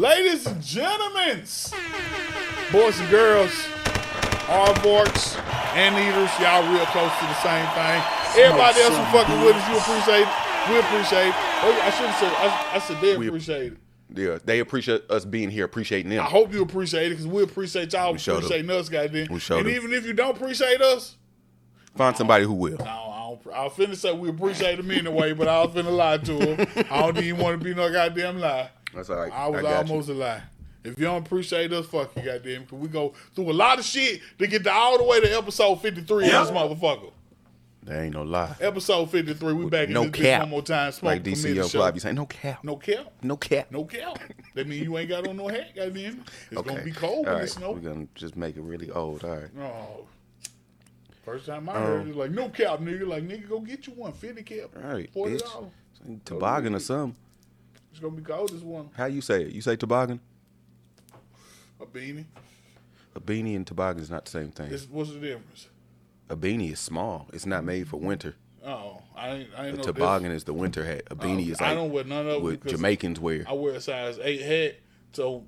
Ladies and gentlemen, boys and girls, Arvorks and eaters, y'all real close to the same thing. Everybody else who fucking with us, you appreciate it. We appreciate it. Oh, I should have said, I, I said they We- appreciate it. Yeah, they appreciate us being here, appreciating them. I hope you appreciate it because we appreciate y'all showed appreciating us, goddamn. We showed and them. even if you don't appreciate us, Find somebody who will. I don't, I don't, I was finna say we appreciate them anyway, but I was finna lie to them. I don't even want to be no goddamn lie. That's all right. I was got you. almost a lie. If you don't appreciate us, fuck you, goddamn. Cause we go through a lot of shit to get to all the way to episode 53 of this motherfucker. There ain't no lie. Episode 53, we back no in this bitch cap. one more time. Smoke Like DC Young Fly be saying, no cap. No cap. No cap. No cap. That mean you ain't got on no hat, goddamn. It's gonna be cold All when right. it snow. We're gonna just make it really old. All right. Oh. First time I Um, heard it, like, no cap, nigga. Like, nigga, go get you one. 50 cap. All right, $40. bitch. Toboggan or something. It's gonna be cold this one. How you say it? You say toboggan? A beanie. A beanie and toboggan is not the same thing. It's, what's the difference? A beanie is small. It's not made for winter. Oh, I ain't, I ain't A know toboggan is the winter hat. A oh, beanie this. is I don't wear none of what Jamaicans wear. I wear a size eight hat, so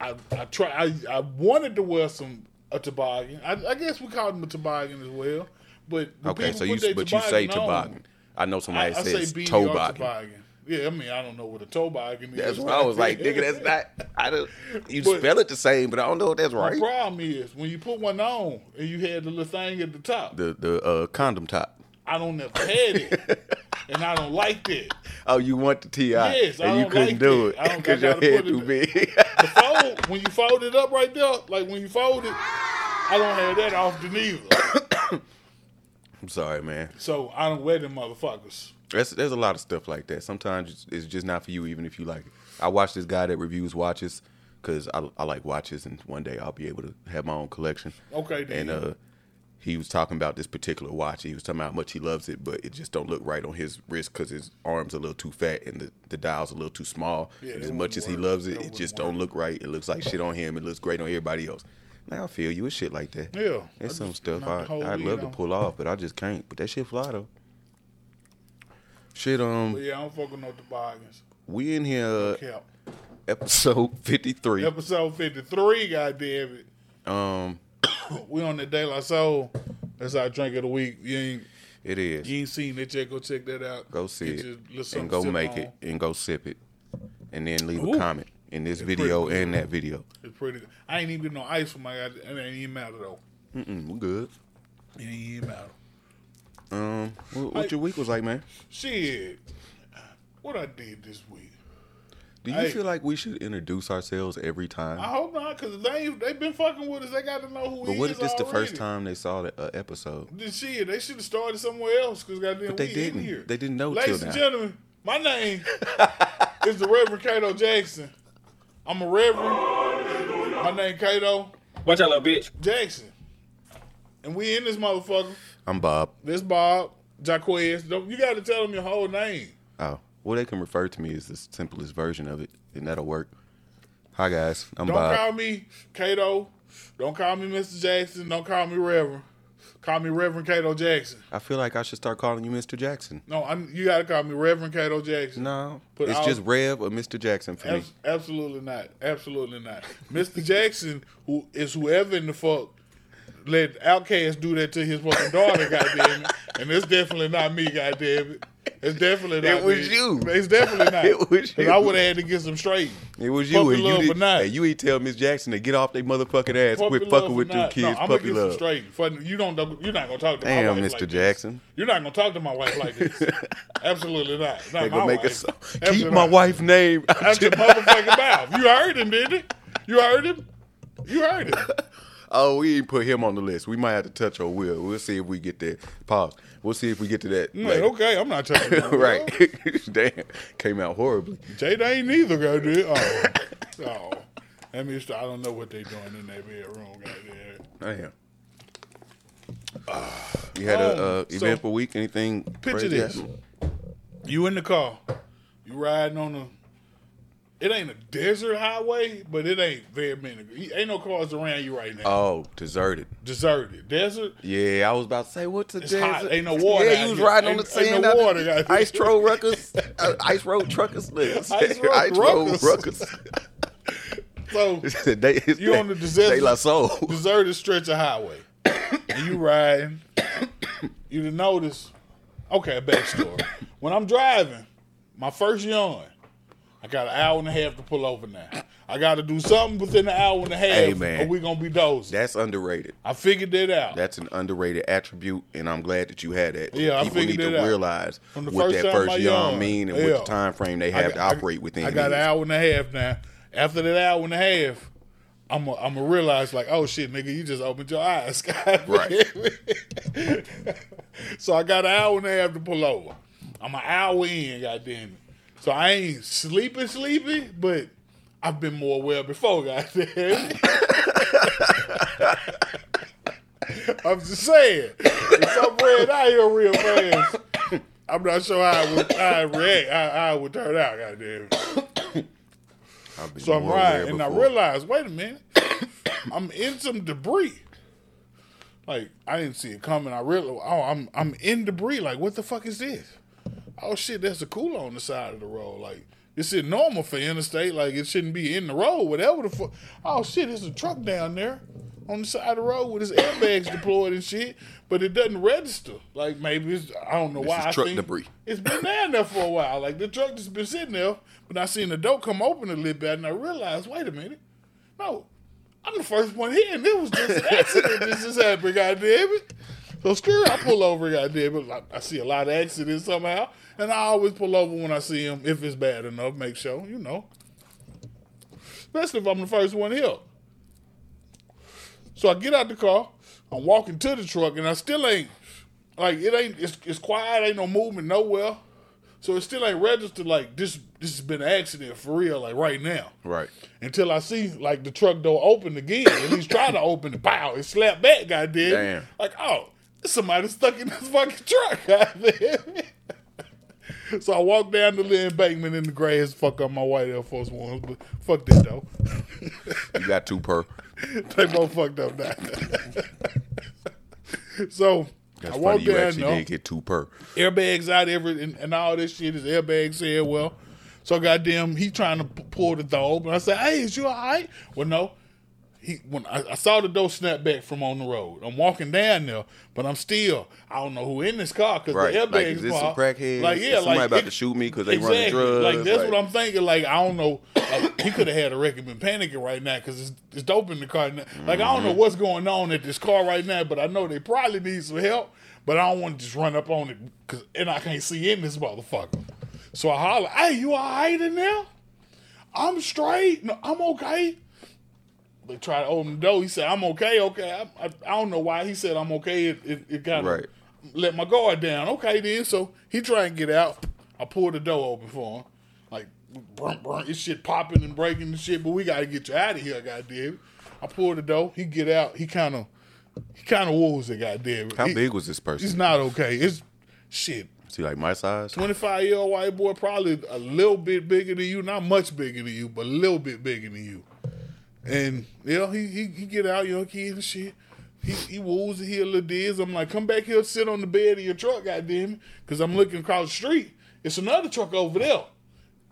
I I try I, I wanted to wear some a toboggan. I, I guess we call them a toboggan as well. But Okay, so you but you say toboggan on. I know I, somebody I say says beanie or toboggan. toboggan. Yeah, I mean I don't know what a toboggan is. That's what I was like, nigga. That's not. I don't. You But- spell it the same, but I don't know if that's right. problem is when you put one on and you had the little thing at the top. The the uh, condom top. I don't never had it, and I don't like that. Oh, you want the ti? Yes, I and you don't couldn't like do that. I don't- it because I your head too big. The fold when you fold it up right there, like when you fold it, I don't have that often either. I'm sorry, man. So I don't wear them motherfuckers. There's, there's a lot of stuff like that. Sometimes it's- just not for you, even if you like it. I watch this guy that reviews watches because I, I like watches, and one day I'll be able to have my own collection. Okay, then. And uh, he was talking about this particular watch. He was talking about how much he loves it, but it just don't look right on his wrist because his arms a little too fat and the, the dial's a little too small. Yeah, as much as he loves it, That it just wouldn't don't look right. It looks like shit on him. It looks great on everybody else. Now I feel you. It's shit like that. Yeah, There's some stuff I, I'd love to pull off, but I just can't. But that shit fly though. Shit, um, But yeah, I don't fuck with no toboggans. we in here uh, episode 53. Episode fifty three, goddamn it. Um, We on the De La Soul. That's our drink of the week. You ain't it is. you ain't seen it yet? Go check that out. Go see Get it your and go make on. it and go sip it, and then leave Ooh. a comment in this video pretty and that video. It's pretty good. I ain't even no ice for my god. It ain't even matter though. Mm-mm, we good. It ain't even matter. Um, what, what your week was like, man? Shit. What I did this week. Do you Hey. feel like we should introduce ourselves every time? I hope not, cause they ain't, they been fucking with us. They got to know who but he what is if this the first time they saw the uh, episode? Then shit, they should have started somewhere else, cause goddamn, But they we didn't. in here. They didn't know Ladies till and now. gentlemen, my name is the Reverend Cato Jackson. I'm a Reverend. My name Cato Watch out, little bitch. Jackson, and we in this motherfucker. I'm Bob. This Bob Jaquez. Don't you got to tell them your whole name. Oh, well, they can refer to me as the simplest version of it, and that'll work. Hi guys, I'm Don't Bob. call me Cato. Don't call me Mr. Jackson. Don't call me Reverend. Call me Reverend Cato Jackson. I feel like I should start calling you Mr. Jackson. No, I'm, you got to call me Reverend Cato Jackson. No, But it's I'll- just Rev or Mr. Jackson for me. Abs- absolutely not. Absolutely not. Mr. Jackson, who is whoever in the fuck let OutKast do that to his fucking daughter, goddamn it. And it's definitely not me, goddamn it. It's definitely not me. It was me. you. It's definitely not. It was you. I would have had to get some straight. It was you, Puppy and you love or did, not. and you ain't tell Miss Jackson to get off their motherfucking ass, Puppy quit fucking with them kids, No, I'm gonna puppy get some love. straight. Fun- You don't. You're not gonna talk to my Damn, wife Mr. like this. Jackson. You're not gonna talk to my wife like this. Absolutely not. Not They gonna make wife. us keep my wife's name. out your motherfucking mouth. You heard him, didn't you? You heard him. You heard him. Oh, we ain't put him on the list. We might have to touch on Will. We'll see if we get there. Pause. We'll see if we get to that. I'm later. okay, I'm not touching that. right. Damn. Came out horribly. Jay, they ain't neither, goddamn. Oh, oh. That means I don't know what they're doing in their bedroom, goddamn. Damn. You had a Oh, uh, so- eventful week. Anything? Picture this. You in the car. You riding on a. It ain't a desert highway, but it ain't very many. Ain't no cars around you right now. Oh, deserted. Deserted. Desert. Yeah, I was about to say, what's the It's desert? hot. Ain't no water Yeah, you was riding on the Ain't- ain't sand. no water there. out here. Ice road ruckers. uh, ice road truckers. Ice road ruckers. ruckers. So they, you on the deserted, Soul. deserted stretch of highway, and you riding. You notice. Okay, backstory. When I'm driving, my first yawn, I got an hour and a half to pull over now. I got to do something within an hour and a half, Hey, man. or we gonna be dozing. That's underrated. I figured that out. That's an underrated attribute, and I'm glad that you had that. Yeah, I people need figured to out. realize From the what first that time I first yawn yawned. mean and Yeah. what the time frame they have I to got- operate within. I got an hour and a half now. After that hour and a half, I'm gonna I'm realize like, oh shit, nigga, you just opened your eyes. God Right. damn it. so I got an hour and a half to pull over. I'm an hour in, goddamn it. So I ain't sleepy, sleepy, but I've been more aware before, goddamn. I'm just saying. Ran out here real fast, I'm not sure how I would, how I react, how, how I would turn out, goddamn. it. I've been So I'm riding, and I before. realized, wait a minute, I'm in some debris. Like I didn't see it coming. I really, oh, I'm I'm in debris. Like what the fuck is this? Oh shit, there's a cooler on the side of the road. Like it's in normal for interstate. Like it shouldn't be in the road. Whatever the fuck. Oh shit, there's a truck down there on the side of the road with his airbags deployed and shit. But it doesn't register. Like maybe it's I don't know why. is truck think debris. It's been down there for a while. Like the truck just been sitting there. But I seen the door come open a little bit, and I realized, wait a minute, no, I'm the first one here, and it was just an accident. this just happened, goddamn it. So screw it, I pull over, goddamn it. Like, I see a lot of accidents somehow, and I always pull over when I see them if it's bad enough. Make sure, you know, especially if I'm the first one here. So I get out the car, I'm walking to the truck, and I still ain't like it ain't. It's, it's quiet, ain't no movement nowhere. So it still ain't registered like this. This has been an accident for real, like right now Right. until I see like the truck door open again. and he's trying to open it. Pow! It slapped back. Goddamn. Damn. Like oh, somebody stuck in this fucking truck. Goddamn. So I walk down the little embankment in the grass. Fuck up my white Air Force Ones, but fuck that though. You got two per. they both fucked up now. so That's I walk funny. You down actually there did get two per. airbags out every and, and all this shit. His airbags said well. So goddamn, he trying to pull the door open. I said, "Hey, is you all right?" Well, no. He when I, I saw the door snap back from on the road. I'm walking down there, but I'm still I don't know who in this car because Right. the airbags Like, is this some crackheads? Like yeah, somebody like about it- to shoot me because they running exactly. drugs? Like that's Like- what I'm thinking. Like I don't know. Like, he could have had a record been panicking right now because it's, it's dope in the car. Now. Like I don't Mm-hmm. know what's going on at this car right now, but I know they probably need some help. But I don't want to just run up on it because and I can't see in this motherfucker. So I holler, "Hey, you all right in there? I'm straight. No, I'm okay." They try to open the door. He said, "I'm okay, okay." I, I, I don't know why he said I'm okay. It, it, it kind of Right. let my guard down. Okay, then. So he try and get out. I pull the door open for him. Like, this shit popping and breaking and shit. But we got to get you out of here, goddamn. I pull the door. He get out. He kind of, he kind of woos it, goddamn. How He- big was this person? He's not okay. It's shit. Is he like my size? 25 year old white boy, probably a little bit bigger than you, not much bigger than you, but a little bit bigger than you. And you know, he he, he get out, young kid and shit. He he woos it, he a little diz. I'm like, come back here, sit on the bed of your truck, goddamn it. Cause I'm looking across the street. It's another truck over there.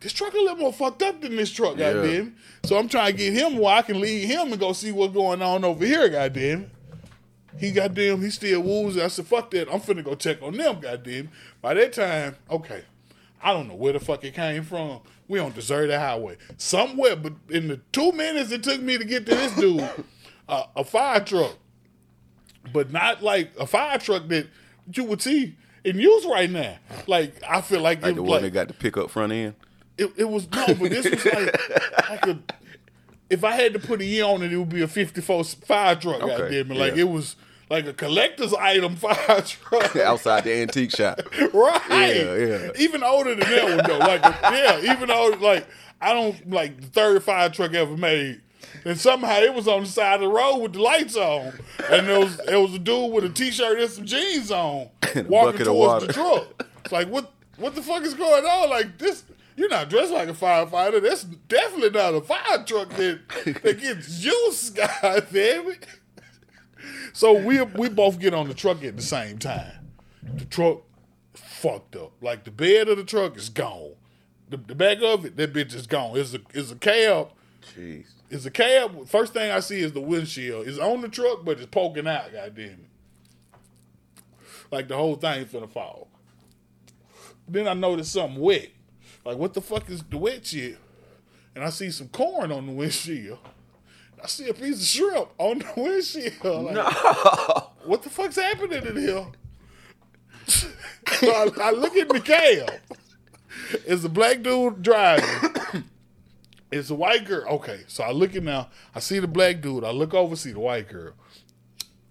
This truck a little more fucked up than this truck, Yeah. goddamn. So I'm trying to get him where I can lead him and go see what's going on over here, goddamn. He goddamn, he still woos. I said, fuck that. I'm finna go check on them, goddamn. By that time, okay, I don't know where the fuck it came from. We on deserted highway. Somewhere, but in the two minutes it took me to get to this dude, uh, a fire truck. But not like a fire truck that you would see in use right now. Like, I feel like, Like the one like, that got the pickup front end? it, it was no, but this was like like a. If I had to put a year on it, it would be a '54 fire truck. Okay, Goddamn it! Like yeah. it was like a collector's item fire truck. Outside the antique shop. right? Yeah, yeah. Even older than that one though. Like yeah, even older. Like I don't like the third fire truck ever made. And somehow it was on the side of the road with the lights on, and there was there was a dude with a t-shirt and some jeans on walking towards the truck. It's like what what the fuck is going on? Like this, you're not dressed like a firefighter. That's definitely not a fire truck that that gets used. God damn it! So we we both get on the truck at the same time. The truck fucked up. Like the bed of the truck is gone. The, the back of it, that bitch is gone. It's a it's a cab Jeez. It's a cab. First thing I see is the windshield. It's on the truck, but it's poking out. God damn it! Like the whole thing's finna fall. Then I notice something wet. Like what the fuck is the wet shit? And I see some corn on the windshield. I see a piece of shrimp on the windshield. Like, No. what the fuck's happening in here? so I, I look at the cab. It's a black dude driving. It's a white girl. Okay, so I look at now. I see the black dude. I look over, see the white girl.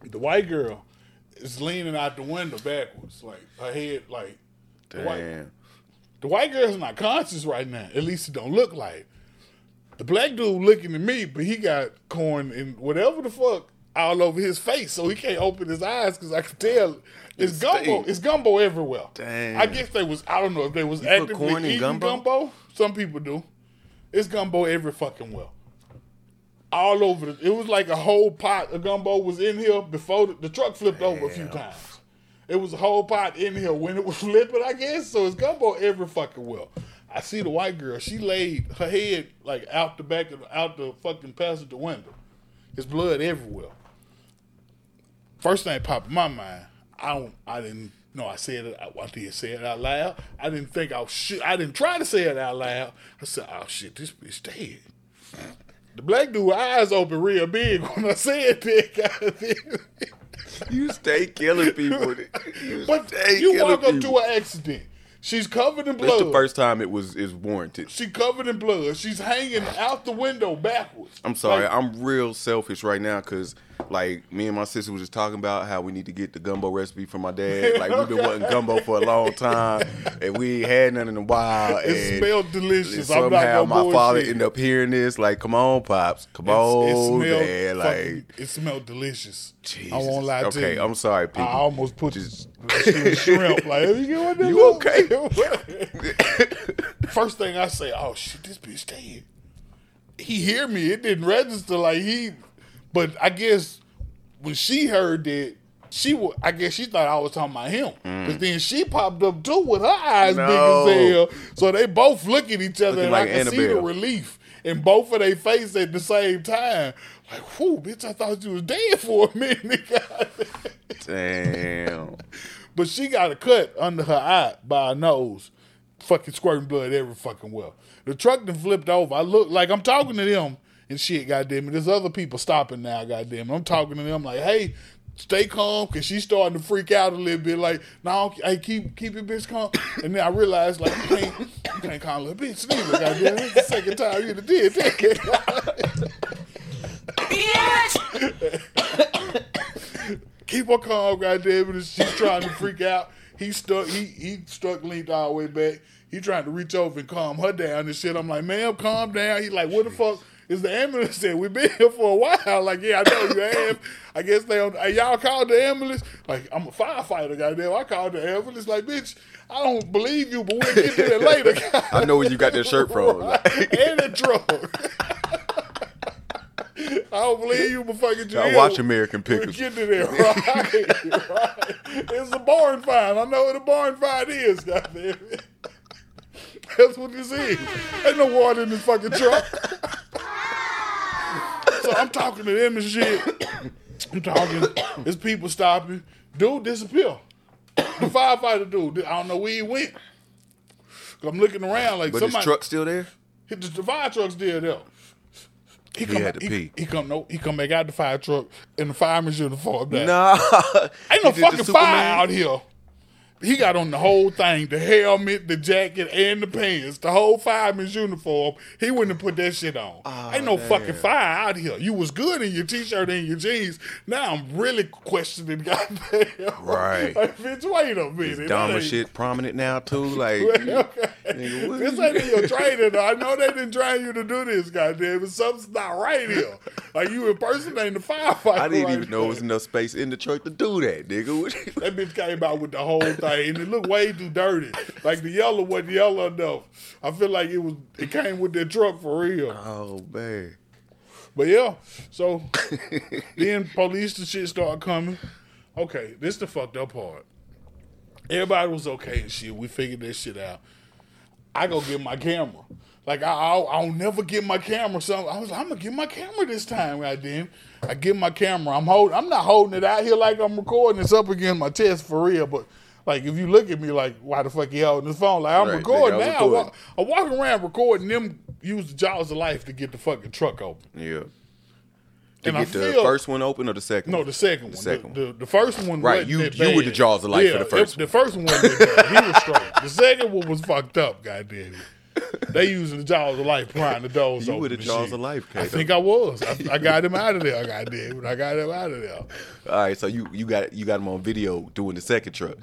The white girl is leaning out the window backwards, like her head, like the white, Damn. the white girl's not conscious right now. At least it don't look like. The black dude looking at me, but he got corn and whatever the fuck all over his face, so he can't open his eyes because I can tell it's It's gumbo. It's gumbo everywhere. Damn. I guess they was. I don't know if they was put actively corn in eating gumbo? gumbo? Some people do. It's gumbo every fucking well. All over. The, it was like a whole pot of gumbo was in here before the, the truck flipped over a few times. It was a whole pot in here when it was flipping, I guess. So it's gumbo every fucking well. I see the white girl. She laid her head like out the back of out the fucking passenger window. There's blood everywhere. First thing popped in my mind. I don't. I didn't. know I said it. I, I did say it out loud. I didn't think I was shit. I didn't try to say it out loud. I said, "Oh shit, this bitch dead." The black dude eyes open real big when I said that. You stay killing people. You but you walk up people. to an accident. She's covered in This blood. the first time it was is warranted. She covered in blood. She's hanging out the window backwards. I'm sorry, Like, I'm real selfish right now because like me and my sister was just talking about how we need to get the gumbo recipe from my dad. Like we've been wanting gumbo for a long time, and we ain't had none in a while. it smelled delicious. I'm not Somehow my father ended up hearing this. Like, come on, pops, come on, man. Like, fucking- it smelled delicious. I won't lie to you. Okay. I'm sorry, people. I almost put just shrimp. Like, you, get them You okay? First thing I say, oh shit, this bitch dead. He hear me. It didn't register like he, but I guess when she heard that, she wa I guess she thought I was talking about him. But then she popped up too with her eyes Mm. No. big as hell. So they both look at each other, Looking and like I can see the relief in both of their faces at the same time. Like, whoo, bitch, I thought you was dead for a minute. damn. But she got a cut under her eye by her nose, fucking squirting blood every fucking well. The truck then flipped over. I look like I'm talking to them and shit, goddamn it. There's other people stopping now, goddamn it. I'm talking to them like, hey, stay calm, cause she's starting to freak out a little bit. Like, no, hey, keep keep your bitch calm. And then I realized like you can't you can't call her a bitch neither, goddamn. It's the second time you done did that. Keep her calm, goddamn it. She's trying to freak out. He stuck. He he stuck linked all the way back. He trying to reach over and calm her down and shit. I'm like, ma'am, calm down. He like, what the fuck is the ambulance there? We've been here for a while. Like, yeah, I know you have. I guess they on. Y'all called the ambulance. Like, I'm a firefighter, goddamn. I called the ambulance. Like, bitch, I don't believe you, but we'll get to that later. I know where you got that shirt from. And the drug. I don't believe you, but fucking you. I watch American Pickers. get to there, right? right. It's a barn find. I know what a barn find is, goddamn it. That's what this is. Ain't no water in this fucking truck. so I'm talking to them and shit. I'm talking. There's people stopping. Dude disappear. The firefighter dude. I don't know where he went. I'm looking around like But somebody. his truck still there? The, the fire truck's still there. He, come had to he, pee. he come no, he come back out the fire truck in the fireman's uniform. Nah. Ain't no He fucking fire out here. He got on the whole thing, the helmet, the jacket, and the pants, the whole fireman's uniform. He wouldn't have put that shit on. Oh, ain't no fucking fire out here. You was good in your t-shirt and your jeans. Now I'm really questioning goddamn. Right. Like, bitch, wait a minute. Dama ain't- shit prominent now too. Like, Okay. nigga, This ain't in your training. though. I know they didn't train you to do this, goddamn. But something's not right here. Like you impersonating the firefighter. I didn't right even know there. it was enough space in the truck to do that, nigga. That bitch came out with the whole thing, and it looked way too dirty. Like the yellow wasn't yellow enough. I feel like it was. It came with that truck for real. Oh man. But yeah, so then police and shit start coming. Okay, this the fucked up part. Everybody was okay and shit. We figured that shit out. I go get my camera. Like I, I'll, I'll never get my camera. So I was like, I'm gonna get my camera this time. I Goddamn, I get my camera. I'm holding. I'm not holding it out here like I'm recording. It's up against my chest for real. But like, if you look at me like, why the fuck you holding this phone? Like I'm Right, recording nigga, I'm now. I walk, recording. I walk around recording them. Use the jaws of life to get the fucking truck open. Yeah. To And I get the feel- first one open or the second? No, the second one. The, second the, the first one, Right, you- you were the jaws of life for the first it- The first one bad. He was straight. The second one was fucked up. Goddamn it. They using the jaws of life prying the doors You open. were the jaws shit. of life, I think I was. I, I got him out of there. Goddamn it. I got him out of there. All right, so you you got you got him on video doing the second truck.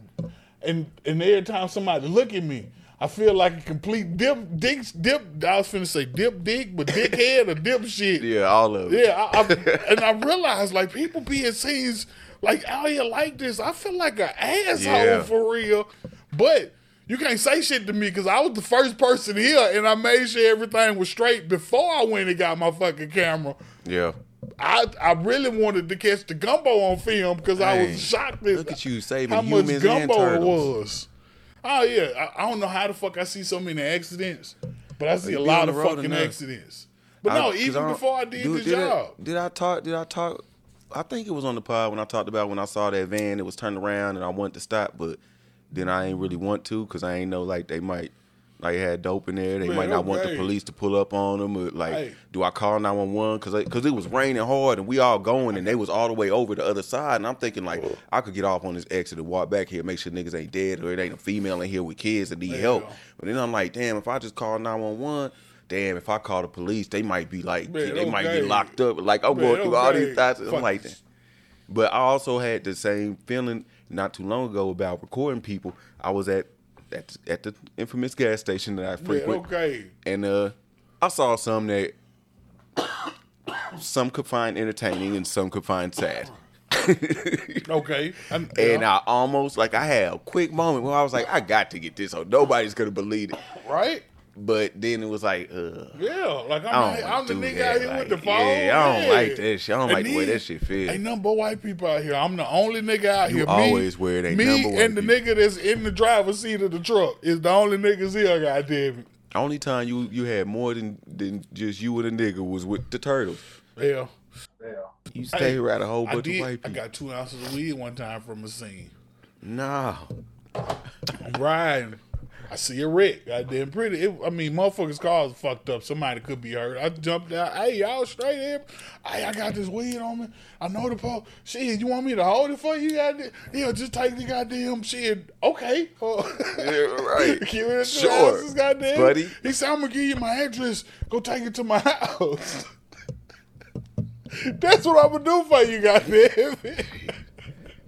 And and every time somebody look at me, I feel like a complete dip, dick, dip. I was finna say dip dick, but dickhead or dip shit. Yeah, all of it. Yeah, I, I, and I realized like people being seen like oh, out here like this. I feel like an asshole Yeah. for real, but you can't say shit to me because I was the first person here, and I made sure everything was straight before I went and got my fucking camera. Yeah. I I really wanted to catch the gumbo on film because I was shocked at Look at you saving how much humans and gumbo it was. Oh yeah, I, I don't know how the fuck I see so many accidents, but I see a lot of fucking accidents. But I- no, even don't- before I did Dude, the I- job. did I talk? Did I talk? I think it was on the pod when I talked about when I saw that van. It was turned around and I wanted to stop, but then I ain't really want to because I ain't know like they might like had dope in there. They Man, might not want the police to pull up on them. Or like, Hey. do I call nine one one? Because because it was raining hard and we all going and they was all the way over the other side. And I'm thinking like I could get off on this exit and walk back here, make sure niggas ain't dead or it ain't a female in here with kids that need help. But then I'm like, damn, if I just call nine one one. Damn, if I call the police, they might be like, Man, they might okay. get locked up. Like I'm Man, going through all these thoughts. I'm like, that. But I also had the same feeling not too long ago about recording people. I was at at, at the infamous gas station that I frequent, okay. and uh, I saw some that some could find entertaining and some could find sad. Okay. I'm- And yeah. I almost like I had a quick moment where I was like, I got to get this, or nobody's gonna believe it. right? But then it was like, uh, Yeah, like I I'm, don't I'm the nigga that, out here like, with the phone. yeah, I don't like that shit. I don't And like the way that shit feel. Ain't but white people out here. I'm the only nigga out You here. always me, wear it, ain't Me and the people. nigga that's in the driver's seat of the truck is the only niggas here. Goddamn it. Only time you you had more than than just you and a nigga was with the turtles. Yeah. Yeah. You stay around a whole bunch of white people. I got two ounces of weed one time from a scene. Nah. I'm riding. I see a wreck. Goddamn pretty. It, I mean, motherfuckers' cars fucked up. Somebody could be hurt. I jumped out. Hey, y'all straight here? Hey, I got this weed on me. I know the po. Shit, you want me to hold it for you? Goddamn? Yeah, just take the goddamn shit. Okay. Yeah, right. Give me the two Sure, ounces, goddamn. buddy. He said, I'm going to give you my address. Go take it to my house. That's what I'm going to do for you, goddamn.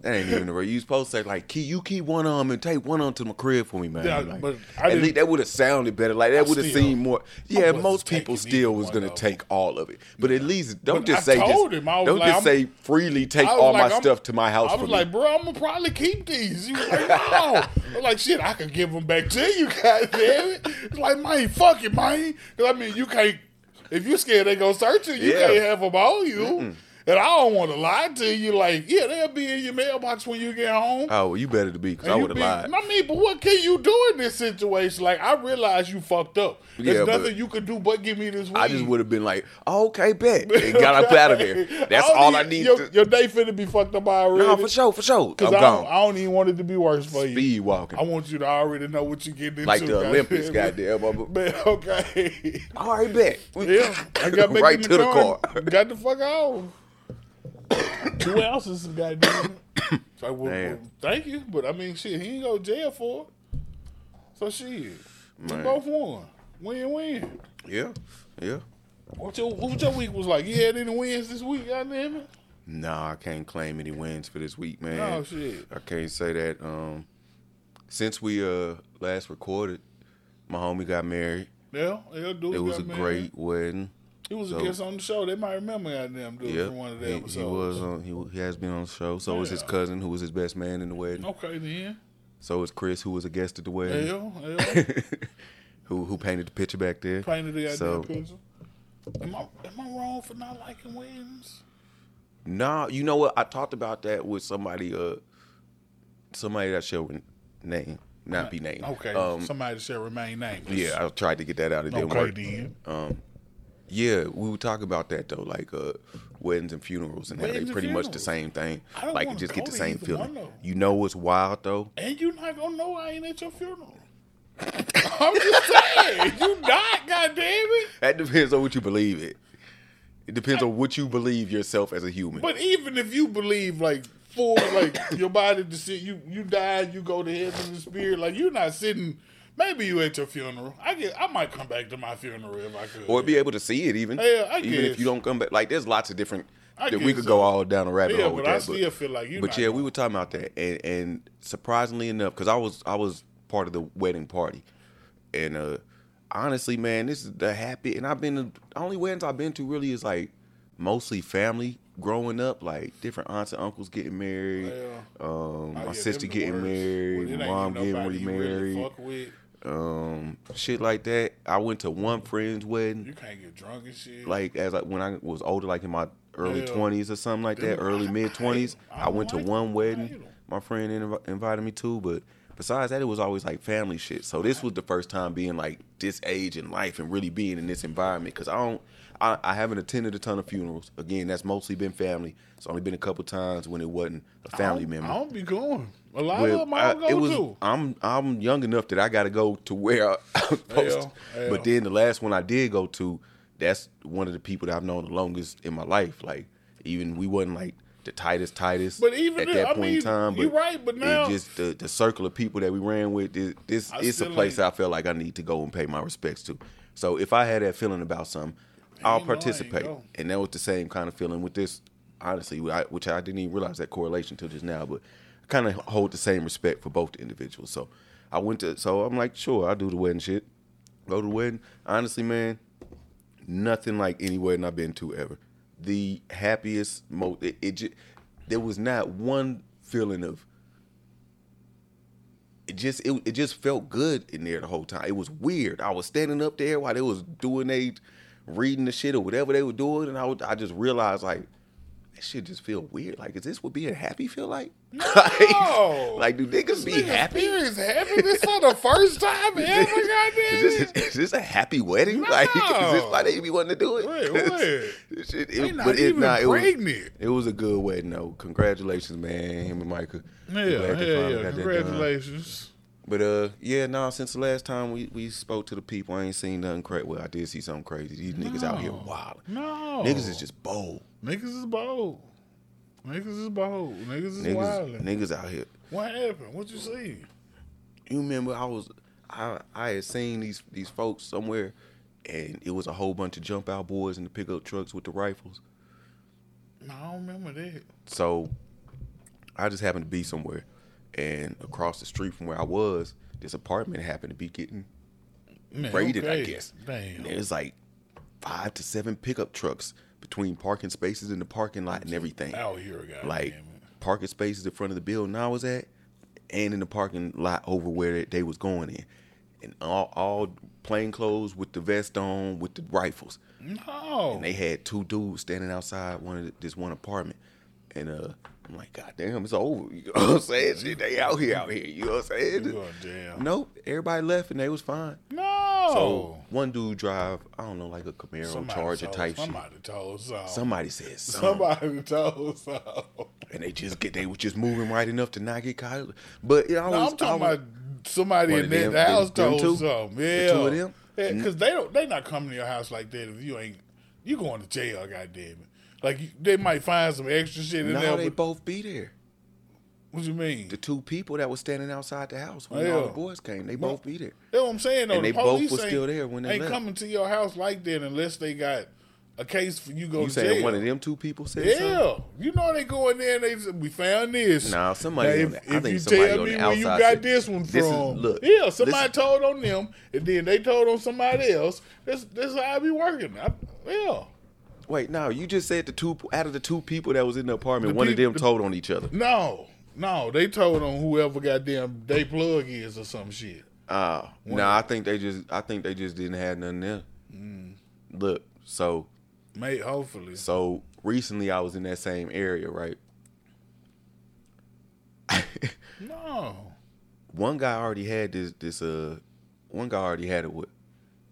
That ain't even the right. You supposed to say like, "Key, you keep one on and take one on to my crib for me, man." Yeah, Like, but I at least that would have sounded better. Like that would have seemed more. Yeah, most people still was gonna take all of it, but at least don't But just I say just him, don't like, just I'm- say freely take all like, my I'm- stuff to my house I was me. like, bro, I'm gonna probably keep these. He was like, no. I'm like, shit, I could give them back to you, goddamn it. It's like, man, fuck it, man. Because I mean, you can't. If you scared they gonna search you, you Yeah. can't have them all you. And I don't want to lie to you. Like, yeah, they'll be in your mailbox when you get home. oh, well, you better to be because I would have lied. I mean, but what can you do in this situation? Like, I realize you fucked up. There's Yeah, nothing you could do but give me this weed. I just would have been like, oh, "Okay, bet," and got up out of there. That's don't all I need. Your, to, your day finna be fucked up already. no, for sure, for sure. I'm Because I, don't- gone. I don't even want it to be worse for you. Speed walking. I want you to already know what you're getting into. like the Olympics, goddamn. Man, okay. All right, bet. Yeah, I got back right in the to the car. car. Got the fuck out. Two ounces of goddamn. So, well, well, thank you, but I mean, shit, he ain't go to jail for it. So shit, we both won. Win win. Yeah, yeah. What your what your week was like? You had any wins this week? Goddamn it. Nah, I can't claim any wins for this week, man. Oh shit. I can't say that. Um, since we uh last recorded, my homie got married. Yeah, yeah, dude. It was a married. great wedding. He was a guest on the show. They might remember goddamn dude Yeah, from one of the he, episodes. he was on. He, he has been on the show. So was his cousin, who was his best man in the wedding. Okay then. So was Chris, who was a guest at the wedding, Hell, hell. who who painted the picture back there. Painted the goddamn So- picture. Am I am I wrong for not liking wins? Nah, you know what? I talked about that with somebody. Uh, somebody that shall name not be named. Okay, Um, somebody that shall remain nameless. yeah, I tried to get that out. It didn't Okay, work. then. Um, yeah, we would talk about that though, like uh, weddings and funerals, and how they Weddings and pretty much the funerals. same thing. I don't Like you wanna just get go the to same either feeling. one, though. You know what's wild though? And you not gonna know I ain't at your funeral. I'm just saying, you not, goddamn it. That depends on what you believe it. It depends on what you believe yourself as a human. But even if you believe like full, like your body to sit, you you die, you go to heaven in the spirit, like you're not sitting. Maybe you at your funeral. I get. I might come back to my funeral if I could. or be able to see it even. Yeah, I even guess. if you don't come back. Like there's lots of different I that we could so. go all down a rabbit yeah, hole but with I that. still feel like you. but yeah, we were talking about that, and, and surprisingly enough, because I was I was part of the wedding party, and uh honestly, man, this is the happy. And I've been the only weddings I've been to really is like mostly family growing up, like different aunts and uncles getting married, Yeah. um, Oh, my yeah, sister getting married, my mom getting really you really fuck with. Um, shit like that. I went to one friend's wedding You can't get drunk and shit. like as I, when I was older, like in my early Yeah. twenties or something like that, early I- I mid twenties. I I, don't went to one wedding. My friend inv- invited me to, but besides that, it was always like family shit. So this was the first time being like this age in life and really being in this environment because I don't. I, I haven't attended a ton of funerals. Again, that's mostly been family. It's only been a couple times when it wasn't a family I member. I don't be going. A lot But of them I I- it was. to. I'm I'm young enough that I got to go to where I was supposed. to. Yeah, yeah. But then the last one I did go to, that's one of the people that I've known the longest in my life. Like even we wasn't like the tightest tightest. But even at that I point mean, in time, but you right, but now- just the the circle of people that we ran with. This, this it's a place ain't- I feel like I need to go and pay my respects to. So if I had that feeling about something, I'll ain't I ain't participate. And that was the same kind of feeling with this. Honestly, I, which I didn't even realize that correlation till just now, but kind of hold the same respect for both the individuals. So I went to, so I'm like, sure, I'll do the wedding shit. Go to the wedding. Honestly, man, nothing like any wedding I've been to ever. The happiest, most, it, it just, there was not one feeling of, it just it, it just felt good in there the whole time. It was weird. I was standing up there while they was doing they reading the shit or whatever they were doing, and I would, I just realized like that shit just feel weird. Like, is this what being happy feel like? No. like, do niggas be Nigga happy? Is happy this for the first time ever? Is Goddamn. this, is this a happy wedding? Like, is this why they be wanting to do it? Wait, what? This shit- it- not but it, even nah, it was, pregnant. it was a good wedding though. Congratulations, man, him and Micah. Yeah, yeah, yeah. got that done. Congratulations. But uh, yeah, no. Since the last time we, we spoke to the people, I ain't seen nothing crazy. Well, I did see something crazy. These niggas out here wild. No. Niggas is just bold. Niggas is bold. Niggas is bold. Niggas is Niggas, niggas out here. What happened? What you see? You remember I was I I had seen these these folks somewhere, and it was a whole bunch of jump out boys in the pickup trucks with the rifles. No, I don't remember that. So I just happened to be somewhere, and across the street from where I was, this apartment happened to be getting Man, raided, I guess. Damn. And there's like five to seven pickup trucks between parking spaces in the parking lot and everything. Out here, goddamn like parking spaces in front of the building I was at, and in the parking lot over where they, was going in, and all all plain clothes with the vest on with the rifles. No. And they had two dudes standing outside one of the, this one apartment, and uh, I'm like, God damn, it's over. You know what I'm saying? Shit, they out here, out here. You know what I'm saying? Going down. Nope, everybody left and they was fine. No. So oh. one dude drive, I don't know, like a Camaro Oh. Somebody Charger told, type shit. somebody told something. Somebody said something. Somebody told something. and they just get they were just moving right enough to not get caught. But you know, I No, was, I'm talking I was- about somebody in of that them- the house them told two? something. The Yeah, two of them? Yeah, mm. because they don't. They not coming to your house like that if you ain't. You going to jail? Goddamn it! Like they might find some extra shit in no, there. they both be there. What you mean? The two people that was standing outside the house when Yeah. all the boys came, they both be there. That's what I'm saying. Though, And the they both ain't- still there when they ain't left. coming to your house like that unless they got a case for you go You to saying jail. one of them two people said Yeah, something? you know they go in there and they say, we found this. Nah, somebody Now, on if, the- I if think you somebody tell on me the where you outside got said, this one "This is- from, look, yeah, somebody listen." told on them, and then they told on somebody else. That's that's how I be working. I, yeah, Wait, no, you just said the two out of the two people that was in the apartment, The one of them the- told on each other. no, no, they told on whoever goddamn they plug is or some shit. Uh nah, I think they just I think they just didn't have nothing there. Mm. Look, so Mate, hopefully. So recently, I was in that same area, right? No, one guy already had this this uh one guy already had it with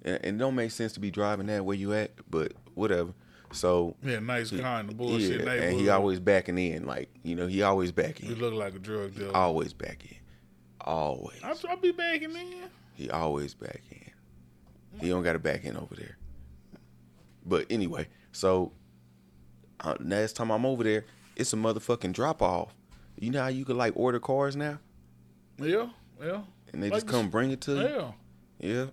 and, and it don't make sense to be driving that where you at, but whatever. So Yeah, nice car in the bullshit yeah, neighborhood. and he always backing in, like you know, he always backing. He look like a drug dealer. always back in, always. I, I be backing in. He always back in. He don't got to back in over there. But anyway, so uh, next time I'm over there, it's a motherfucking drop off. You know how you could like order cars now, Yeah, yeah. and they Like just the- come bring it to you. Yeah. Yeah.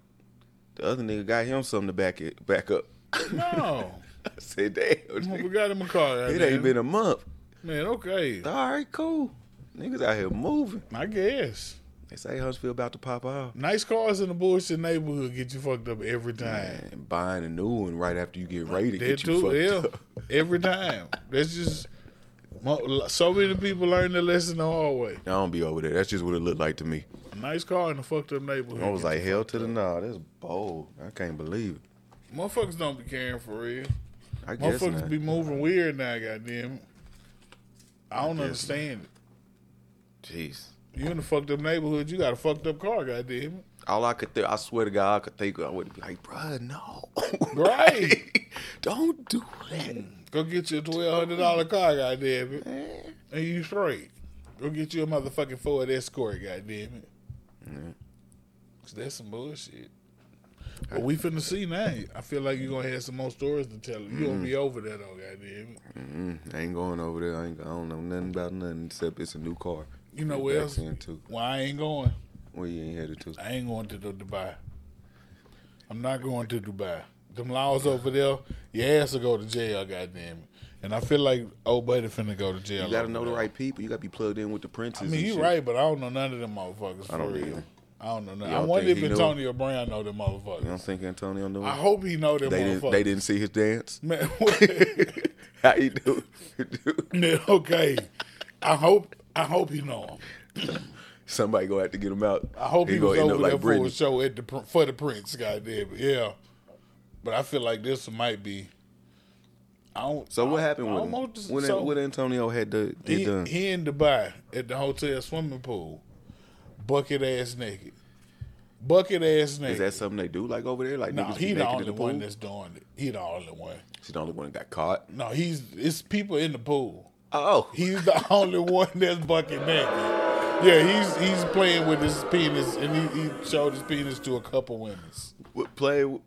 The other nigga got him something to back it back up. No. I said, damn. I forgot him a car. It ain't been a month. Man, okay. All right, cool. Niggas out here moving. I guess. They say Huntsville about to pop off. Nice cars in the bullshit neighborhood get you fucked up every time. Man, buying a new one right after you get to That get you fucked yeah. up. Every time. That's just so many people learn their lesson the hard way. I don't be over there. That's just what it looked like to me. A nice car in a fucked up neighborhood. I was like, hell to the no. That's bold. I can't believe it. Motherfuckers don't be caring for real. I guess Motherfuckers not. be moving weird now, goddamn. I don't guess understand it. Jeez. You in a fucked up neighborhood, you got a fucked up car, goddamn. All I could think, I swear to God, I could think, I would be like, bruh, no. Right. Don't do that. Go get you a twelve hundred dollar car, goddamn it. Man. And you straight. Go get you a motherfucking Ford Escort, goddamn it. Mm-hmm. 'Cause that's some bullshit. But we finna see now. I feel like you're gonna have some more stories to tell. You Mm-hmm. gonna be over there though, goddamn. Mm, I ain't going over there. I, ain't, I don't know nothing about nothing except it's a new car. You know where else? too. Well, I ain't going. Where you ain't headed to? I ain't going to the Dubai. I'm not going to Dubai. Them laws over there, your ass will go to jail, goddamn it. And I feel like old buddy finna go to jail. You gotta know the right people. You gotta be plugged in with the princes. I mean, you right, but I don't know none of them motherfuckers for I don't real. either. I don't know. You I wonder if he knew? Antonio Brown know them motherfuckers. You don't think Antonio knew? I hope he know them they motherfuckers. didn't. They didn't see his dance. Man, How you do? man, okay. I hope. I hope he know him. Somebody gonna have to get him out. I hope he, was gonna over there for a show at the for the Prince. Goddamn it, yeah. But I feel like this might be. I don't. So what I- happened I with him? almost- When, so when Antonio had the, he, done? he in Dubai at the hotel swimming pool, bucket ass naked, bucket ass naked. Is that something they do like over there? Like no, niggas be he the only the one that's doing it. He the only one. She's the only one that got caught. No, he's it's people in the pool. Oh, He's the only one that's bucket naked. Yeah, he's he's playing with his penis, and he, he showed his penis to a couple women. What play? What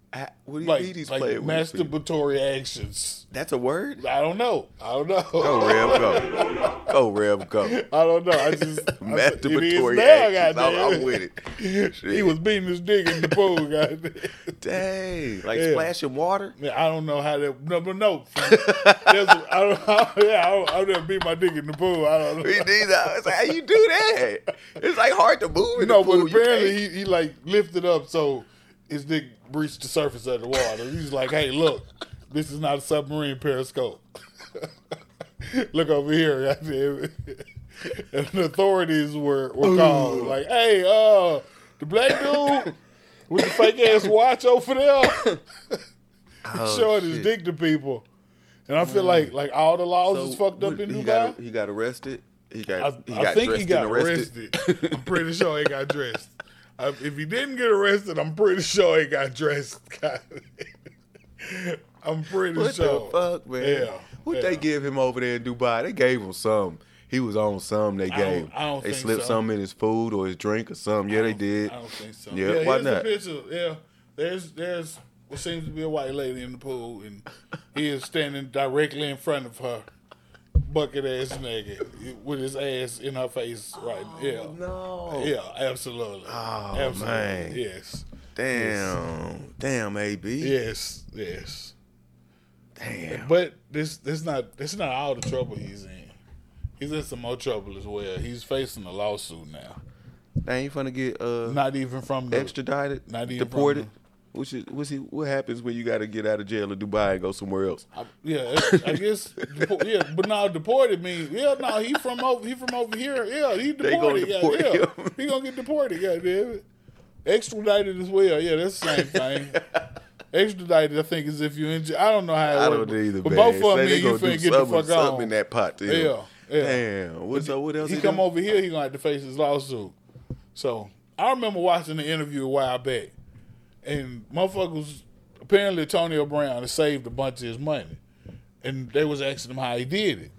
do you Like, mean he's like playing with? masturbatory actions. That's a word. I don't know. I don't know. Go Rev, go. Go Rev, go. I don't know. I just I said, Masturbatory now, actions. I'm. I'm with it. He Shit. was beating his dick in the pool, goddamn. Dang, like Yeah. splashing water. Man, I don't know how that. No, but no. There's, I don't. Yeah, I don't, I never beat my dick in the pool. I don't know. We need that. It's like, how you do that? It's like hard to move in No, the pool. but apparently he, he like lifted up so his dick reached the surface of the water. He's like, "Hey, look, this is not a submarine periscope. look over here." and the authorities were were called. Like, "Hey, uh, the black dude with the fake ass watch over there Oh, showing his shit. dick to people." And I feel like like all the laws So, is fucked up in he Dubai. Got, he got arrested. He got. I, he I got think he got arrested. arrested. I'm pretty sure he got dressed. I, if he didn't get arrested, I'm pretty sure he got dressed. I'm pretty What sure. What the fuck, man? Yeah. What yeah. they give him over there in Dubai? They gave him some. He was on some. They don't- gave. him. I don't they slipped so. some in his food or his drink or something. Yeah, they did. I don't think so. Yeah, Yeah, why not? Yeah, there's there's what seems to be a white lady in the pool, and he is standing directly in front of her, bucket ass nigga with his ass in her face. Right? yeah. No. Yeah, absolutely. Oh, absolutely. man. Yes. Damn. Damn, AB. Yes. Yes. Damn. But this this not this not all the trouble he's in. He's in some more trouble as well. He's facing a lawsuit now. They ain't finna get uh Not even from the extradited, Not even deported. Which is what's he, what happens when you got to get out of jail in Dubai and go somewhere else? I, yeah, I guess. depo- yeah, but now deported means yeah. No, he from over. He from over here. Yeah, he They deported. gonna deport yeah, yeah. him. He gonna get deported. Yeah, damn. Extradited as well. Yeah, that's the same thing. Extradited, I think, is if you in jail. I don't know how it I works. don't either, But man. both of them, me you finna get the fuck something on. in that pot. To him. Yeah, yeah. Damn. What, so what else? he he come over here, he gonna have to face his lawsuit. So I remember watching the interview a while back, and motherfuckers apparently Antonio Brown had saved a bunch of his money, and they was asking him how he did it,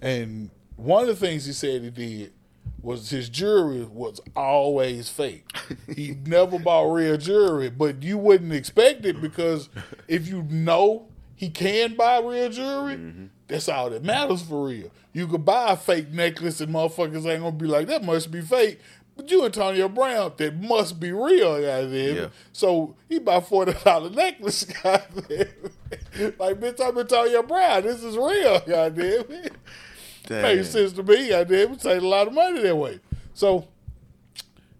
and one of the things he said he did was his jewelry was always fake. he never bought real jewelry, but you wouldn't expect it because if you know he can buy real jewelry, mm-hmm. that's all that matters for real. You could buy a fake necklace and motherfuckers ain't gonna be like, that must be fake. But you Antonio Brown, that must be real, goddamn. Yeah. So he bought forty dollar necklace, goddamn. like bitch, I'm Antonio Brown. This is real, goddamn. Damn. Makes sense to me. I did. We saved a lot of money that way. So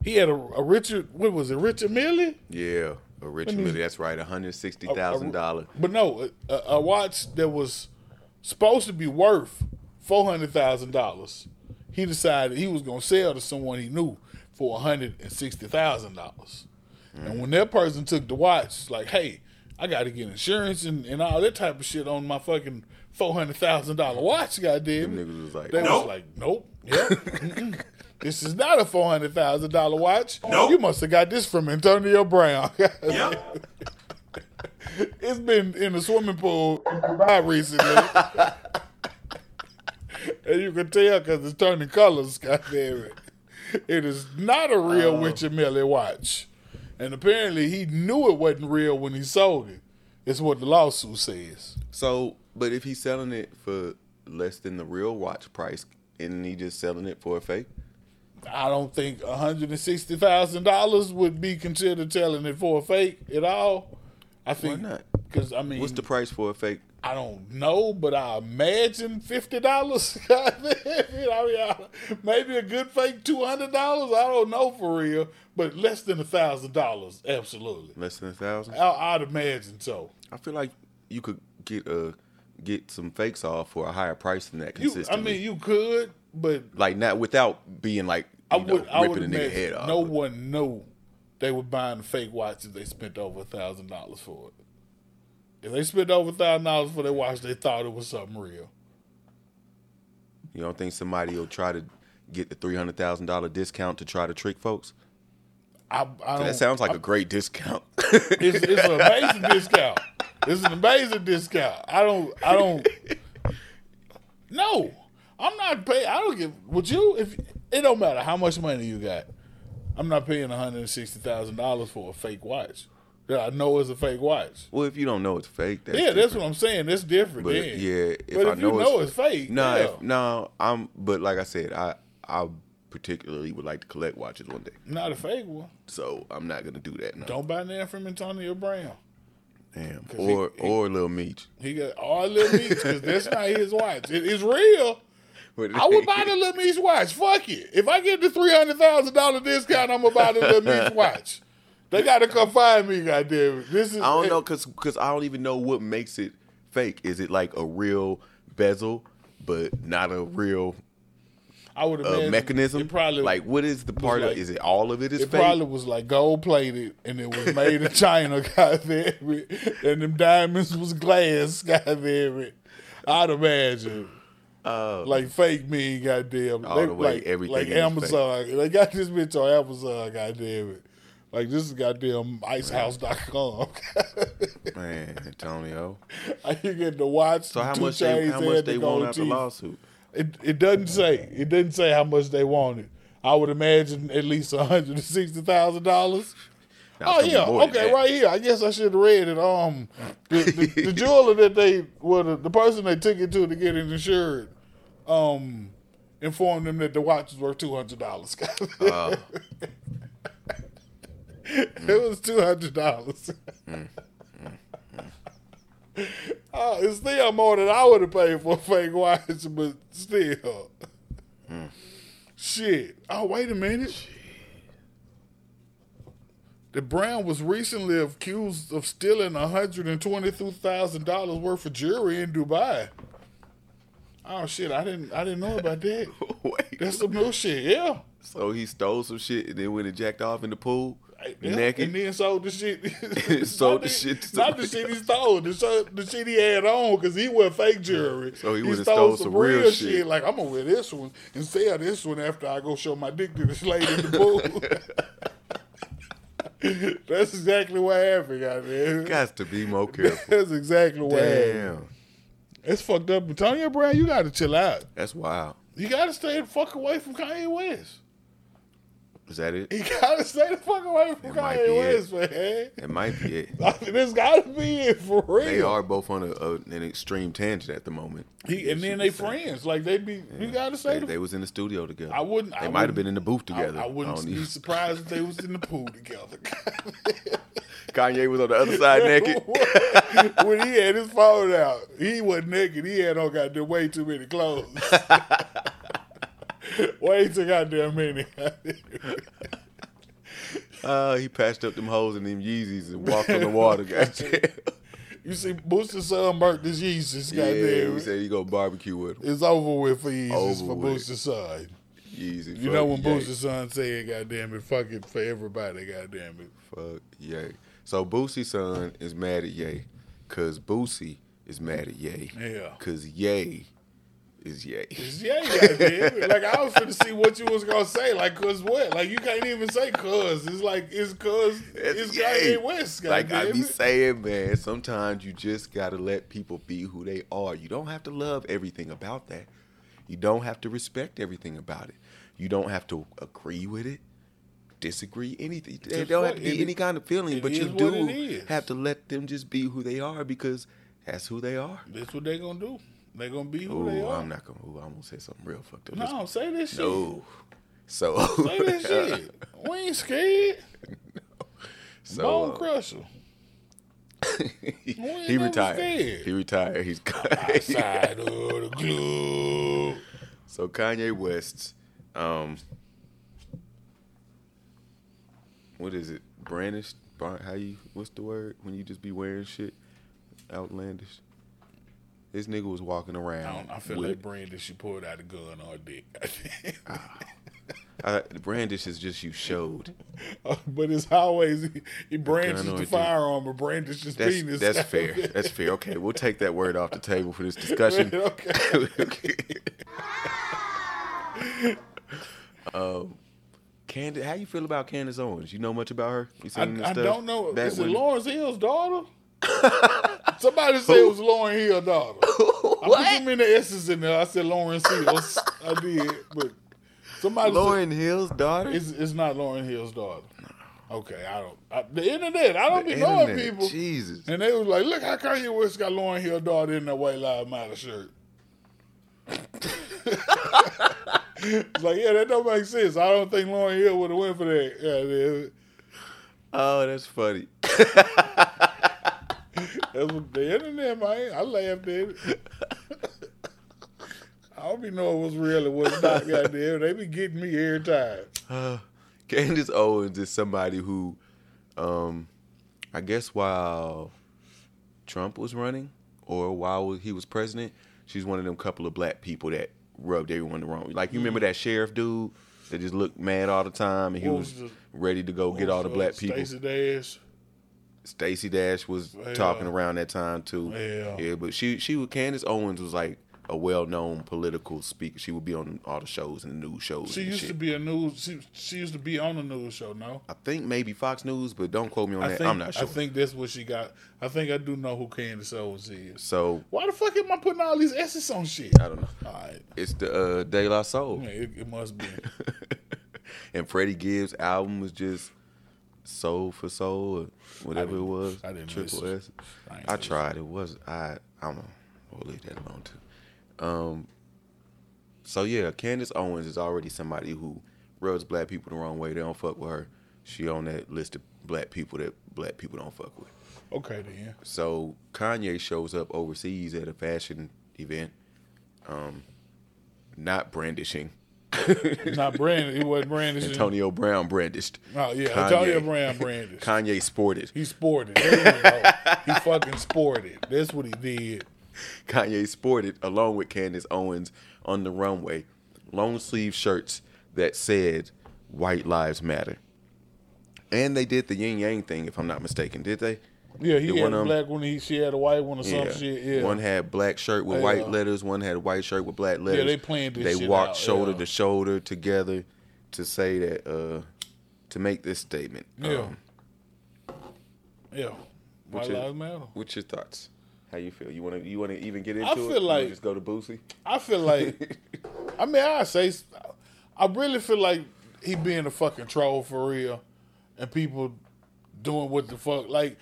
he had a, a Richard. What was it? Richard Millie. Yeah, a Richard Mille. That's right. One hundred sixty thousand dollars. But no, a, a watch that was supposed to be worth four hundred thousand dollars. He decided he was going to sell to someone he knew for one hundred and sixty thousand dollars. And when that person took the watch, like, hey, I got to get insurance and, and all that type of shit on my fucking four hundred thousand dollar watch. Goddamn, Them niggas was like, they nope. was like, nope, yep. mm-mm. This is not a four hundred thousand dollar watch. Nope. You must have got this from Antonio Brown. Yep. It's been in the swimming pool in Dubai recently. and you can tell because it's turning colors, goddamn it. It is not a real Oh. Richard Mille watch. And apparently he knew it wasn't real when he sold it. It's what the lawsuit says. So, but if he's selling it for less than the real watch price, and he just selling it for a fake? I don't think $160,000 would be considered selling it for a fake at all. I think not? Because, I mean, What's the price for a fake? I don't know, but I imagine fifty dollars. I mean, I- maybe a good fake two hundred dollars. I don't know for real, but less than a thousand dollars, absolutely. Less than a thousand? I'd imagine so. I feel like you could get a get some fakes off for a higher price than that You, I mean, you could, but like not without being like I you know, would. I would ripping a nigga head off. no but- one knew they were buying a fake watch if they spent over a thousand dollars for it. If they spent over thousand dollars for their watch, they thought it was something real. You don't think somebody will try to get the three hundred thousand dollar discount to try to trick folks? I, I don't, That sounds like a great discount. It's, it's an amazing discount. It's an amazing discount. I don't. I don't. No, I'm not paying. I don't give. Would you? If it don't matter how much money you got, I'm not paying 160 thousand dollars for a fake watch that I know is a fake watch. well, if you don't know it's fake, that's yeah, that's what I'm saying. That's different. But then. yeah, if but I if know you it's- know it's, fake, No, yeah. if, no, I'm. But like I said, I I particularly would like to collect watches one day, not a fake one. so I'm not gonna do that. No. Don't buy that from Antonio Brown. Damn. Or he- he- or Lil Meech. He got all Lil Meech because that's not his watch. It is real. I would buy the Lil Meech watch. Fuck it. If I get the three hundred thousand dollar discount, I'm gonna buy the Lil Meech watch. They gotta come find me, goddamn it. This is I don't know because because I don't even know what makes it fake. Is it like a real bezel, but not a real I would uh, mechanism? Probably like what is the part like- of? Is it all of it is it fake? probably was like gold plated and it was made in China, goddamn it. And them diamonds was glass, goddamn it. I'd imagine. like fake me, goddamn. Uh, All they, the way, like, everything like Amazon. They got this bitch on Amazon, goddamn it. Like this is goddamn icehouse.com. Man, Antonio. You get the watch? So how much they how much the they want out the lawsuit? It it doesn't say. It doesn't say how much they wanted. I would imagine at least one hundred and sixty thousand dollars. Oh yeah, be more than okay, that. right here. I guess I should have read it. Um, the, the, the jeweler that they, well, the, the person they took it to to get it insured, um, informed them that the watch was worth two hundred dollars. Uh, it was two hundred dollars. Uh, it's still more than I would have paid for a fake watch, but still. Shit. Oh, wait a minute. The Brown was recently accused of stealing $122,000 worth of jewelry in Dubai. Oh shit, I didn't I didn't know about that. Wait. That's some new shit, yeah. So he stole some shit and then went and jacked off in the pool. Yeah, naked. and then sold the shit. Sold Not the shit to not the shit he stole. The, shit- the shit he had on because he wore fake jewelry. So he would've stole some real shit. Like I'm gonna wear this one and sell this one after I go show my dick to this lady in the pool. That's exactly what happened, goddamn. Got to be more careful. That's exactly what happened. Damn, It's fucked up. Antonio Brown, you gotta chill out. that's wild. You gotta stay the fuck away from Kanye West. Is that it? He gotta stay the fuck away from It Kanye West, man. It might be it. I mean, this gotta be it for real. They are both on a, a, an extreme tangent at the moment. He, and then they friends. Like they be. You gotta say They, they was in the studio together. I wouldn't. They I might have been in the booth together. I wouldn't don't be surprised if they was in the pool together. Kanye was on the other side naked. when he had his phone out, he wasn't naked. He had on goddamn way too many clothes. way too goddamn many. Uh, he patched up them holes in them Yeezys and walked on the water. Goddamn. you see, Boosie's son burnt his Yeezys. yeah, Goddamn. we said you go barbecue with him. It's over with for Yeezys Over for with. Boosie's son. Yeezy. You know when yay. Boosie's son said, "Goddamn it, fuck it for everybody." Goddamn it. Fuck yay. So Boosie's son is mad at Yay, cause Boosie is mad at Yay. Yeah. Cause Ye is Ye. It's yeah, goddamn. like I was finna see what you was gonna say. Like, cause what? Like you can't even say cause. It's like it's cause it's Ye. Kanye West. Like I be saying, man, sometimes you just gotta let people be who they are. You don't have to love everything about that. You don't have to respect everything about it. You don't have to agree with it, disagree, anything. There don't have to be it- any kind of feeling, but you is what it do have to let them just be who they are because that's who they are. That's what they gonna do. They gonna be who they are. I'm not gonna. Ooh, I'm gonna say something real fucked up. no, say this shit. no. So, Say this shit. We ain't scared. so Bone uh, crusher. he, he retired. scared. He retired. He's Outside of the club. so Kanye West. Um, what is it? Brandished? Bra- How you? What's the word when you just be wearing shit outlandish? This nigga was walking I, around. don't, I feel with, like Brandish. she pulled out a gun or a dick. uh, brandish is just you showed. but it's always he, he brandishes gun or a the firearm or brandishes That's penis. that's fair. That's fair. Okay, we'll take that word off the table for this discussion. okay. um, Candace, how you feel about Candace Owens? You know much about her? You I, seen I stuff? don't know. Back Is it Lawrence Hill's daughter? Somebody said it was Lauryn Hill's daughter. I put too many S's in there. I said Lauryn Hills. I did, but somebody Lauryn Hill's daughter? it's, it's not Lauryn Hill's daughter. Okay, I don't. I, the internet, I don't The be knowing people. Jesus. And they was like, look how Kanye West got Lauryn Hill's daughter in that white lives matter shirt. it's like, yeah, that don't make sense. I don't think Lauryn Hill would have went for that. Yeah, yeah. Oh, that's funny. That's what the internet, man. I laughed at it. I don't be knowing what's real and what's not. Goddamn, they be getting me every time. Uh, Candace Owens is somebody who, um, I guess while Trump was running or while he was president, she's one of them couple of black people that rubbed everyone the wrong way. Like you remember that sheriff dude that just looked mad all the time and he was was the- ready to go get all the black people. Stacey Dash. Stacey Dash was Yeah. talking around that time too. Yeah. yeah. But she she was Candace Owens was like a well known political speaker. She would be on all the shows and the news shows. She used shit. to be a news. She, she used to be on a news show. No, I think maybe Fox News, but don't quote me on I that. think I'm not sure. I think that's what she got. I think I do know who Candace Owens is. so Why the fuck am I putting all these S's on shit? I don't know. All right, It's the uh, De La Soul, yeah, it, it must be. and Freddie Gibbs' album was just Soul for Soul or whatever it was. I didn't Triple listen. S. I listen. tried. It was I. I don't know. We'll leave that alone too. Um. So yeah, Candace Owens is already somebody who rubs black people the wrong way. They don't fuck with her. She on that list of black people that black people don't fuck with. Okay then. So Kanye shows up overseas at a fashion event, um, not brandishing. Not Brandon. He wasn't Brandon. Antonio Brown brandished. Oh yeah, Kanye. Antonio Brown brandished. Kanye sported. He sported. He fucking sported. That's what he did. Kanye sported along with Candace Owens on the runway, long sleeve shirts that said "White Lives Matter." And they did the yin yang thing, if I'm not mistaken. Did they? Yeah, he Did had a black one. He she had a white one or some shit. Yeah, One had black shirt with Yeah. white letters. One had a white shirt with black letters. Yeah, they planned this shit. They walked out, shoulder yeah. to shoulder together to say that uh to make this statement. Yeah. Um, yeah. White your- lives matter. what's your thoughts? How you feel? You want to you want to even get into I it? feel You like- just go to Boosie. I feel like, I mean, I say, I really feel like he being a fucking troll for real, and people doing what the fuck. Like,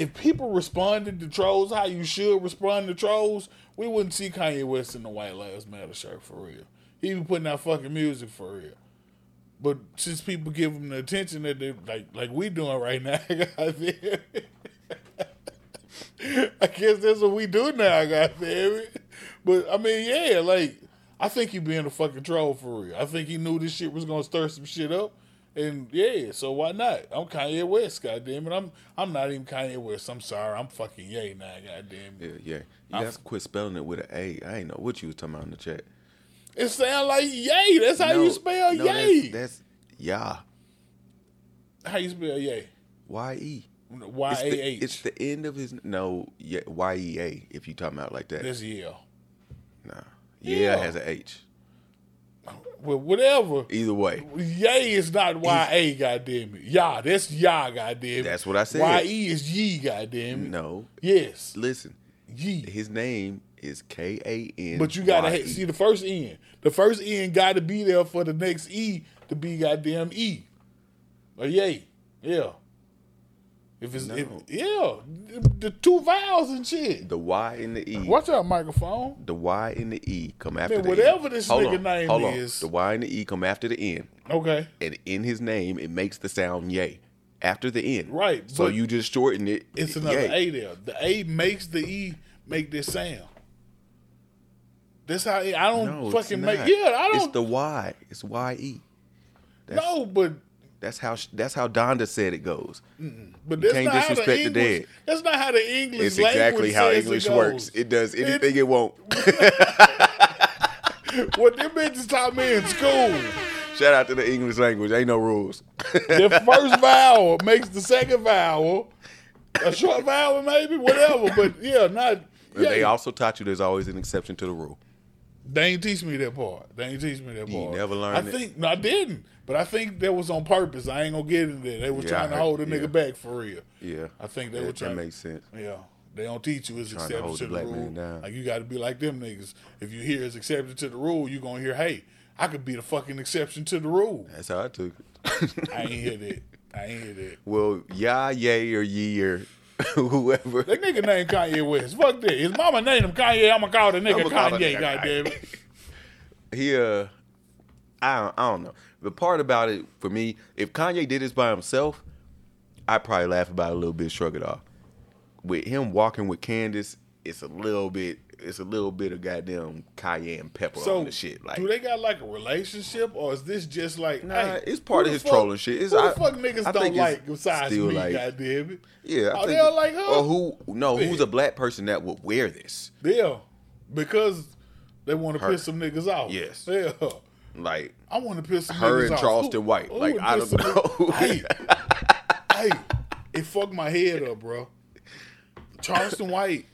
if people responded to trolls how you should respond to trolls, we wouldn't see Kanye West in the White Lives Matter shirt for real. He be putting out fucking music for real. But since people give him the attention that they like, like we doing right now, I guess that's what we do now, goddamn it. But I mean, yeah, like I think he being a fucking troll for real. I think he knew this shit was gonna stir some shit up, and yeah, so why not? I'm Kanye West, goddamn it. I'm I'm not even Kanye West. I'm sorry, I'm fucking yay now, goddamn it. Yeah, yeah. You have to quit spelling it with an A. I ain't know what you was talking about in the chat. It sound like yay. That's how you spell no, yay. That's, that's yeah. how you spell yay? Y E. Y It's the, H. it's the end of his no yeah, Y E A. If you talking about like that, That's yeah. nah. Yeah, Yeah. has an H. Well, whatever. Either way, Yay is not Y A, goddamn it. Yeah, that's ya, goddamn it. That's what I said. Y E is ye, goddamn it. no. Yes, Listen, ye. his name is K A N. But you gotta ha- see the first N. The first N got to be there for the next E to be goddamn E. Or yay, yeah. If it's if, No. yeah, the, the two vowels and shit. the Y and the E. Watch out, microphone. The Y and the E come after Man, the whatever N. this hold nigga on, name hold on. is. The Y and the E come after the N, Okay, and in his name it makes the sound yay after the N. Right, So you just shorten it. it's another yay. A there. The A makes the E make this sound. That's how I don't No, fucking make. Yeah, I don't. It's the Y. It's Y E. That's, no, but That's how that's how Donda said it goes. but that's can't how the disrespect the dead. That's not how the English. It's exactly how English it works. It does anything it, won't. What them bitches taught me in school. Shout out to the English language. Ain't no rules. The first vowel makes the second vowel. A short vowel, maybe, whatever. But yeah, not. And they also taught you there's always an exception to the rule. They ain't teach me that part. They ain't teach me that part. You never learned I it? think no, I didn't. But I think that was on purpose. I ain't gonna get into that. They were Yeah, trying to hold the yeah. nigga back for real. Yeah. I think they that, were trying. that makes sense. Yeah, they don't teach you as Trying to exception to the rule. Like you got to be like them niggas. If you hear it's exception to the rule, you gonna hear, hey, I could be the fucking exception to the rule. That's how I took it. I ain't hear that. I ain't hear that. well, yeah, yay, or ye, or whoever. That nigga named Kanye West. Fuck that. His mama named him Kanye. I'ma call the nigga I'ma Kanye. Goddamn it. he uh I don't, I don't know. The part about it for me, if Kanye did this by himself, I'd probably laugh about it a little bit, shrug it off. With him walking with Candace, it's a little bit it's a little bit of goddamn cayenne pepper So on the shit. Like do they got like a relationship, or is this just like? Nah, hey, it's part of his fuck- trolling shit. It's- who I- the fuck niggas I don't like besides me? like- goddamn it. Yeah, I oh, they don't like her. Or who no, who's a black person that would wear this? Yeah, because they want to piss some niggas off. Yes. Yeah. Like I want to piss some Her and off. Charleston Who- White. who Like, I don't know. hey, hey, it fucked my head up, bro. Charleston White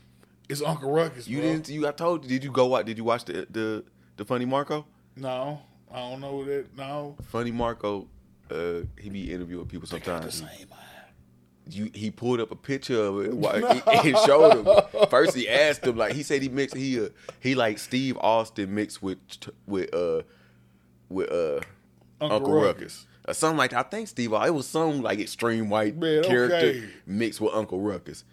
is Uncle Ruckus. you bro. didn't you I told you, did you go watch did you watch the the, the funny Marco? No, I don't know that. No, Funny Marco, uh, he be interviewing people sometimes. You, he pulled up a picture of it while he, he showed him. First, he asked him like he said he mixed he uh, he like Steve Austin mixed with with uh with uh Uncle Uncle, Ruckus. Ruckus. or something like that. I think Steve it was some like extreme white Man, character okay. mixed with Uncle Ruckus.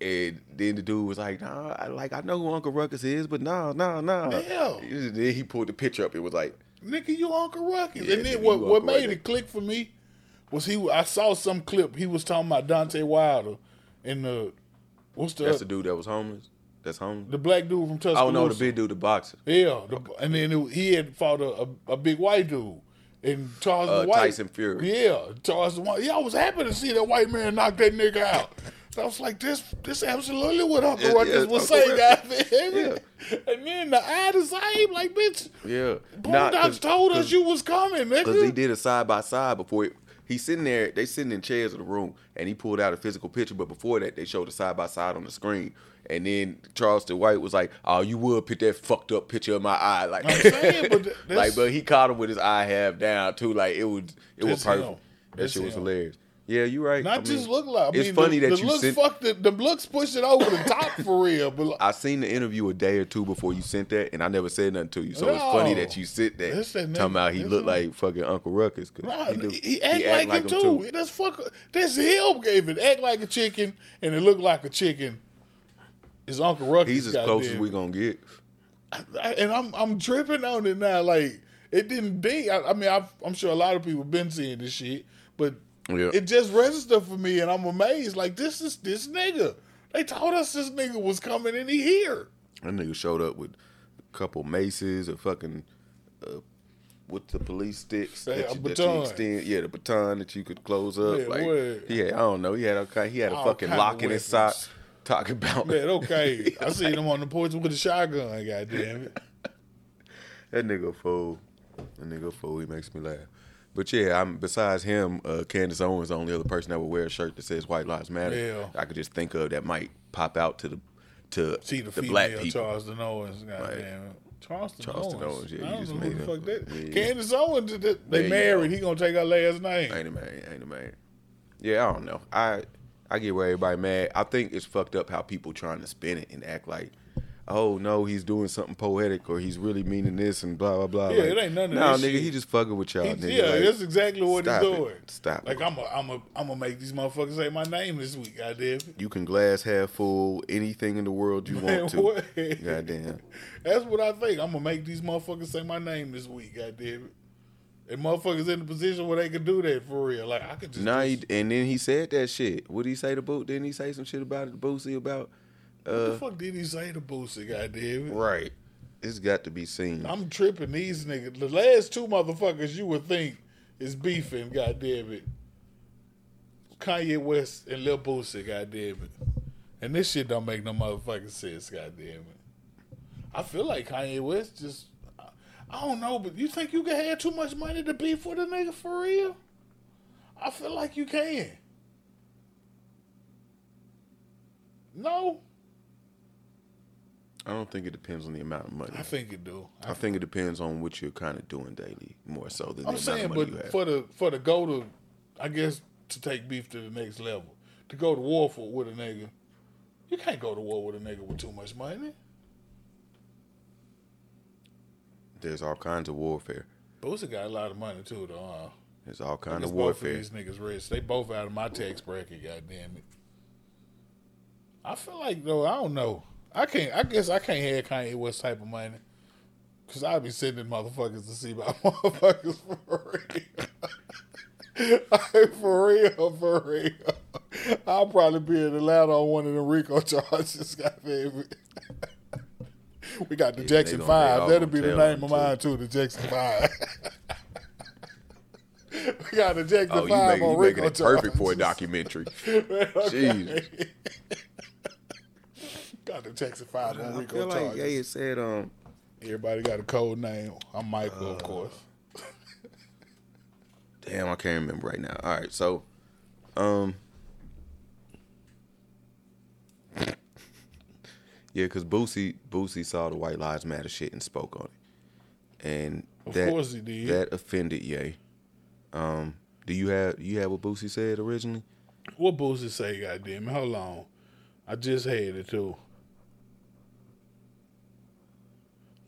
And then the dude was like, "Nah, I, like I know who Uncle Ruckus is, but no, no, no." Yeah. Then he pulled the picture up. It was like, Nigga, you Uncle Ruckus. Yeah, and then what, what Uncle made Ruckus. it click for me was he. I saw some clip. He was talking about Deontay Wilder in the what's the "That's the dude that was homeless. That's homeless." the black dude from Tuscaloosa. Oh no, the big dude, the boxer. Yeah, the, and then it, he had fought a, a, a big white dude. And Charles Uh, White, Tyson Fury. Yeah, Charles White. Yeah, I was happy to see that white man knock that nigga out. I was like, this, this absolutely what Uncle Yeah, Ruckus yeah, was saying, Ruckus. goddamn. And then the eye the same, like, bitch. Yeah, Boondocks told us you was coming, nigga. because he did a side by side before. It, He's sitting there. They sitting in chairs in the room, and he pulled out a physical picture. But before that, they showed a side by side on the screen. And then Charleston White was like, "Oh, you would put that fucked up picture of my eye, like, saying, but like, but he caught him with his eye half down too. Like it was, it was That's him. perfect. That That's shit was him. hilarious. Yeah, you right. Not I just mean, look like. I it's mean, funny the, that the you looks sent. fucked the, the looks pushed it over the top for real. But like, I seen the interview a day or two before you sent that, and I never said nothing to you. So it's funny that you sit there that talking about he looked like fucking Uncle Ruckus. 'cause Nah, he, he, do- act, he like, him too. That's fuck. That's him. Gave it act like a chicken, and it looked like a chicken. His Uncle Ruckus. He's as close as we gonna get. I- and I'm I'm tripping on it now. Like it didn't ding. I, I mean, I've, I'm sure a lot of people been seeing this shit, but Yeah. it just registered for me, and I'm amazed. Like this is this nigga. They told us this nigga was coming, and he here. That nigga showed up with a couple maces, a fucking uh, with the police sticks Yeah, that, a you, that you baton. extend. Yeah, the baton that you could close up. Yeah, like yeah, I don't know. He had a he had a All fucking lock in his sock. Talking about Man, okay. I seen him on the porch with a shotgun. God damn it. That nigga fool. That nigga fool. He makes me laugh. But yeah, I'm besides him, uh, Candace Owens, is the only other person that would wear a shirt that says "White Lives Matter." Yeah. I could just think of that might pop out to the to See the, the female black people. Charleston Owens. God Right. damn it. Charleston, Charleston Owens. Owens, yeah, I don't just know who the fuck that. Yeah. Candace Owens, they, you married. go. He gonna take her last name. Ain't a man, ain't a man. Yeah, I don't know. I I get where everybody mad. I think it's fucked up how people trying to spin it and act like, oh no, he's doing something poetic or he's really meaning this and blah blah blah. Yeah, like, it ain't none of nah, that nigga, shit. he just fucking with y'all, He- nigga. yeah, Like, that's exactly what he's it. doing. Stop Like it. I'm, a, I'm, a, I'm gonna make these motherfuckers say my name this week. God damn it. You can glass half full anything in the world you Man, want to. what? Goddamn. That's what I think. I'm gonna make these motherfuckers say my name this week. God damn it. And motherfuckers in the position where they can do that for real. Like I could just. Nah, he, and then he said that shit. What did he say to Boot? Didn't he say some shit about it to Boosie about? what the Uh, fuck did he say to Boosie? God damn it. right. It's got to be seen. I'm tripping these niggas. The last two motherfuckers you would think is beefing, goddamn it. Kanye West and Lil Boosie, goddamn it. And this shit don't make no motherfucking sense, goddamn it. I feel like Kanye West just I- I don't know, but you think you can have too much money to beef for the nigga for real? I feel like you can. No, I don't think it depends on the amount of money. I think it do. I think it depends on what you're kind of doing daily, more so than the I'm amount saying, of money but you have. for the for the go to, I guess to take beef to the next level, to go to war for with a nigga, you can't go to war with a nigga with too much money. There's all kinds of warfare. Boosie got a lot of money too, though. Huh? There's all kinds of both of warfare. these niggas rich. They both out of my tax bracket. Goddamn it. I feel like though I don't know. I can't. I guess I can't have Kanye West type of money. Cause I'd be sending motherfuckers to see my motherfuckers for real. for real, for real. I'll probably be in Atlanta on one of the RICO charges, goddamn it. We got the Yeah, Jackson they gonna- they Five. That'll be the name of mine too. The Jackson Five. we got the Jackson Oh, you, Five make, on you making RICO it perfect for a documentary. Okay. Jesus. got the Jackson Five on I RICO feel like charges. yeah, it said um. Everybody got a code name. I'm Michael, Uh, of course. Damn, I can't remember right now. All right, so, um, yeah, because Boosie Boosie saw the White Lives Matter shit and spoke on it, and Of that course he did. that offended Ye. Um, do you have you have what Boosie said originally? What Boosie say, goddamn it? Hold on. I just had it too.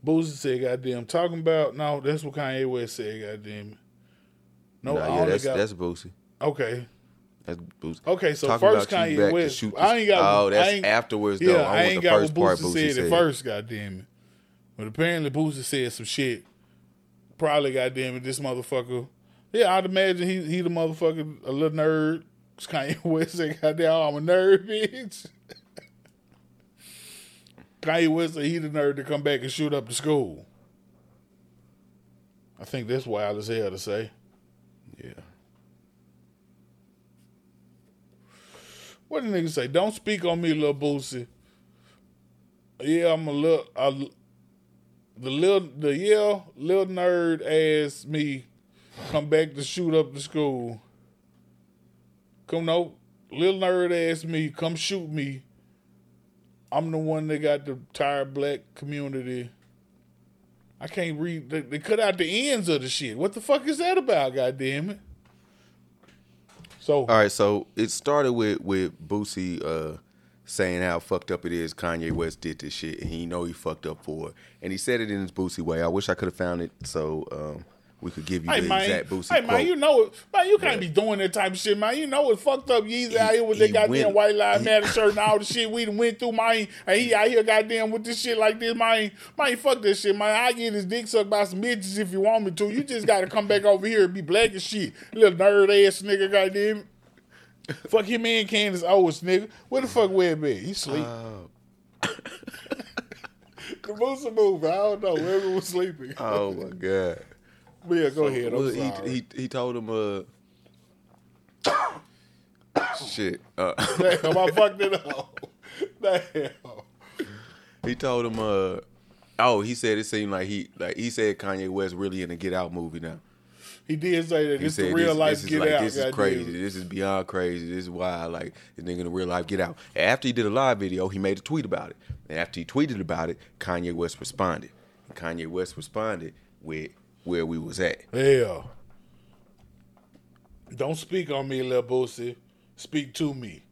Boosie said, goddamn, talking about, no, that's what Kanye West said, goddamn. No, Nah, I yeah, that's got, that's Boosie. okay. That's Boosie. Okay, so Talking first Kanye West, shoot I ain't got. Oh, that's afterwards though. Yeah, I I ain't the got first what part Boosie, Boosie said, said. at first, goddamn it. But apparently Boosie said some shit. Probably, goddamn it, this motherfucker. Yeah, I'd imagine he he the motherfucker, a little nerd. Kanye West said, goddamn, I'm a nerd, bitch. Kanye West said he the nerd to come back and shoot up the school. I think that's wild as hell to say. Yeah. What the nigga say? Don't speak on me, little Boosie. Yeah, I'm a little, I, the little, the yeah, little nerd ass me come back to shoot up the school. come no little nerd ass me, come shoot me. I'm the one that got the entire black community. I can't read. They, they cut out the ends of the shit. What the fuck is that about? God damn it. So All right, so it started with with Boosie uh, saying how fucked up it is Kanye West did this shit, and he know he fucked up for it, and he said it in his Boosie way. I wish I could have found it so um, we could give you Hey the man, exact Boosie hey quote. man, you know it, man. You can't Yeah. be doing that type of shit, man. You know it's fucked up. Yeezy out here with that he goddamn went- white lives he- matter shirt and all the shit we done went through, man. And he out here goddamn with this shit like this, man. Man, fuck this shit, man. I get his dick sucked by some bitches if you want me to. You just gotta come back over here and be black as shit, little nerd ass nigga, goddamn. fuck him and Candace Owens, nigga. Where the fuck Webb at? He sleep. Uh, oh, the Boosie movie, I don't know. Webb was sleeping. oh my god. Yeah, go ahead. Well, sorry. he, he he told him uh shit. Uh, Damn, I fucked it up. Damn. he told him uh oh he said it seemed like he like he said Kanye West really in a Get Out movie now. He did say that He it's said the real this, life this get like out. this is crazy. This is beyond crazy. This is wild. Like this nigga in the real life get out. After he did a live video, he made a tweet about it. And after he tweeted about it, Kanye West responded. And Kanye West responded with where we was at. Yeah. Don't speak on me, little boosie. Speak to me.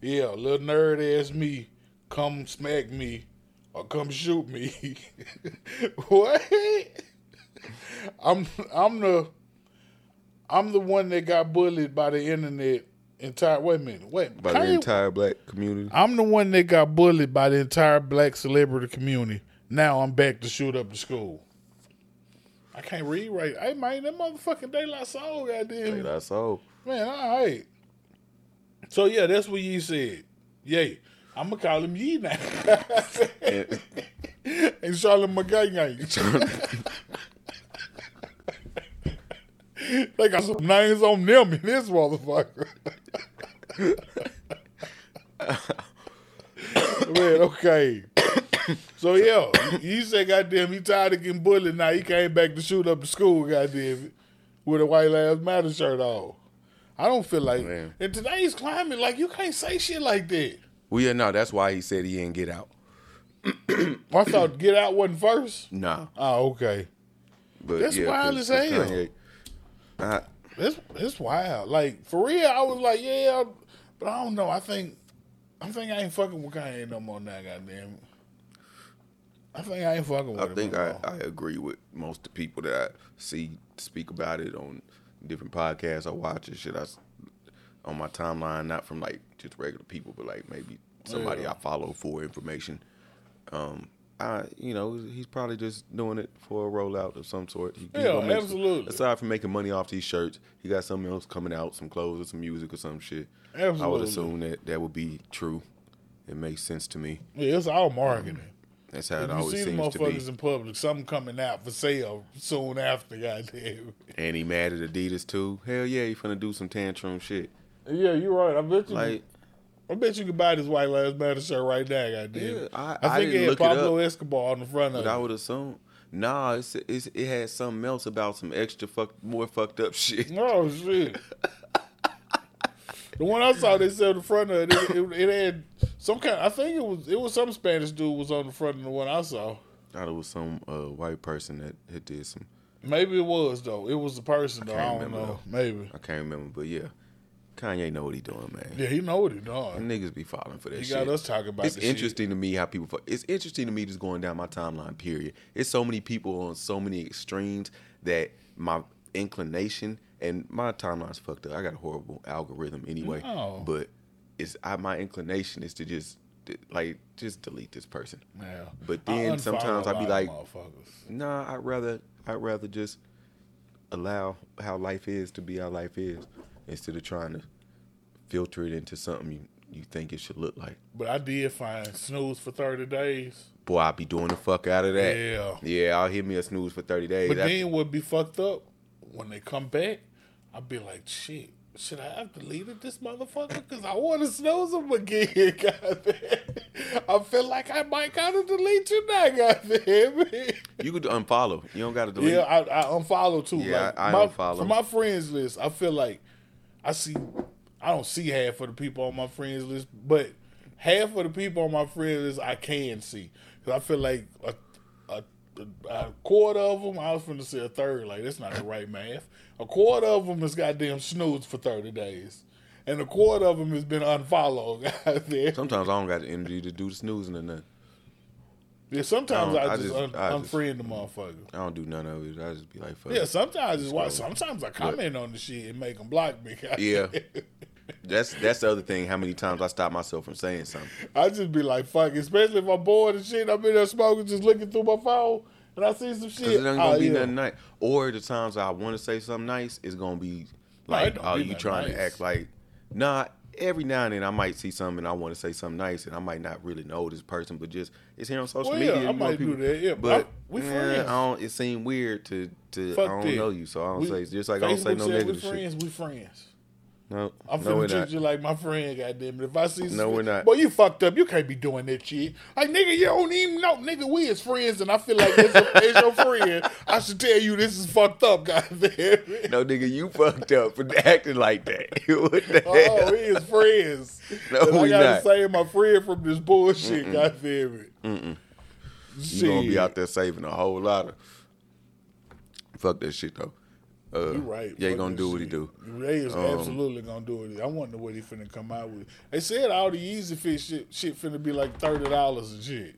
Yeah, little nerd ass me. Come smack me or come shoot me. what? I'm I'm the I'm the one that got bullied by the internet entire wait a minute. Wait. By the entire black community. I'm the one that got bullied by the entire black celebrity community. Now I'm back to shoot up the school. I can't read right. Hey man, that motherfucking De La Soul, goddamn. That's all. Man, all right. So yeah, that's what Yee said. Yay. I'm gonna call him Yee now. And- and Charlotte McGay. they got some names on them in this motherfucker. Man, okay. So yeah, he said, "Goddamn, he tired of getting bullied. Now he came back to shoot up the school. Goddamn it, with a white lives matter shirt on. I don't feel like Man. in today's climate, like you can't say shit like that. Well, yeah, no, that's why he said he didn't get out. I thought Get Out wasn't first. Nah, Oh, okay. but That's yeah, wild as hell. Kanye- I- It's it's wild. Like for real, I was like, yeah, but I don't know. I think I think I ain't fucking with Kanye no more now. Goddamn. It. I think I ain't fucking with I him think I. I agree with most of the people that I see speak about it on different podcasts I watch and shit. I s- on my timeline, not from like just regular people, but like maybe somebody Yeah. I follow for information. Um, I you know he's probably just doing it for a rollout of some sort. He, Yeah, gonna make some- absolutely. aside from making money off these shirts, he got something else coming out, some clothes or some music or some shit. I would Absolutely. assume that that would be true. It makes sense to me. Yeah, it's all marketing. That's how If it always see the seems to be. motherfuckers in public, something coming out for sale soon after. Goddamn. And he mad at Adidas too. Hell yeah, he finna do some tantrum shit. Yeah, you're right. I bet you. Like, I bet you could buy this White Lives Matter shirt right now. Goddamn. Yeah, I- I I think didn't it had look it Pablo up. Escobar on the front of but I would assume, nah, it's, it's it had something else about some extra fuck, more fucked up shit. Oh shit. the one I saw they said the front of it, it, it, it had some kind. I think it was it was some Spanish dude was on the front of the one I saw. I thought it was some uh, white person that had did some. Maybe it was though. It was the person though. I, don't remember, know. Maybe. I can't remember, but yeah, Kanye know what he doing, man. Yeah, he know what he And doing. niggas be falling for that He shit. got us talking about. it's the shit. interesting to me how people. fu- It's interesting to me just going down my timeline. Period. It's so many people on so many extremes that my inclination and my timeline's fucked up. I got a horrible algorithm anyway. No. But it's I, my inclination is to just like just delete this person. Yeah. But then unfollow sometimes I'd be like. Nah, I'd rather I'd rather just allow how life is to be how life is instead of trying to filter it into something you, you think it should look like. But I did find snooze for thirty days. Boy, I'd be doing the fuck out of that. Yeah. Yeah, I'll hit me a snooze for 30 days. But That's- then would be fucked up when they come back? I'd be like, shit. Should I have deleted this motherfucker? Because I want to snooze him again, goddamn. I feel like I might gotta delete you now, goddamn. you could unfollow. You don't got to delete. Yeah, I, I unfollow too. Yeah, like, I- I my, unfollow. For my friends list, I feel like I see I don't see half of the people on my friends list, but half of the people on my friends list I can see because I feel like a, a, quarter of them. I was going to say a third. Like that's not the right math. A quarter of them is goddamn snooze for thirty days, and a quarter of them has been unfollowed. Goddamn. Sometimes I don't got the energy to do the snoozing or nothing. Yeah, sometimes I I, don't- I just, just- un- I just- unfriend the motherfucker. I don't do none of it. I just be like, fuck. Yeah, sometimes I just watch. Scroll. Sometimes I comment on the shit and make them block me. Yeah. That's that's the other thing. How many times I stop myself from saying something? I just be like, fuck, especially if I'm bored and shit. I'm in there smoking, just looking through my phone, and I see some shit. Because it ain't oh, gonna ah, be yeah. nothing nice. Or the times I want to say something nice, it's gonna be like, oh, be you trying nice. to act like, nah. Every now and then I might see something and I want to say something nice and I might not really know this person, but just it's here on social Well, yeah, media. I might do that, yeah, but I- we friends. I don't. It seemed weird to to Fuck I don't that. know you, so I don't We- say just like I don't say no negative we shit. friends, we friends. No, I'm no, finna treat not. you like my friend, goddamn it. If I see No, we're not. Boy, you fucked up. You can't be doing that shit. Like, nigga, you don't even know. Nigga, we is friends, and I feel like as, a, as your friend, I should tell you this is fucked up, goddamn it. No, nigga, you fucked up for acting like that. what the Oh, hell? we is friends. No, and I we gotta not. save my friend from this bullshit, goddamn it. Mm-mm. You gonna be out there saving a whole lot of. Fuck that shit though. Uh, You right. Yeah, he gonna do what he do. Ray is Um, absolutely gonna do it. I wonder what he finna come out with. They said all the Easy Fit shit, shit finna be like thirty dollars and shit.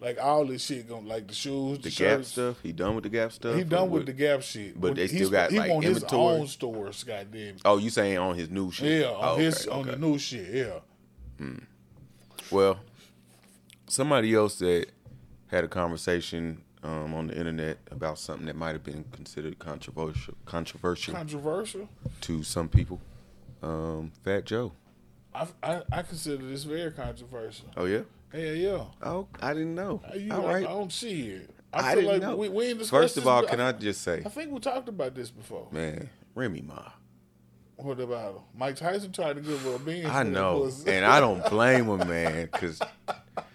Like all this shit gonna like the shoes, the, The Gap shirts. stuff. He done with the Gap stuff. He done with the Gap shit, But they still got, he like, want his own stores. Goddamn. Oh, you saying on his new shit? Yeah, on Oh, his okay, on the new shit. Yeah. Well, somebody else that had a conversation um, on the internet about something that might have been considered controversial, controversial Controversial. to some people. Um, Fat Joe. I, I I consider this very controversial. Oh yeah. Yeah, yeah. Oh, I didn't know. You, All I, right. I don't see it. I, I, feel didn't like know. we, we First of all, but can I just say, I think we talked about this before. man, Remy Ma. What about him? Mike Tyson tried to give her a bean. I know, and I don't blame him, man, because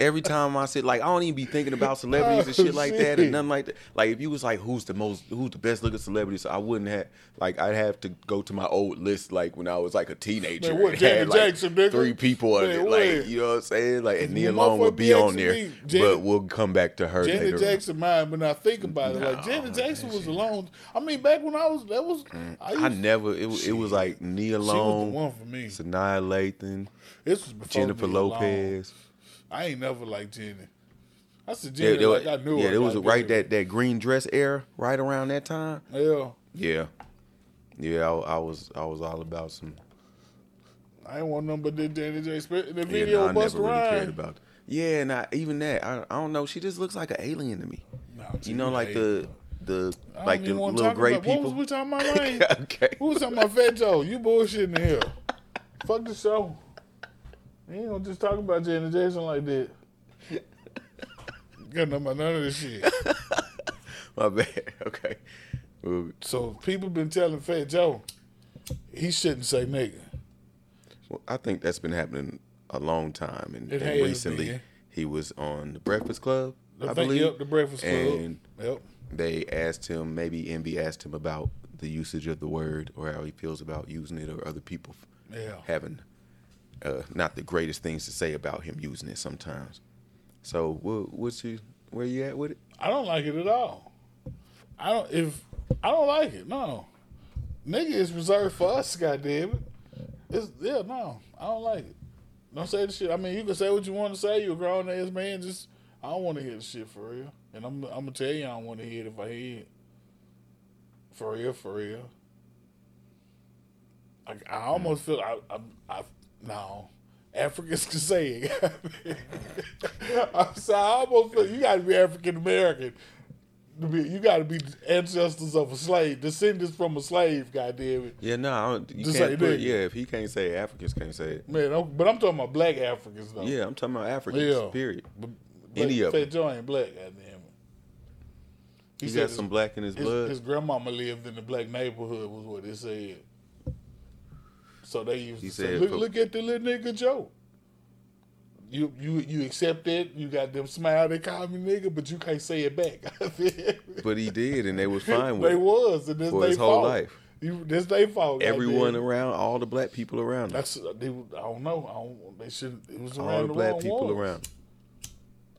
every time I sit, like, I don't even be thinking about oh, celebrities and shit like that, and nothing like that. Like, if you was like, who's the most, who's the best looking celebrity, so I wouldn't have, like, I'd have to go to my old list, like when I was like a teenager. Man, what, and had, like, Jackson, nigga? Three people on Man, what? like, you know what I'm saying? Like, and Nia Long would be on there, me, Janet- but we'll come back to her Janet later. Jackson mine, but now think about it. Like No, Janet oh, Jackson was alone. I mean, back when I was, that was. Mm, I, used, I never. It, was- it was like Nia She was the one for me. Sanaa Lathan, This was before Jennifer Nia Long. I ain't never liked Jenny. I said Yeah, Jenny was, like I knew yeah, her. there was goddamn. right that, that green dress era right around that time. Yeah, Yeah, yeah, I, I was I was all about some. I ain't want nothing but that Janet Jackson. The Yeah, video no, I never really cared about. Yeah, and I, even that, I, I don't know. She just looks like an alien to me. Nah, You know, like the the like the little gray about, What people. was we talking about, man? okay. Who was talking about Fat Joe? You bullshitting here. Fuck the show. You ain't gonna just talk about Janet Jackson like that. Got nothing about none of this shit. My bad. Okay. Well, So people been telling Fat Joe he shouldn't say nigga. well, I think that's been happening a long time, and, It and has recently been. he was on the Breakfast Club, I, think, believe. Yep, the Breakfast Club. And yep. they asked him, maybe Envy asked him about the usage of the word or how he feels about using it or other people f- Yeah. having uh, not the greatest things to say about him using it sometimes. So, what, what's you, where you at with it? I don't like it at all. I don't if I don't like it. No, nigga is reserved for us. Goddamn it. It's yeah. No, I don't like it. Don't say the shit. I mean, you can say what you want to say. You're a grown ass man. Just I don't want to hear the shit for real. And I'm I'm gonna tell you I don't want to hear it if I hear it. For real, for real. I, I almost feel I I, I no. Africans can say it. I'm sorry, I almost feel you got to be African American. You got to be ancestors of a slave, descendants from a slave. Goddamn it, Yeah, no, I don't, you Just can't put, yeah, if he can't say it, Africans can't say it. man. I'm, but I'm talking about black Africans though. Yeah, I'm talking about Africans, Yeah. period. but, Any of them. Joe ain't black. Goddamn it. He, said got his- some black in his, His, blood. his grandmama lived in the black neighborhood, was what they said. So they used He to say, look, look at the little nigga Joe. You you you accept it. You got them smile. They call me nigga, but you can't say it back. but he did, and they was fine with they it was, and this for his whole life. You, this they fault. Everyone goddamn. around, all the black people around. That's uh, they, I don't know. I don't, they should. It was all around the the, black people ones. around.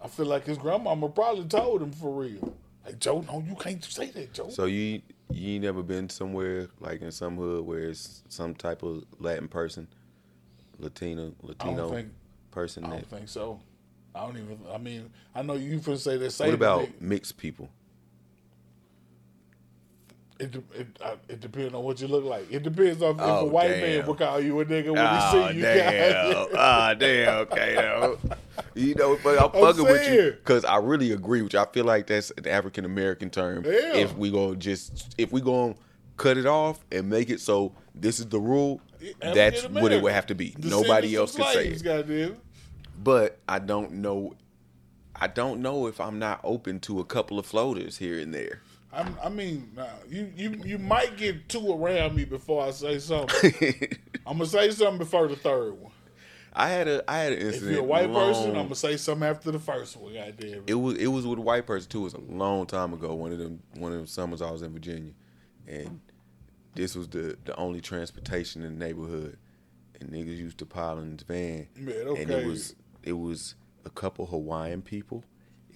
I feel like his grandmama probably told him for real. Like Joe, no, you can't say that, Joe. So you you ain't never been somewhere like in some hood where it's some type of Latin person, Latino Latino think. person I don't think so. I don't even. I mean, I know you finna say that. Same thing. What about thing. mixed people? It it, uh, it depends on what you look like. It depends on if a Oh, white damn. man will call you a nigga when Oh, he see you. damn. Ah, damn. Okay. You know, but I'm I'm fucking with you because I really agree with you. I feel like that's an African American term. Yeah. If we go just if we go cut it off and make it so this is the rule, that's what it would have to be. Nobody else can say it. Goddamn. But I don't know. I don't know if I'm not open to a couple of floaters here and there. I'm, I mean, nah, you you you might get two around me before I say something. I'm gonna say something before the third one. I had a I had an incident. If you're a white person, I'm gonna say something after the first one. Goddamn. It was it was with a white person too. It was a long time ago. One of them one of them summers I was in Virginia, and this was the the only transportation in the neighborhood, and niggas used to pile in this van, Man, okay. and it was it was a couple Hawaiian people,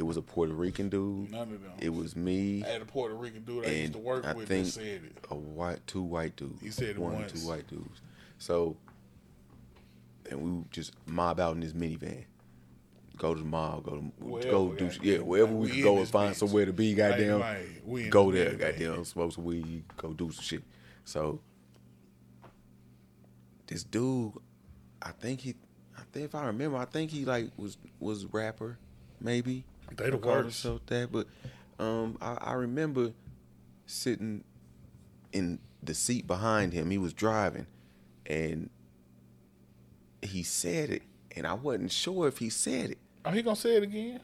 it was a Puerto Rican dude, None of them. it was me, I had a Puerto Rican dude I used to work I with think that said it. a white two white dudes. He said it one once. two white dudes. So, and we would just mob out in this minivan. Go to the mall, go to Wherever, go do yeah wherever we, We could go and find bitch. somewhere to be. Goddamn, man, we in go there. Goddamn, smoke some weed, go do some shit. So this dude, I think he, I think if I remember, I think he like was was rapper, maybe. They the worst. that, but um, I, I remember sitting in the seat behind him. He was driving, and he said it, and I wasn't sure if he said it. Are he gonna say it again?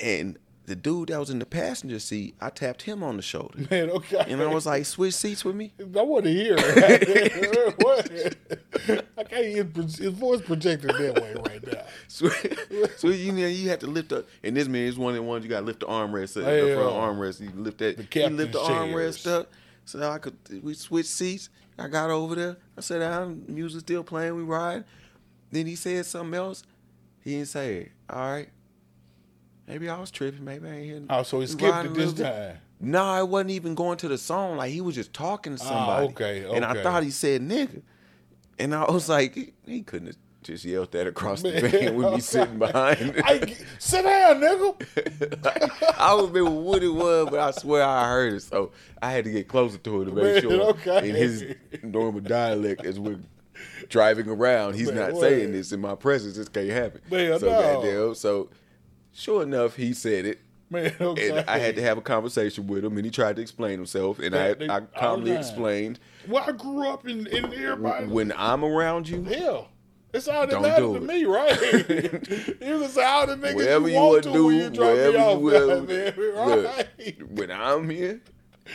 And the dude that was in the passenger seat, I tapped him on the shoulder, Man, okay. and I was like, "Switch seats with me." I want to hear it. what? I can't hear his his voice projected that way right now. So, so you know you have to lift up, and this man is one of the ones you got to lift the armrest, up, the front Hell. armrest. You lift that, The you lift the armrest up. So I could we switch seats. I got over there. I said, ah, "I'm music still playing. We ride." Then he said something else. He didn't say it. All right. Maybe I was tripping. Maybe I ain't hearing. Oh, so he skipped it this time. No, I wasn't even going to the song. Like he was just talking to somebody. Ah, okay, And I thought he said nigga. And I was like, he, he couldn't have just yelled that across the Man, van with me sitting behind. I, sit down, nigga. I don't remember what it was, but I swear I heard it. So I had to get closer to it to make Man, sure okay. in his normal dialect as we're driving around, he's Man, not what? saying this in my presence. This can't happen. Man, so no. goddamn. So sure enough, he said it. Man, okay. And I had to have a conversation with him, and he tried to explain himself, and Man, I, they- I calmly time. explained Well, I grew up in, in everybody. when I'm around you, Hell, it's all that matters to it. me, right? you can say all the niggas whatever you you want to to when do, you drop me off, you will, goddamn, look, when I'm here,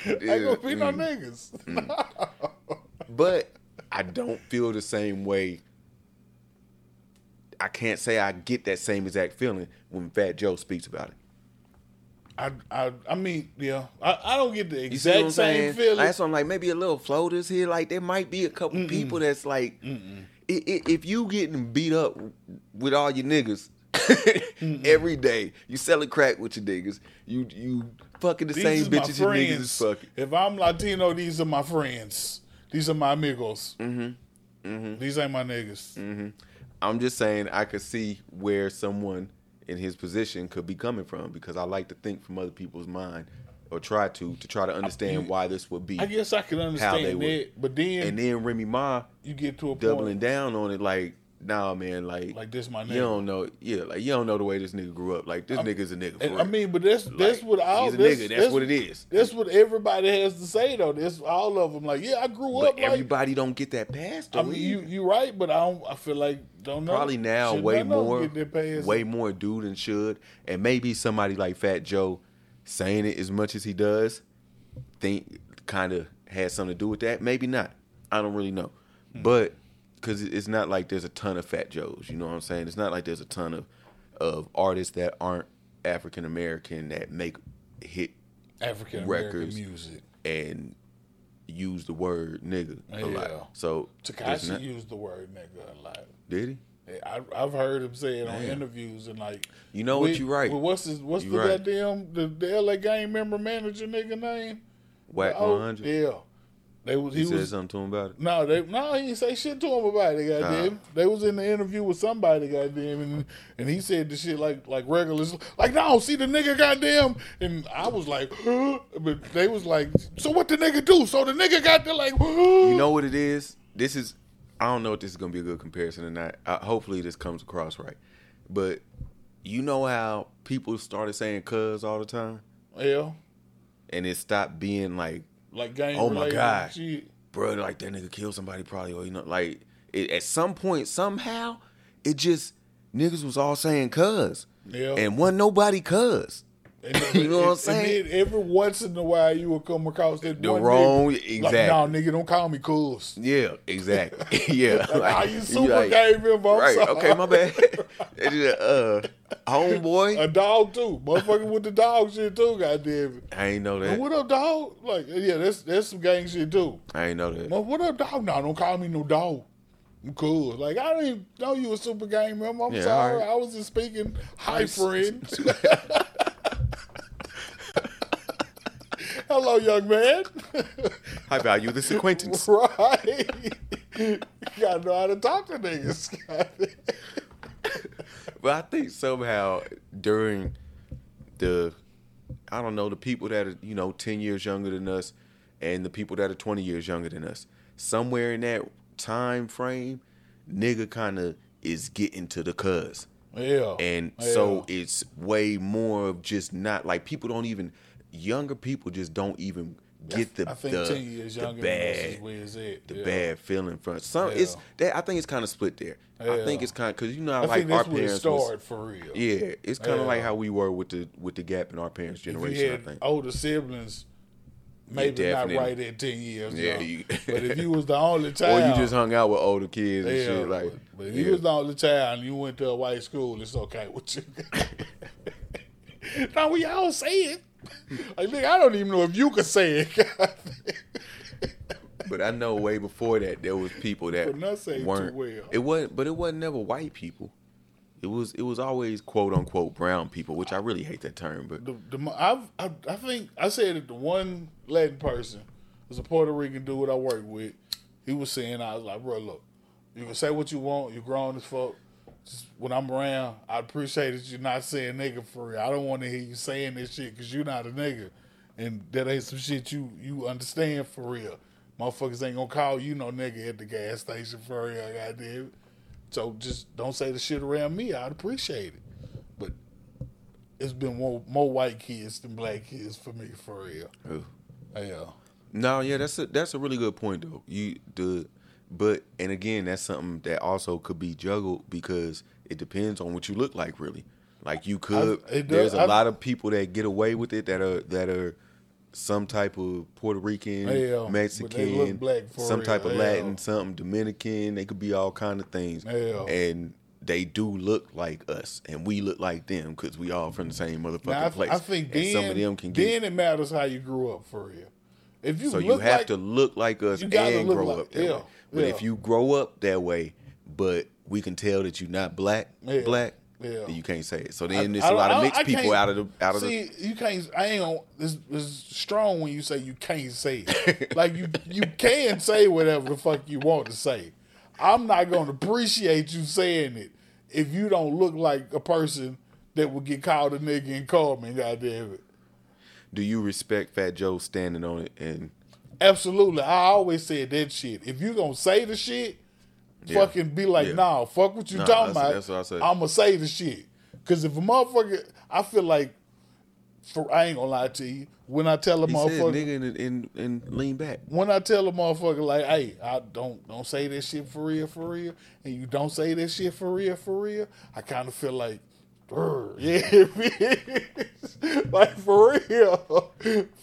Ain't gonna be no mm, niggas. But I don't feel the same way. I can't say I get that same exact feeling when Fat Joe speaks about it. I, I, I mean, yeah, I, I don't get the You see what I'm exact same feeling. That's why I'm like maybe a little floaters here. Like there might be a couple people that's like, i- i- if you getting beat up with all your niggas every day, you selling crack with your niggas, you you fucking the These same bitches your niggas is fucking. If I'm Latino, these are my friends. These are my amigos. Mm-hmm. These ain't my niggas. I'm just saying I could see where someone in his position could be coming from because I like to think from other people's mind or try to to try to understand why this would be. I guess I can understand they that, would. but then And then Remy Ma you get to a point doubling down on it like, nah, man, like, like this, my nigga. you don't know, yeah, like you don't know the way this nigga grew up. Like this nigga's a nigga. For And. I mean, but that's that's Like, what all he's a that's, nigga. That's what it is. That's what everybody has to say though. That's all of them. Like, yeah, I grew but up like. everybody don't get that past. I mean, you you right, but I don't. I feel like don't know. probably now Should way none of them more, way more do than should, and maybe somebody like Fat Joe saying it as much as he does, think kind of has something to do with that. Maybe not. I don't really know, Hmm. but because it's not like there's a ton of Fat Joes. You know what I'm saying? It's not like there's a ton of of artists that aren't African American that make hit African American records. music. and use the word nigga a Yeah. lot. So Tekashi not- used the word nigga a lot. did he? I, I've heard him say it on Damn. interviews and like. You know what? we- You right. well, what's his, What's You the right. goddamn the, the LA game member manager nigga name? Wack 100. Yeah, they was He, he, said was something to him about it. no they no he didn't say shit to him about it. Goddamn, they was in the interview with somebody. Goddamn, and and he said the shit like like regular like no see the nigga goddamn and I was like huh? but they was like so what the nigga do? So the nigga got to like You know what it is? This is I don't know if this is gonna be a good comparison or not. Uh, hopefully this comes across right. But you know how people started saying "cuz" all the time, yeah and it stopped being like, like game. Oh my God. shit. "Bro, like that nigga killed somebody probably," or you know, like it, at some point somehow it just niggas was all saying "cuz," Yeah. and wasn't nobody "cuz." And You know what I'm and saying? then every once in a while, you will come across that The one wrong- nigga, exactly. Like, no, nigga, don't call me cuz. Yeah, exactly. yeah, Like, "Ah, you super like, game member, I'm right? sorry." Okay, my bad. Uh, homeboy. A dog too, motherfucker with the dog shit too. Goddamn it. I ain't know And that. what up, dog? Like, yeah, that's that's some gang shit too. I ain't know that. Well, what up, dog? No, don't call me no dog. I'm cool. Like I don't even know you were super game member. I'm Yeah, sorry. right. I was just speaking. Hi, friend. Hello, young man. I value this acquaintance. right. you gotta know how to talk to niggas. But I think somehow during the, I don't know, the people that are you know ten years younger than us, and the people that are twenty years younger than us, somewhere in that time frame, nigga kind of is getting to the cuz. Yeah. and Yeah. so it's way more of just not like people don't even younger people just don't even get the I think the, the younger than is bad the yeah. bad feeling from some it's that I think it's kind of split there. I think it's kind of because you know I like our that's where it parents was, for real. yeah it's kind of like how we were with the with the gap in our parents generation. I think older siblings, maybe not right at ten years. Yeah, you- but if you was the only child, or you just hung out with older kids and yeah, shit like. But, if yeah. you was the only child and you went to a white school, it's okay with you. now we all say it. Like, nigga, I don't even know if you could say it. But I know way before that there was people that weren't. well. It wasn't, but it wasn't never white people. It was it was always quote unquote brown people, which I really hate that term. But the, the, I've, I, I think I said it. The one Latin person was a Puerto Rican dude I worked with. He was saying, I was like, bro, look, you can say what you want. You're grown as fuck. Just when I'm around, I appreciate that you're not saying nigga for real. I don't want to hear you saying this shit because you're not a nigga, and that ain't some shit you you understand for real. Motherfuckers ain't gonna call you no nigga at the gas station for real, goddamn. So just don't say the shit around me. I'd appreciate it. But it's been more, more white kids than black kids for me, for real. Ugh. Yeah. no, yeah, that's a that's a really good point though. You the but and again, that's something that also could be juggled because it depends on what you look like, really. Like you could. I- does- there's a I- lot of people that get away with it that are that are some type of Puerto Rican, Yeah, Mexican, some real, type of yeah. Latin, something Dominican. They could be all kind of things. Yeah. And they do look like us, and we look like them because we all from the same motherfucking Now, I, place. I think and then, some of them can get. then it matters how you grew up, for real. If you so you have like, to look like us You and grow like- up that yeah, way. But if you grow up that way, but we can tell that you're not black, Yeah, black, yeah. then you can't say it. So then there's a lot of mixed people out of the out of the. See, you can't. I ain't gonna. It's, it's strong when you say you can't say it. like you, you can say whatever the fuck you want to say. I'm not gonna appreciate you saying it if you don't look like a person that would get called a nigga and call me. Goddamn it. Do you respect Fat Joe standing on it and Absolutely. I always said that shit. If you gonna say the shit, Yeah. fucking be like, Yeah. nah, fuck what you Nah, talking about. that's what I said. I'ma say the shit. Cause if a motherfucker, I feel like, for I ain't gonna lie to you, when I tell a he said motherfucker, nigga and, and, and lean back? when I tell a motherfucker like, hey, I don't don't say that shit for real, for real, and you don't say that shit for real, for real, I kind of feel like, yeah, like for real.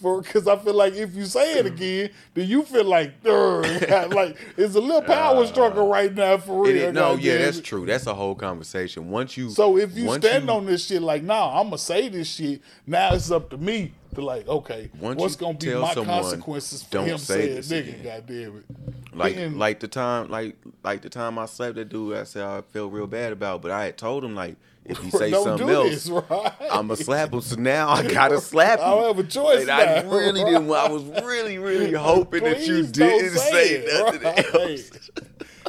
For because I feel like if you say it again, then you feel like, like it's a little power struggle right now for real. is- no, yeah, that's true. That's a whole conversation. Once you So if you stand you- on this shit, like, nah, I'm gonna say this shit. Now it's up to me to like, okay, what's gonna be my someone, consequences for "Don't him say saying this nigga? again." Goddamn it! like like the time like like the time I slapped that dude, I said I felt real bad about, but I had told him like if he say something else, right? I'ma slap him. So now I gotta slap him. I don't have a choice And I really right? didn't. I was really really hoping that you didn't say, nothing right. else.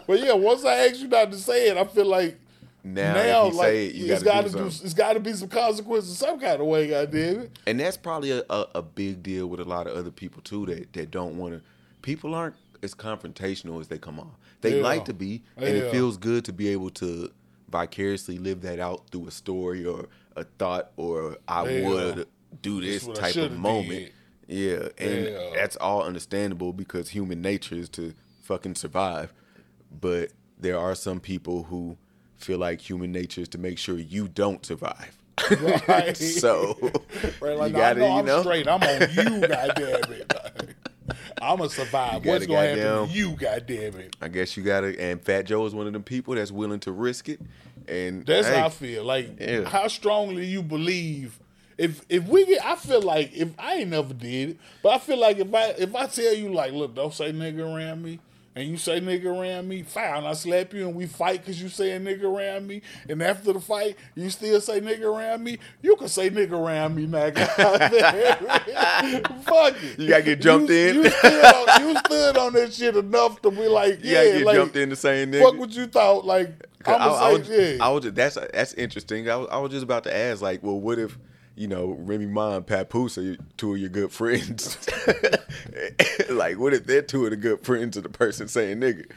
But yeah, once I asked you not to say it, I feel like Now, now, like say it, you it's gotta got do to do, something. it's got to be some consequences some kind of way. Goddamn it! and that's probably a, a, a big deal with a lot of other people too that, that don't want to people aren't as confrontational as they come on they Yeah. like to be and Yeah. it feels good to be able to vicariously live that out through a story or a thought or i Yeah. would do this I type of moment yeah and Yeah. that's all understandable because human nature is to fucking survive but there are some people who feel like human nature is to make sure you don't survive Right. so Right, like, you no, gotta know you I'm straight. I'm on you, goddamn it. I'm gonna survive. What's gonna happen to you, goddamn it? I guess you gotta. And Fat Joe is one of them people that's willing to risk it. And That's hey, how I feel. Like Yeah. how strongly you believe. If if we get, I feel like if I ain't never did it, but I feel like if I if I tell you like, look, don't say nigga around me, and you say nigga around me, fine, I slap you and we fight because you say a nigga around me, and after the fight you still say nigga around me, you can say nigga around me now. Fuck it. You gotta get jumped You- in. You stood, on, you stood on that shit enough to be like, you yeah, gotta get like, jumped in the same nigga. fuck what you thought. Like I'm I, I was, yeah. I was, that's that's interesting. I was, I was just about to ask, like, well, what if you know Remy Ma and Papoose are two of your good friends? like, what if they're two of the good friends of the person saying nigga?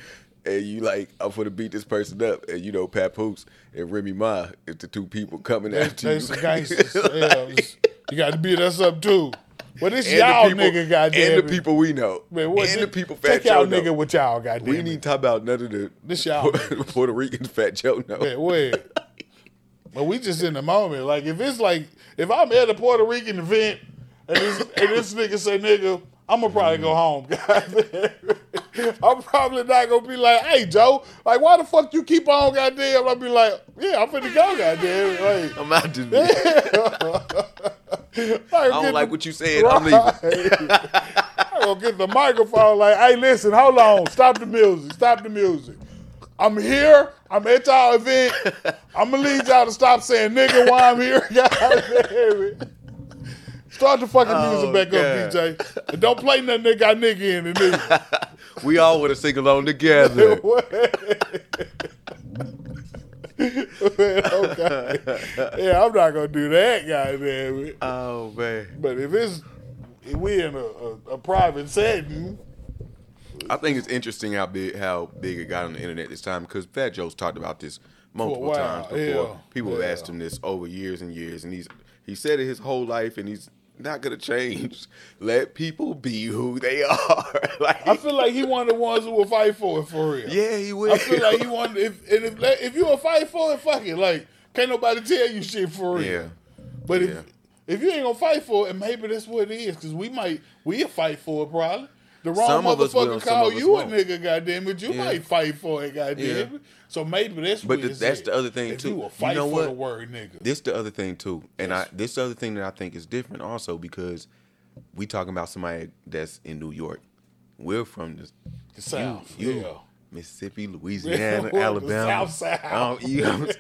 And you like, I'm gonna beat this person up, and you know Papoose and Remy Ma is the two people coming They, after they you. some gangsters. yeah, you got to beat us up too. But it's And y'all people, nigga, goddamn and the people we know, Man, what, and the people Fat Joe y'all know. nigga with y'all, goddamn. We need to talk about none of the This y'all Puerto, Ricans Fat Joe know. Man, wait. But we just in the moment. Like if it's like if I'm at a Puerto Rican event and this, and this nigga say nigga, I'm gonna probably go home. I'm probably not gonna be like, hey Joe, like why the fuck you keep on, goddamn? I'll be like, yeah, I'm finna go, goddamn. Like, I'm out to I I don't like what you said. I'm leaving. I'm gonna get the microphone like, hey, listen, hold on, stop the music, stop the music. I'm here. I'm at y'all event. I'm gonna need y'all to stop saying nigga while I'm here. God damn it. Start the fucking oh, music Oh, back God. up, DJ. And don't play nothing that got nigga in it, nigga. We all want to sing along together. okay. Oh, yeah, I'm not gonna do that, goddamn it. oh man, But if it's if we in a, a, a private setting, I think it's interesting how big how big it got on the internet this time because Fat Joe's talked about this multiple while, times before. yeah, People have asked him this over years and years, and he's he said it his whole life, and he's not gonna change. Let people be who they are. like, I feel like he one of the ones who will fight for it for real. yeah, he will. I feel like he wanted if and if if you a fight for it, fuck it. Like can't nobody tell you shit for real. Yeah. But Yeah. if if you ain't gonna fight for it, maybe that's what it is, because we might we'll fight for it probably. The wrong Some of us will, motherfucker call you a nigga, goddamn it. You Yeah. might fight for it, goddamn Yeah. it. So maybe that's But the- that's the other thing, too. You will You fight know for what? the word nigga. This the other thing too, and I this other thing that I think is different also because we talking about somebody that's in New York. We're from the, The South, you, yeah. Mississippi, Louisiana, Alabama. South Side. Um, you know,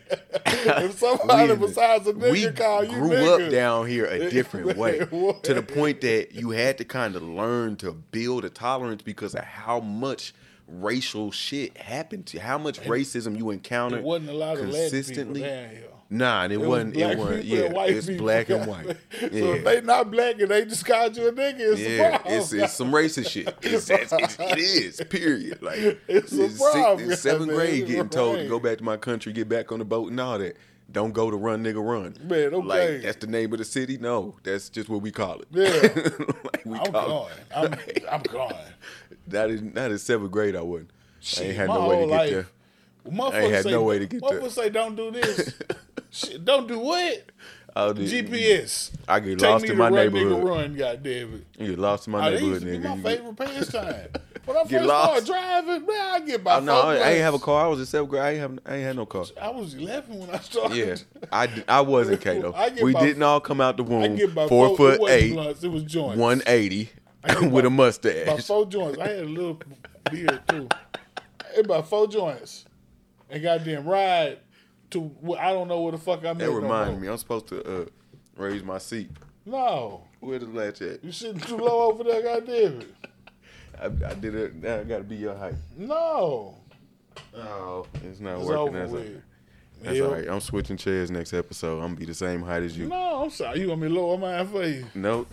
If somebody besides a nigga we call you grew up down here a different way to the point that you had to kind of learn to build a tolerance because of how much racial shit happened to you, how much racism you encountered There wasn't a lot of consistently. Nah, and it, It was wasn't. black It wasn't. Yeah, white it's people. black and white. so if they not black and they just called you a nigga, it's a yeah. problem. It's, it's some racist shit. It's, it's, it's, it is. Period. Like It's a six- problem, it's seventh man. grade, getting told to go back to my country, get back on the boat, and all that. Don't go to run, nigga, run. Man, okay. Like that's the name of the city. No, that's just what we call it. Yeah. like we I'm call going. it. I'm, I'm going. That is that is seventh grade. I wouldn't. I ain't had no way to get life, there. Motherfuckers I ain't had say, no way to get there. Motherfuckers say, don't do this. Shit, don't do what? Oh, the- GPS. I get Take lost in my run, neighborhood. Nigga, run, goddamn it. You get lost in my Oh, neighborhood, nigga. my favorite pastime. When I first lost. started driving, man, I get by Oh, no, I, I ain't have a car. I was in seventh grade. I ain't have. I ain't had no car. I was 11 when I started. Yeah, I, I wasn't Kato. I We about- didn't all come out the I womb four foot eight, blunts, it was joints. one eighty, with about- a mustache. About four joints. I had a little beard too. About four joints. And goddamn ride to I don't know where the fuck I'm That at. reminded no me. I'm supposed to uh, raise my seat. No. Where the latch at? You sitting too low over there, goddamn it. I, I did it. Now I gotta be your height. No. Oh, it's not It's working. That's, with. that's all right. I'm switching chairs next episode. I'm gonna be the same height as you. No, I'm sorry. You want me to lower mine for you? Nope.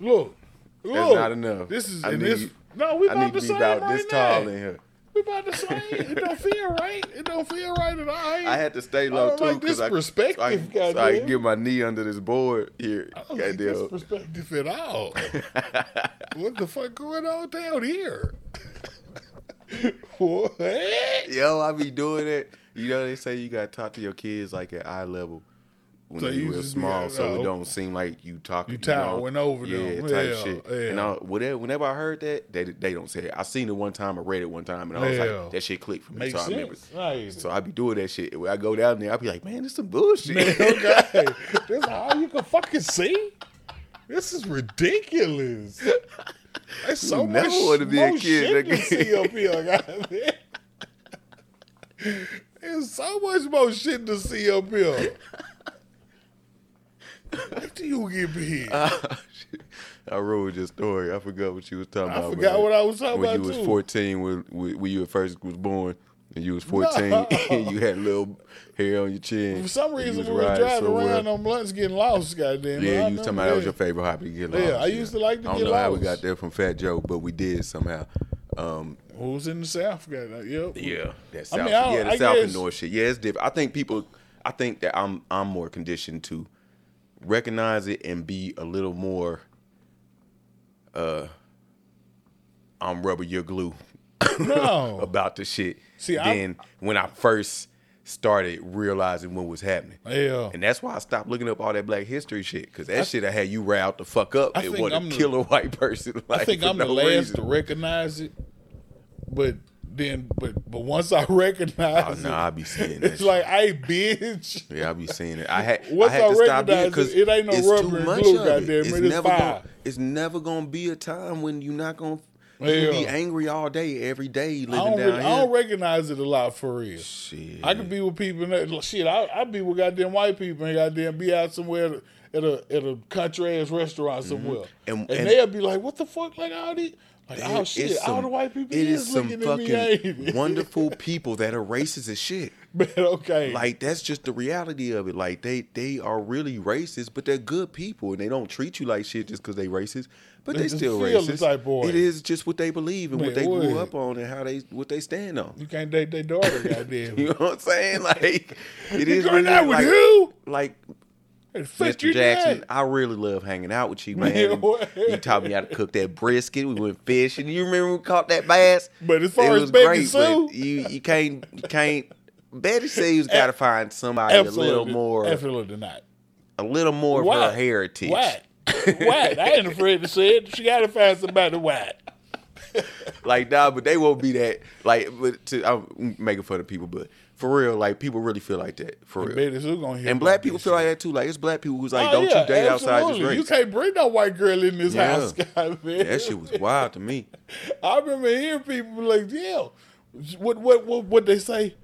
Look. Look. That's not enough. This is I need- this. No, we I need to be about right this now. tall in here. We about to same. It don't feel right. It don't feel right at all. I had to stay low too because this I, perspective, I, so I can get my knee under this board here. I don't like this perspective at all. what the fuck going on down here? what? Yo, I be doing it. You know they say you got to talk to your kids like at eye level when So they you real small, so oh. it don't seem like you talking. You know, towering over yeah, them. type Yeah, shit. yeah. And I, whenever, whenever I heard that, they they don't say it. I seen it one time. I read it one time, and I was Yeah. like, that shit clicked for me. Makes so I remember. Right. So I be doing that shit. When I go down there, I be like, man, this some bullshit. Man, okay. this is all you can fucking see? This is ridiculous. There's so You never much wanna be a kid shit to again. see up here, goddamn. There's so much more shit to see up here. Wait till you get big. I ruined your story. I forgot what you was talking I about. I forgot man. what I was talking when about, When you was 14, when, when you first was born, and you was 14, and you had little hair on your chin. For some reason, we were driving so well. around on blunts getting lost, goddamn. Yeah, I you was talking about that was your favorite hobby to get lost. Yeah, I used to like to I don't get know how we lost. got there from Fat Joe, but we did somehow. Um, Who was in the South? Goddamn. Yep. yeah, that I South, mean, I don't- yeah, the I South guess- and North shit. Yeah, it's different. I think people, I think that I'm I'm more conditioned to recognize it and be a little more. Uh, I'm rubber your glue No. about the shit. See, I- when I first started realizing what was happening. Yeah. And that's why I stopped looking up all that Black History shit because that shit I had you riled the fuck up I and think want to kill a white person. Like, I think I'm the last reason. to recognize it, but then, but but once I recognize Oh, no, it, I be seeing that. it's shit. like, hey, bitch. Yeah, I be seeing it. I had, Once I had I to recognize it because it, it ain't no it's rubber too and much glue, of it. It's it's never gonna, it's never gonna be a time when you're not gonna you be angry all day, every day, I living don't, down here. I don't recognize it a lot for real. shit. I could be with people that shit. I I be with goddamn white people and goddamn be out somewhere at a at a country ass restaurant somewhere, Mm-hmm. And- and, and- they'll be like, "What the fuck? Like all these." Like, Man, oh shit! all some- the white people It is is some looking at me. fucking wonderful people that are racist as shit. But okay, Like that's just the reality of it. Like they they are really racist, but they're good people, and they don't treat you like shit just because they racist. But They they still racist. type boy. It is just what they believe and Man, what they grew up on and how they what they stand on. you can't date their daughter, goddamn. You know what I'm saying? Like it is going really out with like, who? like Mr. Jackson, dad. I really love hanging out with you, Man, you taught me how to cook that brisket. We went fishing. You remember we caught that bass? But as far it as was Betty great, Sue- but you you can't you can't. Betty Sue's got to find somebody a little more absolutely not. a little more of Why? her heritage. White, white. I ain't afraid to say it. She got to find somebody white. Like nah, but they won't be that. Like, but to I'm making fun of people, but for real, like people really feel like that for real. Betty Sue gonna hear And black people feel shit. like that too. Like it's black people who's like, Oh, don't yeah, you date outside this absolutely. You can't bring no white girl in this Yeah. house, God, man. That shit was wild to me. I remember hearing people like, yeah, what what what what they say?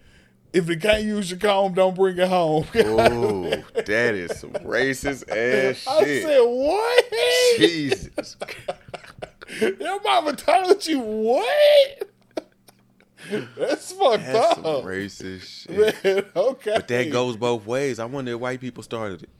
If they can't use your comb, don't bring it home. Oh, that is some racist ass I shit. I said, what? Jesus. Your mama told you what? That's fucked That's some up. racist shit. Man, okay. But that goes both ways. I wonder if white people started it.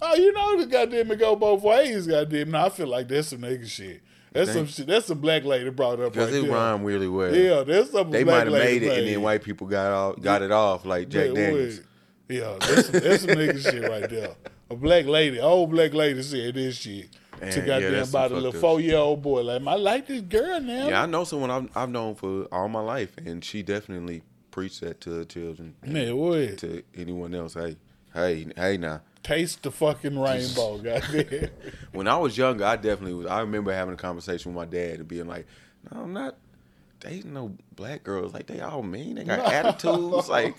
Oh, you know the goddamn it go both ways, goddamn. No, I feel like that's some nigga shit. That's some shit. That's some black lady brought up Because right it rhymed really well. Yeah, that's some They might have made it and then white people got off, got it off like Jack Yeah, Daniels. Yeah, that's some, that's some nigga shit right there. A black lady, old black lady said this shit Man, to goddamn some about a little four year old boy. Like, I like this girl now. Yeah, I know someone I've, I've known for all my life, and she definitely preached that to her children, Man, what? to anyone else. Hey, hey, hey, now Taste the fucking rainbow, goddamn. When I was younger, I definitely was. I remember having a conversation with my dad and being like, "No, I'm not dating no black girls. Like they all mean. They got attitudes. Like,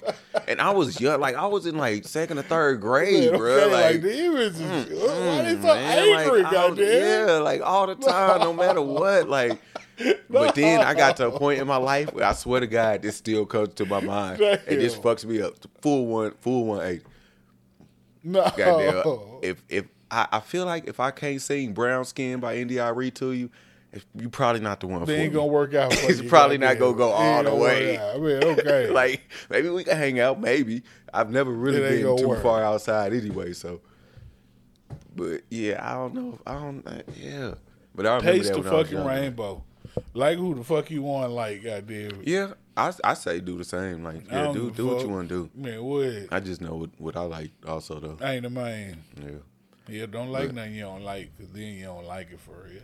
and I was young. Like I was in like second or third grade, bro. Okay, Like, like, the images. why they so mm, man, like, angry, was- goddamn? Yeah, like all the time, no matter what. Like, but then I got to a point in my life where I swear to God, this still comes to my mind. It just fucks me up. Full one, full one eight. No. Goddamn. If if I, I feel like if I can't sing Brown Skin by India.Arie to you, if, you probably not the one for They ain't me. gonna work out. For It's probably not gonna go all the way. I mean, okay. like maybe we can hang out. Maybe I've never really been too work. far outside anyway. So, but yeah, I don't know. I don't. uh, Yeah, but I remember taste that the when I was fucking rainbow. Like who the fuck you want? Like goddamn. Yeah, I I say do the same. Like yeah, do a do what you want to do. Man, what? I just know what, what I like also though. I ain't the man. Yeah. Yeah, don't like nothing you don't like, cause then you don't like it for real.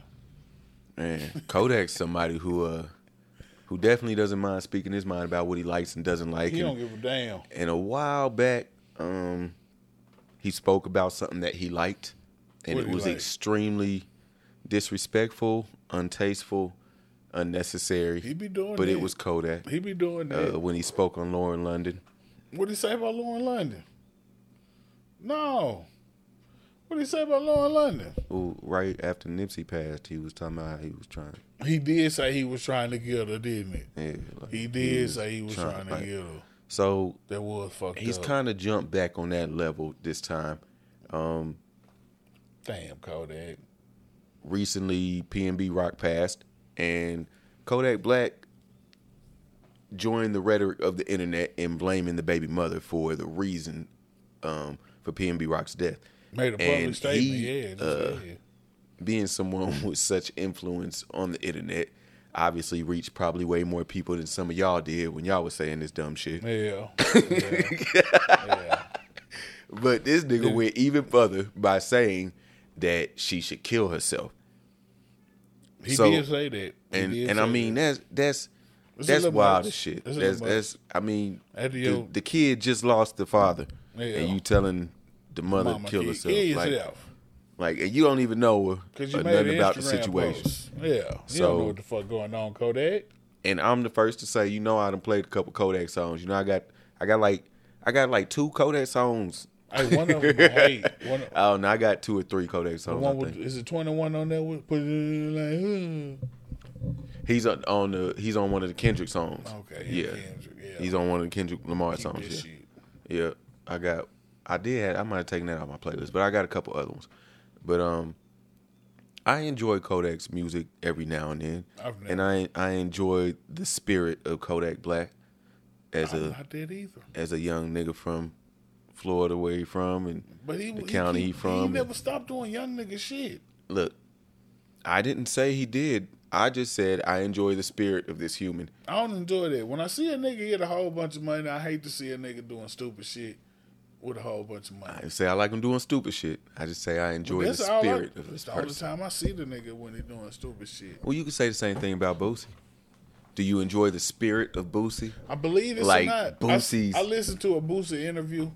Man, Kodak's somebody who uh who definitely doesn't mind speaking his mind about what he likes and doesn't like. He And- don't give a damn. and a while back, um, he spoke about something that he liked, and What it was like? extremely disrespectful, untasteful, unnecessary. He be doing but that. it was Kodak He be doing that. uh, when he spoke on Lauren London. what did he say about Lauren London? No. What did he say about Lauren London? Who right after Nipsey passed, he was talking about how he was trying. He did say he was trying to get her, didn't he? Yeah, like, He did was say he was trying, to like- get her. So That was fucked he's kind of jumped back on that level this time. Um, Damn, Kodak. recently PNB Rock passed, and Kodak Black joined the rhetoric of the internet in blaming the baby mother for the reason um, for PNB Rock's death. Made a public And statement. he, yeah, uh. Being someone with such influence on the internet, obviously reached probably way more people than some of y'all did when y'all was saying this dumb shit. Yeah. yeah. yeah. But this nigga went even further by saying that she should kill herself. He So- did say that. He and and I mean that. that's that's It's that's wild as shit. That's that's I mean the, the kid just lost the father, Yeah. and you telling the mother Mama kill kill herself, like yourself. like and you don't even know Because you uh, made nothing an about the situation. Post. Yeah. You So- don't know what the fuck going on, Kodak. And I'm the first to say, you know, I done played a couple Kodak songs. You know, I got I got like I got like two Kodak songs. Hey, one of them, hey, one of, Oh no, I got two or three Kodak songs. one with, is it 21 on that? With, put it like, He's on, on the he's on one of the Kendrick songs. Okay, yeah, Kendrick, yeah. he's on one of the Kendrick Lamar keep songs. Yeah. Yeah, I got. I did. Have, I might have taken that off my playlist, but I got a couple other ones. But um, I enjoy Kodak's music every now and then, I've and I I enjoy the spirit of Kodak Black as I'm a not that either. as a young nigga from Florida, where he from, and But he, the he county keep- he from. He never stopped doing young nigga shit. look, I didn't say he did. I just said I enjoy the spirit of this human. I don't enjoy that. When I see a nigga get a whole bunch of money, I hate to see a nigga doing stupid shit with a whole bunch of money. I didn't say I like him doing stupid shit. I just say I enjoy the That's all I- spirit of this all the time I see the nigga when he doing stupid shit. Well, you could say the same thing about Boosie. Do you enjoy the spirit of Boosie? I believe this Like not. Boosie's- I, I listened to a Boosie interview.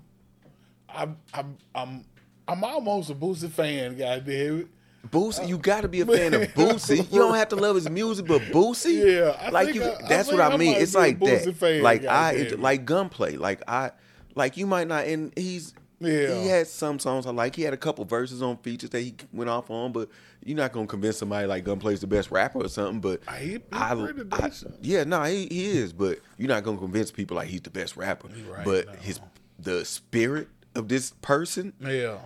I'm I'm I'm I'm almost a Boosie fan, goddamn it. Boosie, you got to be a fan of Boosie. You don't have to love his music, but Boosie, Yeah, I like you. I- I that's what I I mean. It's like that. Fan, like I, goddamn. like gunplay. Like I, like you might not. And he's Yeah. he had some songs I like. He had a couple verses on features that he went off on, but you're not gonna convince somebody like Gunplay's the best rapper or something. But Ah, he I, I- yeah, no, he, he is. But you're not gonna convince people like he's the best rapper. right, but no. his the spirit of this person Yeah.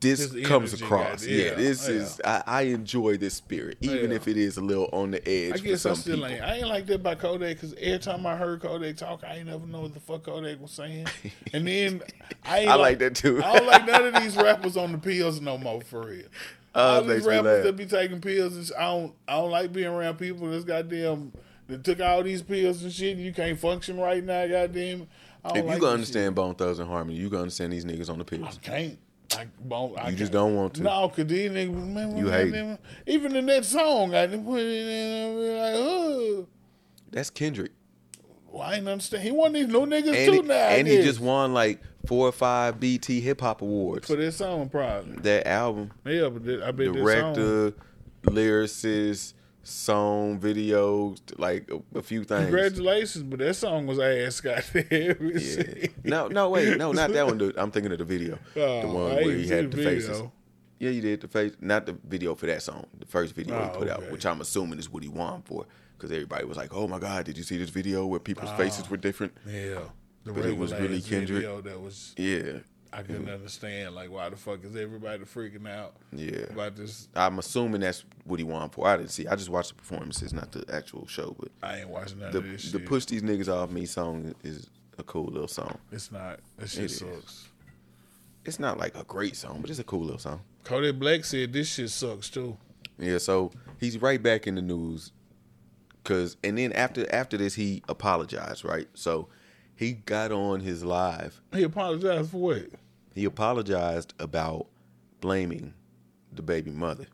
This His comes across. goddamn. Yeah, this Yeah. is I, I enjoy this spirit, even Yeah. if it is a little on the edge I guess I still people. ain't. I ain't like that by Kodak because every time I heard Kodak talk, I ain't never know what the fuck Kodak was saying. And then I ain't I like that too. I don't like none of these rappers on the pills no more for real. Oh, All these rappers that be taking pills, and I don't. I don't like being around people that's goddamn that took all these pills and shit. And you can't function right now, goddamn. If like you can understand Bone Thugs and Harmony, you can understand these niggas on the shit. I pills. can't. I, won't- I You just don't want to. No, cause these niggas, man, You man, hate. man, Even in that song, I didn't put it in. and be Like, oh. That's Kendrick, Well, I ain't understand. He one of these new niggas and too he, now. And he just won like four or five BET Hip Hop Awards. for this song, probably. that album, Yeah, but I bet that song. director, lyricist, song, videos, like a, a few things. Congratulations, but that song was ass, goddamn. Yeah. No, no, wait, no, not that one. Dude. I'm thinking of the video, oh, the one I where he had the the faces. Yeah, you did the face, not the video for that song. The first video Oh, he put out, which I'm assuming is what he won for, because everybody was like, "Oh my God, did you see this video where people's oh, faces were different?" Yeah. The But it was really Kendrick. video that was Yeah, I couldn't understand like why the fuck is everybody freaking out yeah. about this I'm assuming that's what he won for. I didn't see. I just watched the performances, not the actual show. But I ain't watching none the of this the shit. push these niggas off me song is a cool little song. it's not. That shit It is. sucks. It's not like a great song, but it's a cool little song. Kodak Black said this shit sucks too. Yeah, so he's right back in the news. Cause and then after after this he apologized, right? So he got on his live. He apologized for what? He apologized about blaming the baby mother.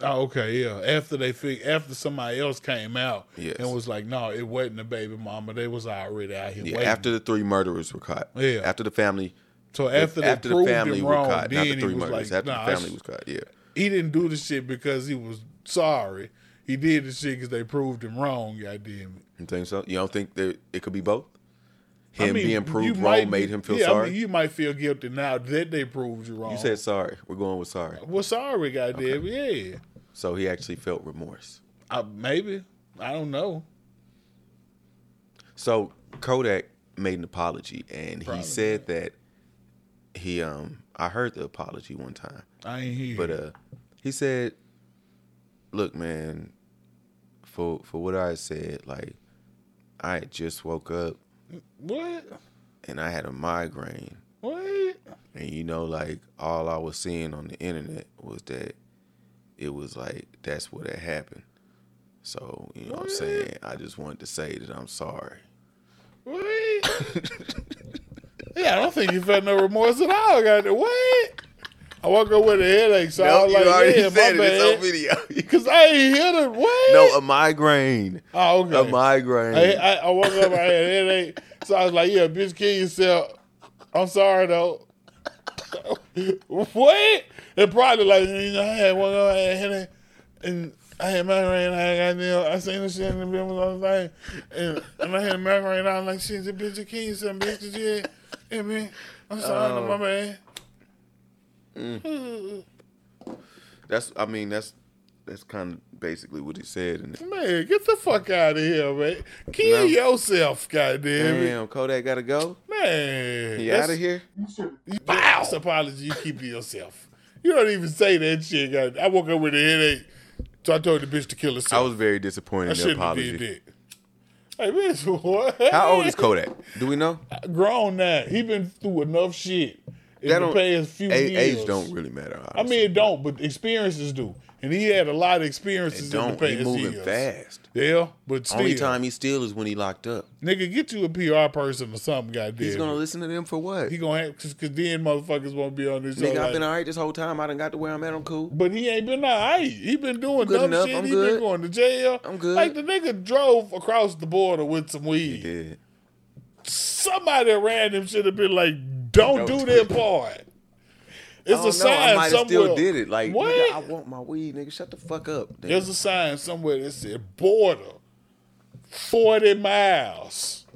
Oh, okay, yeah. After they fig- after somebody else came out Yes. and was like, no, it wasn't the baby mama. They was already out here Yeah, waiting. after the three murderers were caught. Yeah. After the family so after they after the family were wrong, caught, not the he three murders. like, after nah, the family was caught, yeah. he didn't do the shit because he was sorry. He did the shit because they proved him wrong. Goddamn it. You think so? You don't think that it could be both? I Him mean, being proved wrong made him feel yeah, sorry. I mean, you might feel guilty now that they proved you wrong. you said sorry. We're going with sorry. well, sorry, goddamn, yeah. So he actually felt remorse. Uh, maybe I don't know. So Kodak made an apology, and Probably. he said that he um I heard the apology one time, I ain't here. but uh he said, "Look, man, for for what I said, like I had just woke up what? and I had a migraine, What? and you know, like all I was seeing on the internet was that it was like that's what had happened." So, you know what I'm saying? I just wanted to say that I'm sorry. What? yeah, I don't think you felt no remorse at all. Got what? I woke up with a headache, so I was like, yeah, my bad. video. Cause I ain't hear the what? no, a migraine. oh, okay. A migraine. I, I, I woke up, I had a headache, so I was like, yeah, bitch, kill yourself. I'm sorry though. what? And probably like, you know, I had one, I had a headache, and I had migraine. I got there. I seen the shit in the middle of the thing, and, and I had a migraine. I was like, shit, the bitch, kill yourself, bitch, did you? Yeah, man. I'm sorry, Oh. my man. Mm. That's. I mean, that's that's kind of basically what he said. And Man, get the fuck out of here, man. Kill No. yourself, goddamn it. damn, Kodak got to go. Man. He out of here. Bow. That's apology you keep to yourself. You don't even say that shit. God. I woke up with a headache, so I told the bitch to kill herself. I was very disappointed I, in the apology. did that. Hey, bitch, what? How old is Kodak? Do we know? Grown now. He been through enough shit in That the don't- past few A- years. age don't really matter. I mean, it don't, but experiences do. And he had a lot of it experiences in the don't. past He moving years. fast. Yeah, but still. Only time he still is when he locked up. Nigga, get you a PR person or something, goddamn. He's gonna listen to them for what? He gonna have, cause, cause then motherfuckers won't be on this. Nigga, I've been alright this whole time. I done got to where I'm at. I'm cool. But he ain't been all right. He been doing Good dumb enough. shit. I'm he been going to jail. I'm good. Like the nigga drove across the border with some weed. Yeah. Somebody around him should have been like, "Don't, Don't do part." It's a know. sign I might have somewhere. still did it. Like, what? nigga, I want my weed, nigga. Shut the fuck up. nigga. There's a sign somewhere that said border, forty miles.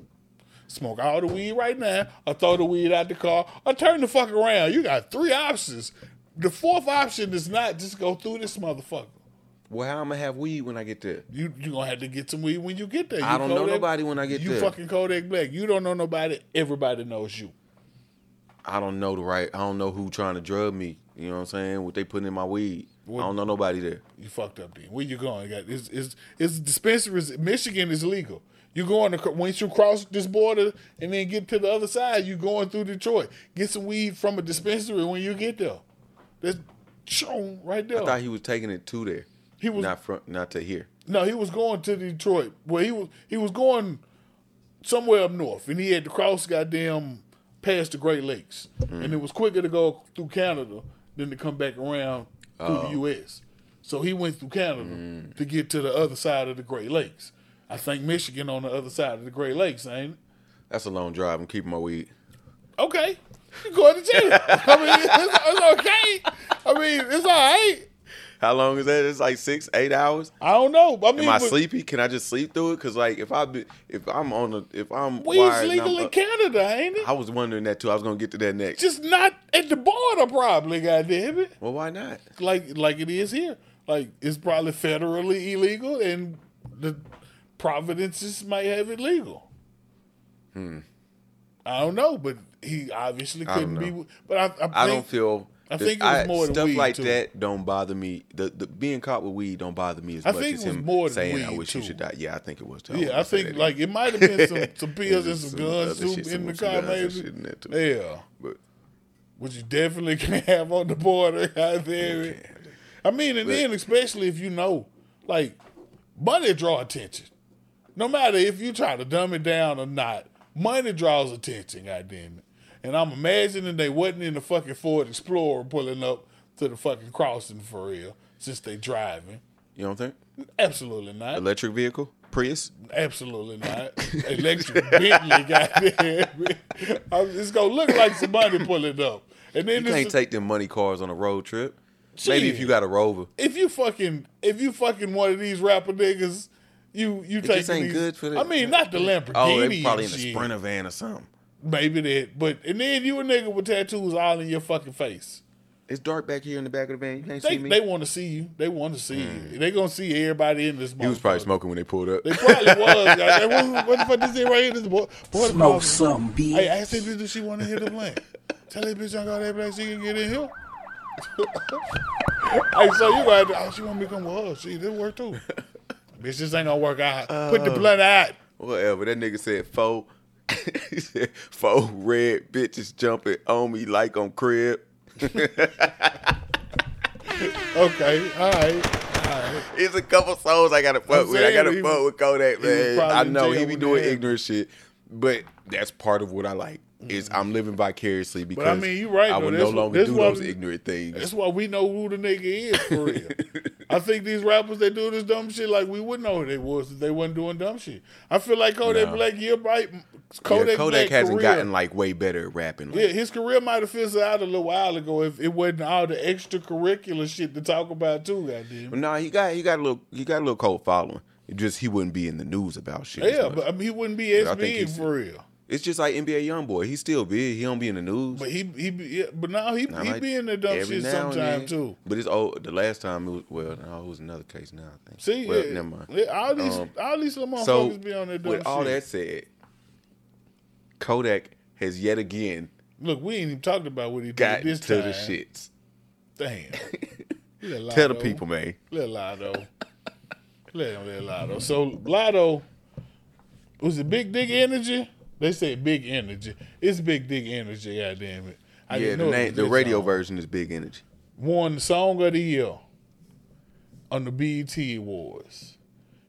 Smoke all the weed right now, or throw the weed out the car, or turn the fuck around. You got three options. The fourth option is not just go through this motherfucker. Well, how I'm gonna have weed when I get there? You you gonna have to get some weed when you get there. I You don't know nobody when I get you there. You fucking Kodak Black. You don't know nobody. Everybody knows you. I don't know the right. I don't know who trying to drug me. You know what I'm saying? What they putting in my weed. What- I don't know nobody there. You fucked up then. Where you going? You got it's it's, it's dispensaries. Michigan is legal. You going to once you cross this border and then get to the other side, you going through Detroit. Get some weed from a dispensary when you get there. That's shown right there. I thought he was taking it to there. He was- not from not to here. No, he was going to Detroit. Well, he was he was going somewhere up north, and he had to cross goddamn past the Great Lakes, mm-hmm. and it was quicker to go through Canada than to come back around through the oh. U.S. So he went through Canada mm. to get to the other side of the Great Lakes. I think Michigan on the other side of the Great Lakes, ain't it? That's a long drive. I'm keeping my weed. Okay, You going to jail? I mean, it's, it's okay. I mean, it's all right. How long is that? It's like six, eight hours. I don't know. I mean, Am I but sleepy? Can I just sleep through it? Cause like if I be, if I'm on a if I'm we legal in Canada, ain't it? I was wondering that too. I was gonna get to that next. Just not at the border, probably. Goddamn it. well, why not? like like it is here. Like it's probably federally illegal, and the providences might have it legal. Hmm. I don't know, but he obviously couldn't be. But I, I, think, I don't feel. I think it was more than stuff like too. that don't bother me. The, the being caught with weed don't bother me as I much as him more saying, "I wish too. you should die." Yeah, I think it was. Too. Yeah, I wouldn't think like it might have been some some pills and some some guns other too shit, in the car, maybe. shit in there, too. Yeah, But which you definitely can have on the border. Goddamn it. I mean, and But- then especially if you know, like, money draw attention. No matter if you try to dumb it down or not, money draws attention. Goddamn it. And I'm imagining they wasn't in the fucking Ford Explorer pulling up to the fucking crossing for real, since they driving. you don't think Absolutely not. electric vehicle Prius? Absolutely not. Electric Bentley, goddamn. It's gonna look like somebody pulling up, and then You can't take them money cars on a road trip. Maybe if you got a Rover. if you fucking if you fucking one of these rapper niggas, you you take just ain't these, good for the- I mean, not the oh, Lamborghini. Oh, they probably in a shit. Sprinter van or something. Maybe that, but and then you a nigga with tattoos all in your fucking face. It's dark back here in the back of the van. You can't They see me. they want to see you. They want to see you. Mm. They gonna see everybody in this. he was probably smoking when they pulled up. They probably was. goddamn. what, what the fuck is it right here? This boy, boy Smoke some, bitch. Hey, ask that bitch if she want to hit the blank. Tell that bitch I got that black she can get in here. hey, so you got oh, she want me to come with her. See, this work too. bitch, this ain't gonna work out. Uh, Put the blunt out. Whatever. That nigga said four. He said four red bitches jumping on me like on crib. Okay, all right, all right. It's a couple songs I gotta fuck with. I gotta he fuck was- with Kodak, man. I know he be doing ignorant shit, but that's part of what I like. Is I'm living vicariously because I mean, you right, I would no longer do those ignorant things. That's why we know who the nigga is for real. I think these rappers that do this dumb shit, like we wouldn't know who they was if they wasn't doing dumb shit. I feel like Kodak No. Black, you're right. Yeah, Kodak, Kodak, Black hasn't career, gotten like way better at rapping. Like, Yeah, his career might have fizzled out a little while ago if it wasn't all the extracurricular shit to talk about too. Goddamn. But nah, he got he got a little he got a little cult following. It just he wouldn't be in the news about shit. Yeah, but I mean, he wouldn't be as I think big for real. It's just like NBA YoungBoy. He's still big. He don't be in the news. But he he yeah, but now he I he like be in the dumb shit now and sometime too. But it's old. The last time it was well, no, it was another case now. I think. See, well, yeah, never mind. yeah, all these Um, all these little So motherfuckers be on their dumb shit. with all that said, Kodak has yet again Look, we ain't even talked about what he got did this to time. the shits. Damn. Tell the people, man. Little Latto. Little, little Latto. So Latto was it Big Dick Energy? They say Big Energy. It's Big Dick Energy. Goddamn it! I yeah, the name, the radio song. version is Big Energy. won the song of the year on the BET Awards,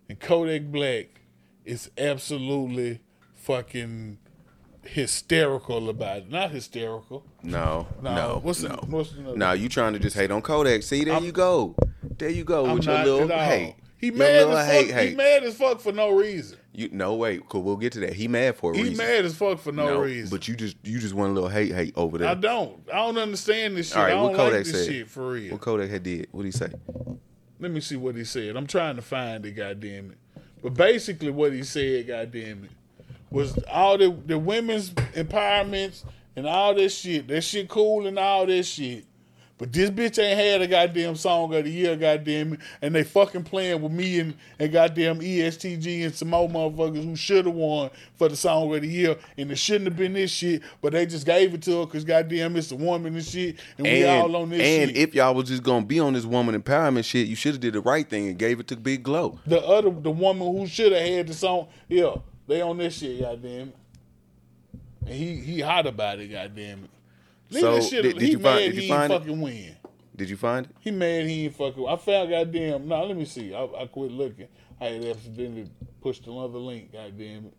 and Kodak Black is absolutely fucking hysterical about it. Not hysterical. No, No, no, what's the- no. what's the- no, you trying to just hate on Kodak? See, there I'm- you go. There you go I'm with your little hate. He Your mad as hate, fuck. He hate. mad as fuck for no reason. You no wait, cause We'll get to that. He mad for a reason. He reason. mad as fuck for no, reason. But you just you just want a little hate hate over there. I don't. I don't understand this shit. All right, I what don't like Kodak this said? shit for real. What Kodak had did? What did he say? Let me see what he said. I'm trying to find it, goddamn it. But basically what he said, goddamn it, was all the the women's empowerments and all this shit. That shit cool and all this shit. But this bitch ain't had a goddamn song of the year, goddamn it. And they fucking playing with me and, and goddamn EST Gee and some more motherfuckers who should have won for the song of the year. And it shouldn't have been this shit, but they just gave it to her because goddamn it's a woman and shit. And, we all on this shit. and shit. if y'all was just gonna be on this woman empowerment shit, you should have did the right thing and gave it to Big Glo. the other the woman who should have had the song, yeah, they on this shit, goddamn it. And he he hot about it, goddamn it. Leave So, that shit. did- did you find- did you find it? fucking win. Did you find it? He mad he ain't fucking. I found goddamn. Nah, let me see. I, I quit looking. I had accidentally pushed another link. Goddamn it.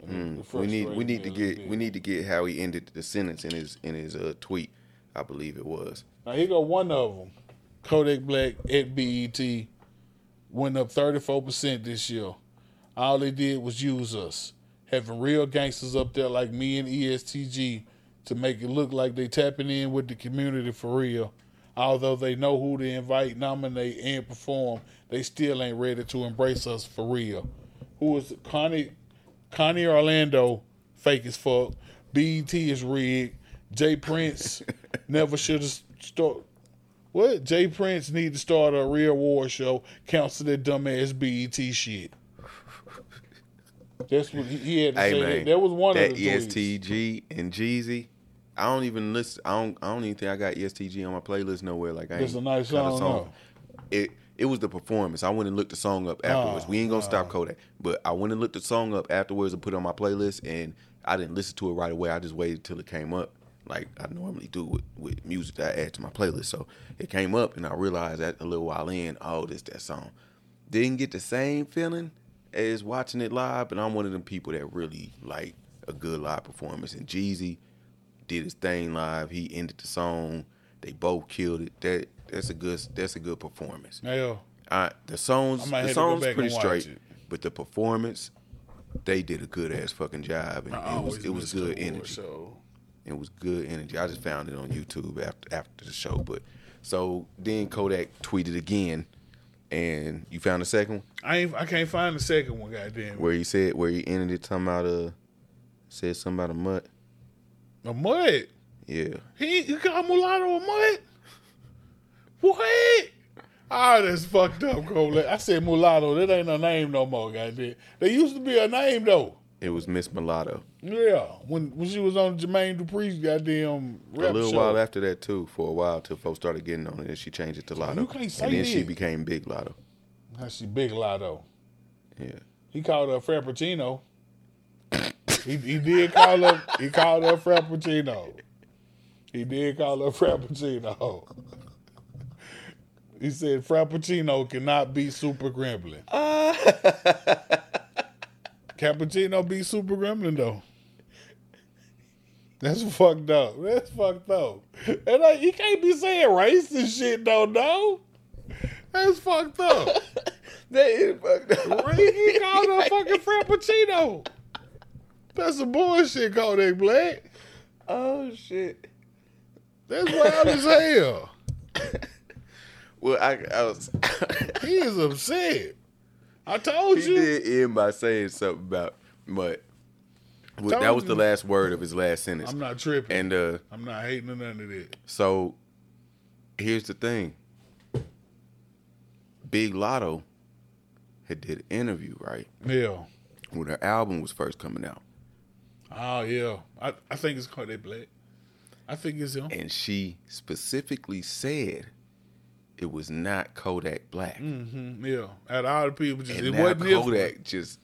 It Hmm. We need we need to get we need to get how he ended the sentence in his in his uh, tweet. I believe it was. Now here go one of them. Kodak Black at BET went up 34% this year. All they did was use us. Having real gangsters up there like me and EST Gee to make it look like they tapping in with the community for real. Although they know who to invite, nominate, and perform, they still ain't ready to embrace us for real. Who is Connie? Connie Orlando, fake as fuck. BET is rigged. J. Prince never should have start. What? J. Prince need to start a real war show. Cancel that dumbass BET shit. That's what he, he had to Hey say. man, that, that was one that of the tweets. EST Gee and Jeezy. I don't even listen. I don't. I don't even think I got EST Gee on my playlist nowhere. Like I It's ain't a nice got song, It it was the performance. I went and looked the song up afterwards. Oh, we ain't gonna stop Kodak, but I went and looked the song up afterwards and put it on my playlist. And I didn't listen to it right away. I just waited till it came up, like I normally do with, with music that I add to my playlist. So it came up, and I realized that a little while in, oh, this that song. Didn't get the same feeling as watching it live, but I'm one of them people that really like a good live performance. And Jeezy did his thing live. He ended the song. They both killed it. That that's a good that's a good performance. Yeah. Uh, the songs I the songs pretty straight, it. but the performance they did a good ass fucking job, and I it was it was good energy. show. It was good energy. I just found it on YouTube after after the show. But so then Kodak tweeted again, and you found the second one I ain't. I can't find the second one. Goddamn. where he said where he ended it talking about uh said something about a mutt. A mud. Yeah, He you call mulatto a mud? What? Ah, that's fucked up, Cole. I said mulatto. That ain't a name no more, goddamn. There used to be a name though. it was Miss Mulatto. Yeah, when when she was on Jermaine Dupri's goddamn rap a little show. while after that too, for a while till folks started getting on it, and she changed it to Latto, you can't say and then she became Big Latto. Now she big Latto. Yeah, He called her Frappuccino. he, he did call her. He called her Frappuccino. He did call her Frappuccino. He said Frappuccino cannot be Super Gremlin. Uh. Cappuccino be Super Gremlin though. That's fucked up. That's fucked up. And like, he can't be saying racist shit though, no. That's fucked up. that is fucked up. He called her fucking Frappuccino. That's some bullshit, Kodak Black. oh shit. That's wild as hell. Well, I, I was. He is upset. I told he you. He did end by saying something about mutt. Well, that was the last word of his last sentence. I'm not tripping. and uh, I'm not hating on none of that. so here's the thing. Big Latto had did an interview right Yeah. when her album was first coming out, Oh yeah. I, I think it's Kodak Black. I think it's him. and she specifically said it was not Kodak Black. hmm Yeah. Of all the people, just And it wasn't him. Kodak just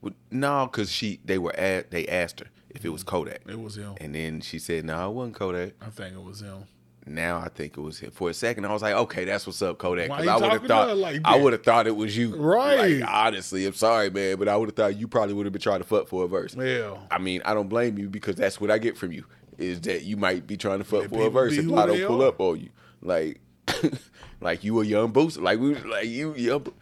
would no, because she they were at they asked her if it was Kodak, It was him. and then she said no, it wasn't Kodak. I think it was him. Now I think it was him. For a second, I was like, okay, that's what's up, Kodak. Why 'cause you I would have thought like I would have thought it was you, Right. Like, honestly, I'm sorry, man, but I would have thought you probably would have been trying to fuck for a verse. Yeah. I mean, I don't blame you because that's what I get from you is that you might be trying to fuck Yeah, for a verse if I don't pull are. up on you, like, like you a young Boosie, like we, like you, young. Bo-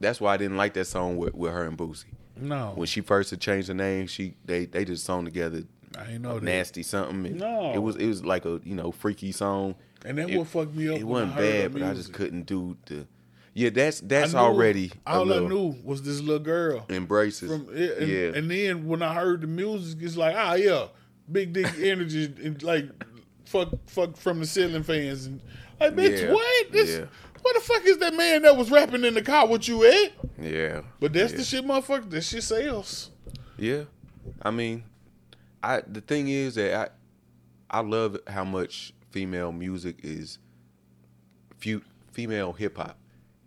That's why I didn't like that song with, with her and Boosie. No. When she first had changed her name, she they they did a song together, I ain't know that. nasty something. and No. it was it was like a you know freaky song. And that It- what fucked me up. It wasn't I heard her bad, but I just couldn't do the. Yeah, that's that's knew- already a All I knew was this little girl. embraces. From it, and, yeah, and then when I heard the music, it's like, ah, yeah, big dick energy, and like, fuck, fuck from the ceiling fans, and like, bitch, Yeah, what? This, yeah. what the fuck is that man that was rapping in the car with you at? yeah, But that's yeah. the shit, motherfucker. That shit sells. Yeah, I mean, I the thing is that I I love how much female music is, few female hip hop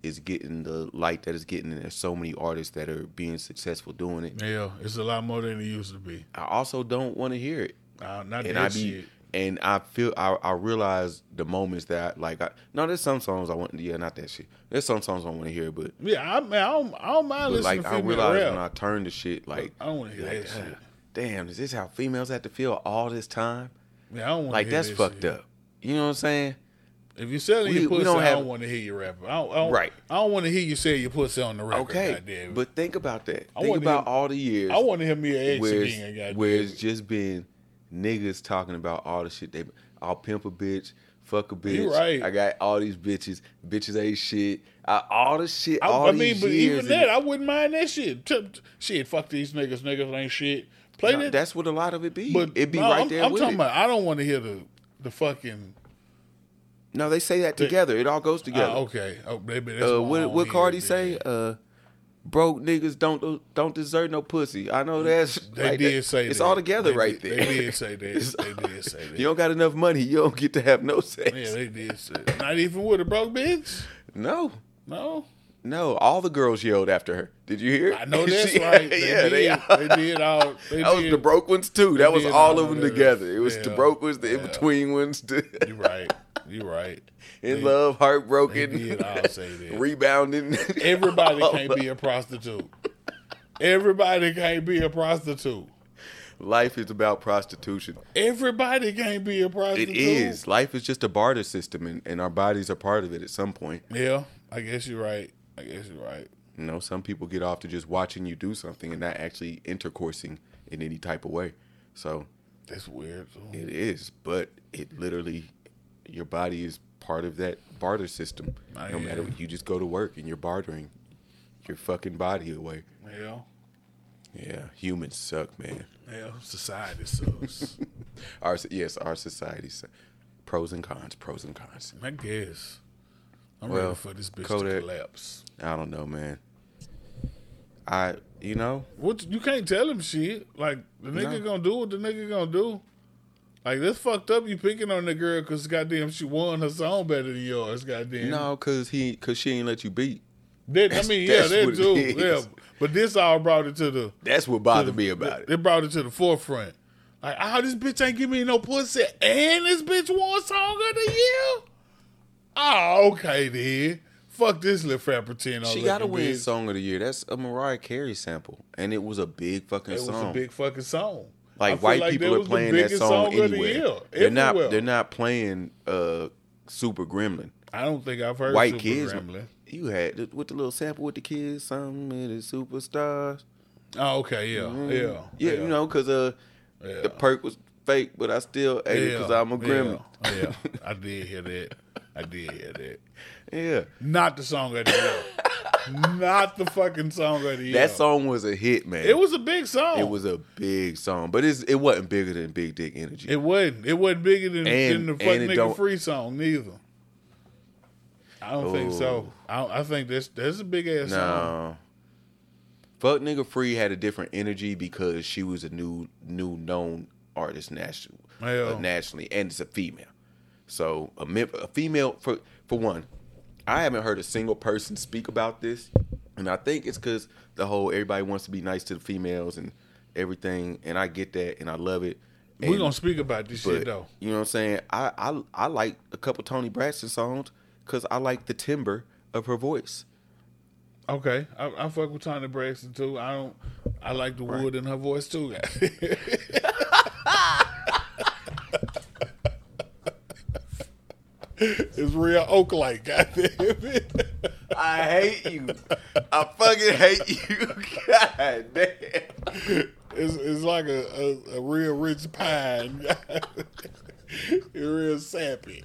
is getting the light that it's getting, and there's so many artists that are being successful doing it. Yeah, it's a lot more than it used to be. I also don't want to hear it, Uh, not and that I be shit. and I feel I I realize the moments that I, like I no there's some songs I want yeah not that shit there's some songs I want to hear but. Yeah, I, I don't, I don't mind listening like to I realize rap. when I turn to shit like I don't want to hear like, that shit. Damn, is this how females have to feel all this time? Yeah, I don't want Like to hear that's fucked shit. up. You know what I'm saying? If you're selling We- your pussy, don't I have- don't want to hear you rapping. I don't, I don't, Right. I don't want to hear you say your pussy on the record. Okay, but think about that. I think about hear- all the years I want to hear me an ex where again. it's, Goddamn where it's just been niggas talking about all the shit they I'll pimp a bitch, fuck a bitch. You right. I got all these bitches. Bitches ain't shit. I, all the shit. I, all I mean, but even that, I wouldn't mind that shit. T- t- shit, fuck these niggas. Niggas ain't shit. Play No, that. that's what a lot of it be. but it be no, right I'm, there I'm with talking it. about. I don't want to hear the the fucking. no, they say that together. It all goes together. Ah, okay. Oh, maybe that's uh, what what Cardi say? Uh, broke niggas don't don't deserve no pussy. I know that's They like did that. say it's that. all together They right did- there. They did say that. They did say that. You don't got enough money. You don't get to have no sex. yeah, they did say. Not even with a broke bitch. No, No, no. All the girls yelled after her. Did you hear? I know that's She- right. They yeah, did. they. They, did all. They That was the broke ones too. That was all of them together. It was the broke ones, the in between ones, the You right. You're right. in They- love, heartbroken, did say that. rebounding. Everybody can't be a prostitute. Everybody can't be a prostitute. Life is about prostitution. Everybody can't be a prostitute. It is. Life is just a barter system, and, and our bodies are part of it at some point. Yeah, I guess you're right. I guess you're right. You know, some people get off to just watching you do something and not actually intercoursing in any type of way. So That's weird. it is, but it literally, your body is part of that barter system. I no matter you just go to work and you're bartering your fucking body away. Yeah. Yeah, humans suck, man. Yeah. Society sucks. Our yes, our society suck. Pros and cons, pros and cons. I guess. I'm Well, ready for this bitch Kodak- to collapse. I don't know, man. I, you know, What you can't tell him shit. Like the nigga No. gonna do what the nigga gonna do. Like this fucked up. You picking on the girl because goddamn she won her song better than yours. Goddamn. no, cause he, cause she ain't let you beat. That, I mean, yeah, that's that too. Yeah, but this all brought it to the. That's what bothered me about it. It brought it to the forefront. Like, ah, this bitch ain't give me no pussy, and this bitch won song of the year. Oh, okay then. Fuck this little frappuccino. She got to looking win song of the year. That's a Mariah Carey sample, and it was a big fucking It was song. a big fucking song. Like white like people are playing that biggest song, of the year, They're not. They're not playing uh, Super Gremlin. I don't think I've heard White Super kids. Gremlin. You had with the little sample with the kids. Some of the superstars. Oh, okay, yeah, yeah, Mm-hmm. Yeah, you know, because uh, Yeah. the perk was fake, but I still ate it because I'm a gremlin. Yeah, yeah, I did hear that. I did hear that. Yeah. Not the song of the year. Not the fucking song of the year. That song was a hit, man. It was a big song. It was a big song, but it's, it wasn't bigger than Big Dick Energy. It wasn't. It wasn't bigger than, And- than the and fuck nigga free song neither. I don't think so. Oh. I, I think that's that's a big ass song. Fuck Nigga Free had a different energy because she was a new new known artist national, uh, nationally, and it's a female. So a, a female for for one, I haven't heard a single person speak about this, and I think it's because the whole everybody wants to be nice to the females and everything, and I get that and I love it. We're gonna speak about this but, shit though. You know what I'm saying? I I I like a couple Toni Braxton songs because I like the timbre of her voice. Okay, I, I fuck with Toni Braxton too. I don't. I like the wood in her voice too. it's real oak like. Goddamn it. I hate you. I fucking hate you. God damn. It's it's like a, a, a real rich pine. it's real sappy.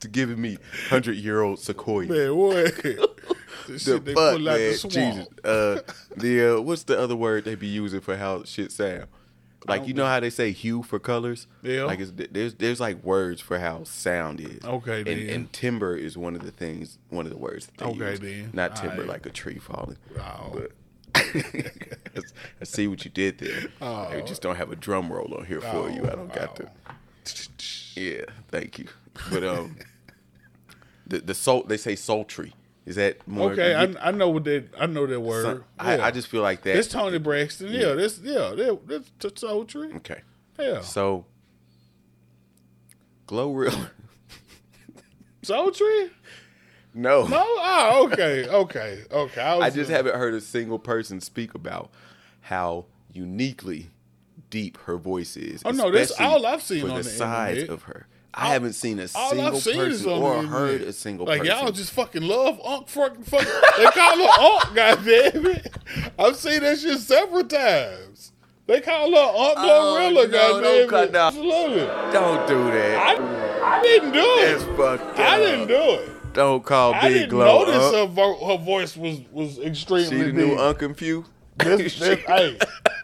To giving me hundred year old sequoia. Man, what? The the shit they fuck, pull out the man. Jesus. Uh, the uh, what's the other word they be using for how shit sound? Like you know how they say hue for colors? Yeah. Like it's, there's there's like words for how sound is. Okay, and, then. and timber is one of the things, one of the words Okay, use. then. Not timber Alright. like a tree falling. Oh. But I see what you did there. I just don't have a drum roll on here for you. I don't got to. Yeah, thank you. But um, the the soul they say sultry. Is that more? Okay, I, I know what that. I know that word. some- I, Yeah. I just feel like that. It's Toni Braxton. Yeah, this yeah, that, that's t- sultry. okay. Yeah, So, Glorilla. sultry. no, No, oh, okay, okay, okay. I, I just haven't heard a single person speak about how uniquely deep her voice is. Oh, no, that's all I've seen for on the, the size internet. of her. I haven't seen a single seen person or heard a single like person. y'all just fucking love Unc fucking fucking. They call her Unc, goddamn it. I've seen that shit several times. They call her Aunt Oh, Glorilla, no, goddamn don't cut it. Absolutely. Don't do that. I, I didn't do That's it. fucked I didn't do it. Don't call I Big didn't notice her, vo- her voice was was extremely She the new Uncle Few. This, this, hey,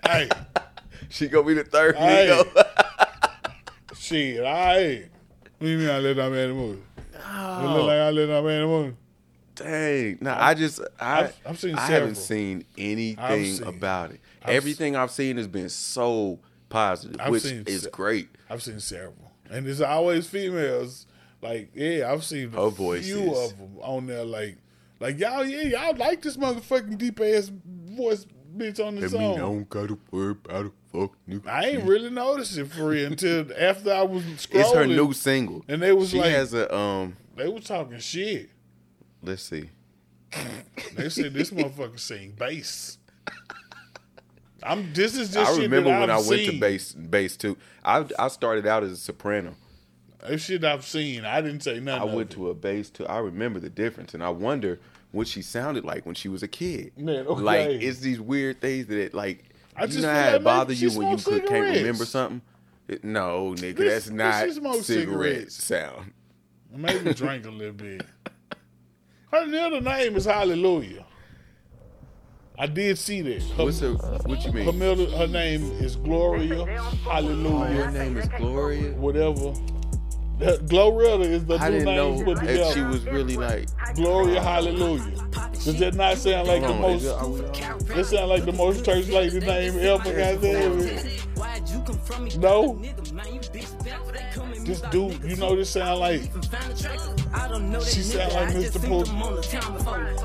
hey, She gonna be the third Hey. shit, I. What do you mean I let that man in the movie? It oh. look like I let that man in the movie. Dang. Nah, I just I I've- I've seen I several. haven't seen anything seen- about it. I've Everything I've seen has been so positive, I've which seen is se- great. I've seen several, and it's always females. Like, yeah, I've seen Her a voices. few of them on there. Like, like y'all, yeah, y'all like this motherfucking deep ass voice bitch on the That song. mean I don't gotta worry about fuck nigga. I ain't really noticed it for real until after I was scrolling. It's her new single. and they was She like, has a um. they was talking shit. Let's see. They said this motherfucker sing bass. I'm. This is just I remember that when I've I went seen. to bass bass too. I I started out as a soprano. This shit I've seen. I didn't say nothing. I went to a bass too. I remember the difference, and I wonder what she sounded like when she was a kid. Man, okay. Like it's these weird things that like I you just know how it bother you when you smoked could, can't remember something. It- no, nigga, This- that's not smoke cigarette cigarettes. sound. Maybe drank a little bit. Her other name is Hallelujah. I did see that. Her, What's her? What you her, mean? middle, her name is Gloria Your her name is Gloria. Whatever. That Glorilla is the I two didn't names know put if she was really like. Gloria Hallelujah. Does that not sound like the Hold on, is most? it- are we on? That sound like the most church lady name ever. Goddamn it. No. This dude, you know, this sound like She sound like Mr. Pook.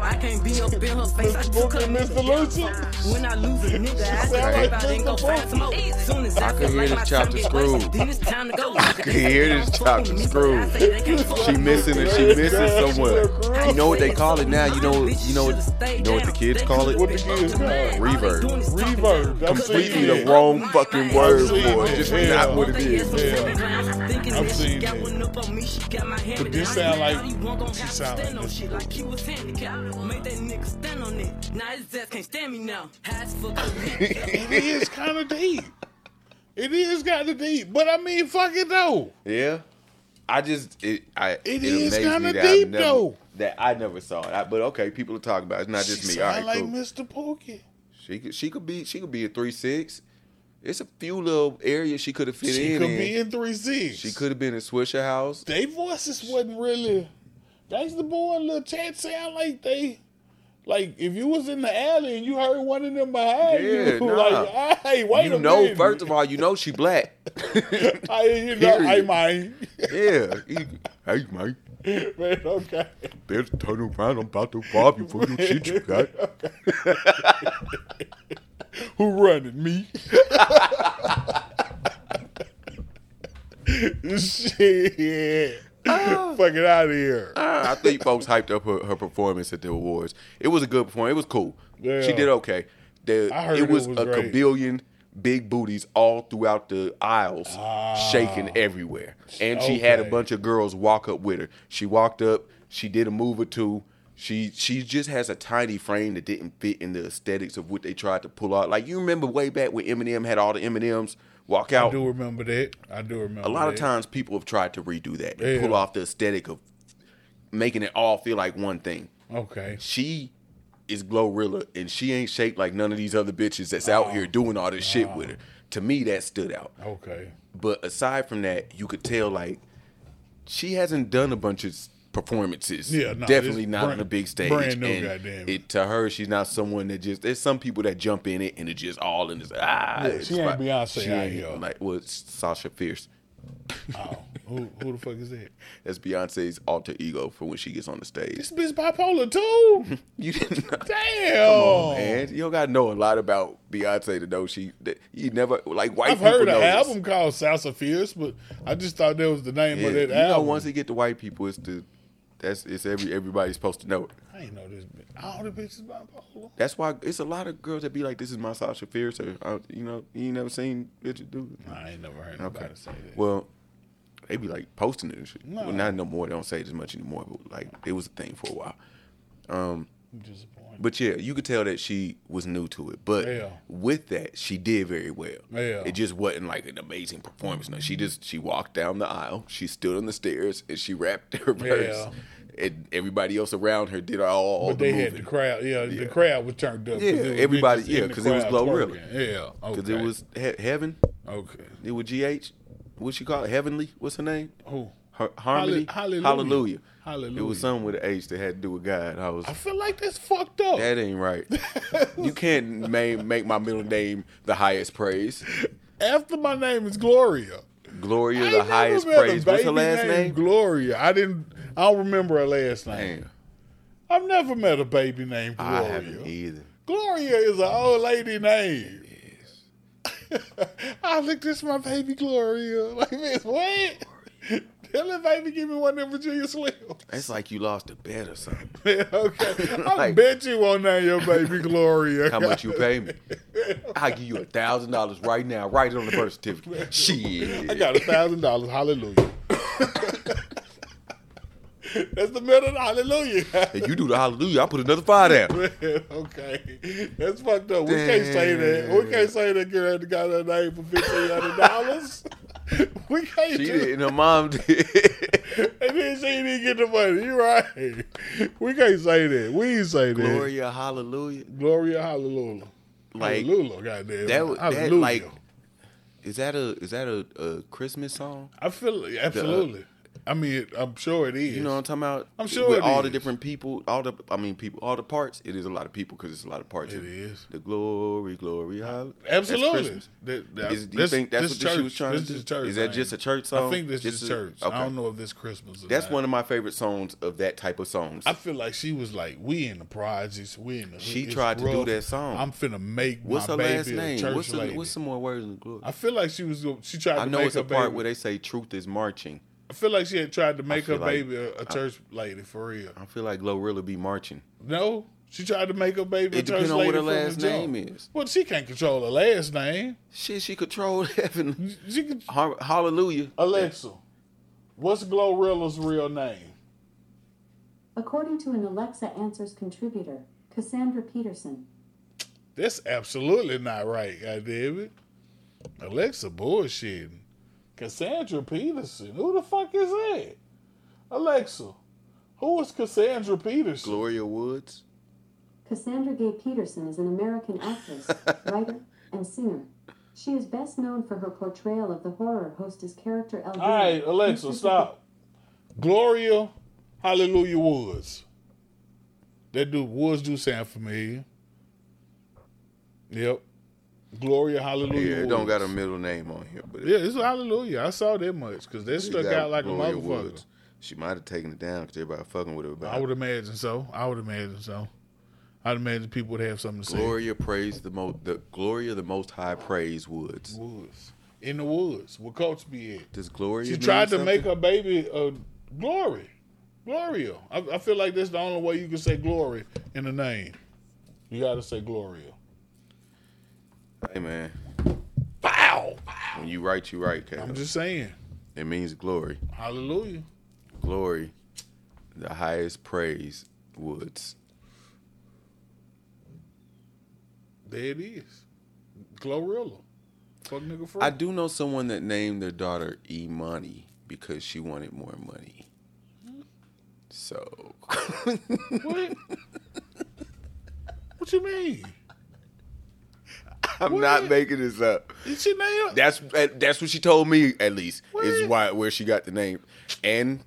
I can't be up in her face. I Mr. took Pook her and Mr. Lucy. When I lose a nigga, I sound just like ain't Mr. go find some more. Soon as I I can feel hear like this my chapter time screwed. wasted, then it's time to go. I can hear this chapter screwed. She missing it. She missing somewhere. You know what they call it now? You know. You know. what- You know what the kids call it? What the kids call it? Reverb. Reverb. Completely the wrong fucking word seen for it, it. Just not what it is. Yeah. I've seen Got it. one up on me, she got my hand But this down. sound like- He won't gon' she have to sound stand like on this shit like he was handicapped. Make that nigga stand on it. Now his ass can't stand me now. High as. It is kind of deep. It is kind of deep. But I mean, fuck it though. Yeah. I just it I It it, is kinda deep, never, though. That I never saw it. I, but okay, people are talking about it. It's not just she me. All sound right, like cool. Mr. Pookie. She could she could be she could be a three six. It's a few little areas she could have fit She in. She could in. be in three six. She could have been in Swishahouse. They voices wasn't really. That's the boy Lil Chat sound like they. Like if you was in the alley and you heard one of them behind Yeah, you, nah. like, hey, wait you a know, minute. first of all, you know she black. hey, you know, hey, man, yeah. He- hey man, man, okay. better turn around. I'm about to rob you for your shit you got. Who running me? Shit. Fuck it out of here. I think folks hyped up her, her performance at the awards. It was a good performance. It was cool. Yeah. She did okay. The, I heard it it was, was a great. kabillion big booties all throughout the aisles, shaking everywhere. And she had a Ah. Bunch of girls walk up with her. She walked up. She did a move or two. She she just has a tiny frame that didn't fit in the aesthetics of what they tried to pull out. Like you remember way back when Eminem had all the Eminems walk out. I do remember that. I do remember A lot of times people have tried to redo that, and Yeah. pull off the aesthetic of making it all feel like one thing. Okay. She is Glorilla, and she ain't shaped like none of these other bitches that's out here oh, doing all this shit with her. To me, that stood out. Okay. But aside from that, you could tell like she hasn't done a bunch of performances. Yeah, no, definitely not on brand- a big stage. brand new, and goddamn. it to her, she's not someone that just. There's some people that jump in it and it's just all in this. Ah, Yeah, she ain't. Beyonce She out ain't here. like well, it's Sasha Fierce. Oh, who who the fuck is that? That's Beyonce's alter ego for when she gets on the stage. This bitch bipolar too. You didn't know. Damn. Come on, man. You don't gotta know a lot about Beyonce to know she. That you never like white I've heard an album called Salsa Fierce, but I just thought that was the name Yeah, of that you album. know, once they get to white people, it's the that's it's every everybody's supposed to know it. I ain't know this bitch. All the bitches bipolar. That's why it's a lot of girls that be like, "This is my Sasha Fierce," or you know, you ain't never seen bitches do. it. I ain't never heard Okay. say that. Well, they be like posting it and shit. No. Well, not no more. They don't say it as much anymore. But like, it was a thing for a while. Um, I'm disappointed. But yeah, you could tell that she was new to it. But Yeah. with that, she did very well. Yeah. It just wasn't like an amazing performance. No, she just she walked down the aisle, she stood on the stairs, and she rapped her verse. And everybody else around her did all, all but the they moving. had the crowd. Yeah, the crowd was turned up. Yeah, everybody- yeah, because it was Glorilla. Yeah, okay. Because it was he- heaven. okay. It was GH. What she call it? Heavenly. What's her name? Who? Her, harmony. hallelujah. Hallelujah. Hallelujah. It was something with an H that had to do with God. I was. I feel like that's fucked up. That ain't right. you can't ma- make my middle name the highest praise. After my name is Gloria. Gloria, I the highest praise. What's her last name? Gloria. I didn't. I don't remember her last name. Damn, I've never met a baby named Gloria. I haven't either. Gloria is an old lady name. I look, this my baby Gloria. Like this, what? Tell that baby give me one of them Virginia Slims. It's like you lost a bet or something. okay. I Like- bet you won't name your baby Gloria. How much you pay me? I'll give you a thousand dollars right now. Write it on the birth certificate. Shit. I got a thousand dollars. Hallelujah. That's the middle. Of Hallelujah. If you do the hallelujah, I'll put another five down. okay, that's fucked up. We can't say that. We can't say that girl had got her name for fifteen hundred dollars. we can't She do did, and her mom did. And then she didn't get the money. You right. We can't say that. We ain't say that. Gloria, hallelujah. Gloria, hallelujah. Like, hallelujah, goddamn. that would- that, hallelujah. like- Is that a is that a, a Christmas song? I feel uh, absolutely. I mean, I'm sure it is. You know what I'm talking about? I'm sure With it all the different people, all the I mean people, all the parts. It is a lot of people because it's a lot of parts. It is. The glory, glory, hallelujah. Absolutely. That- that- Is, do you think that's this what she was trying this to do? is church Is that just a church song? I think this is a- church. Okay. I don't know if this Christmas. Or That's not. one of my favorite songs of that type of songs. I feel like she was like, "We in the projects, we in the." She tried to do that song. I'm finna make what's my her baby last name? church What's, lady. what's some more words in the glory? I feel like she was. She tried. I to know it's a part where they say truth is marching. I feel like she had tried to make her like- baby a, a church lady for real. I feel like Glorilla be marching. No, she tried to make her baby a It church depends on lady what her from last the jump. name is. Well, she can't control her last name. Shit, she controlled heaven. She can. Hallelujah. Alexa, what's Glorilla's real name? According to an Alexa Answers contributor, Cassandra Peterson, That's absolutely not right, goddamn it. Alexa bullshitting. Cassandra Peterson. Who the fuck is that? Alexa, who is Cassandra Peterson? Gloria Woods. Cassandra Gay Peterson is an American actress, writer, and singer. She is best known for her portrayal of the horror hostess character Elvira. All right, Alexa, stop. Gloria Hallelujah Woods. That dude Woods do sound familiar. Yep. Gloria Hallelujah Yeah, it Woods. don't got a middle name on here, but it Yeah, it's Hallelujah. I saw that much because that stuck out like Gloria a motherfucker. Woods. She might have taken it down because everybody fucking with her about I would imagine so. I would imagine so. I'd imagine people would have something to say. Gloria praise the most. The Gloria, the Most High, praise Woods. Woods. In the woods. Where Coach be at. Does Gloria? She tried to make her baby a glory. Gloria. I, I feel like that's the only way you can say glory in the name. You gotta say Gloria. Hey man, Bow. when you write, you write. I'm just saying. It means glory. Hallelujah. Glory, the highest praise. Woods. There it is. Glorilla. Fuck nigga free. I do know someone that named their daughter E Money because she wanted more money. So What? what you mean? I'm What? not making this up. Did she name That's eh, that's what she told me at least is why where she got the name. And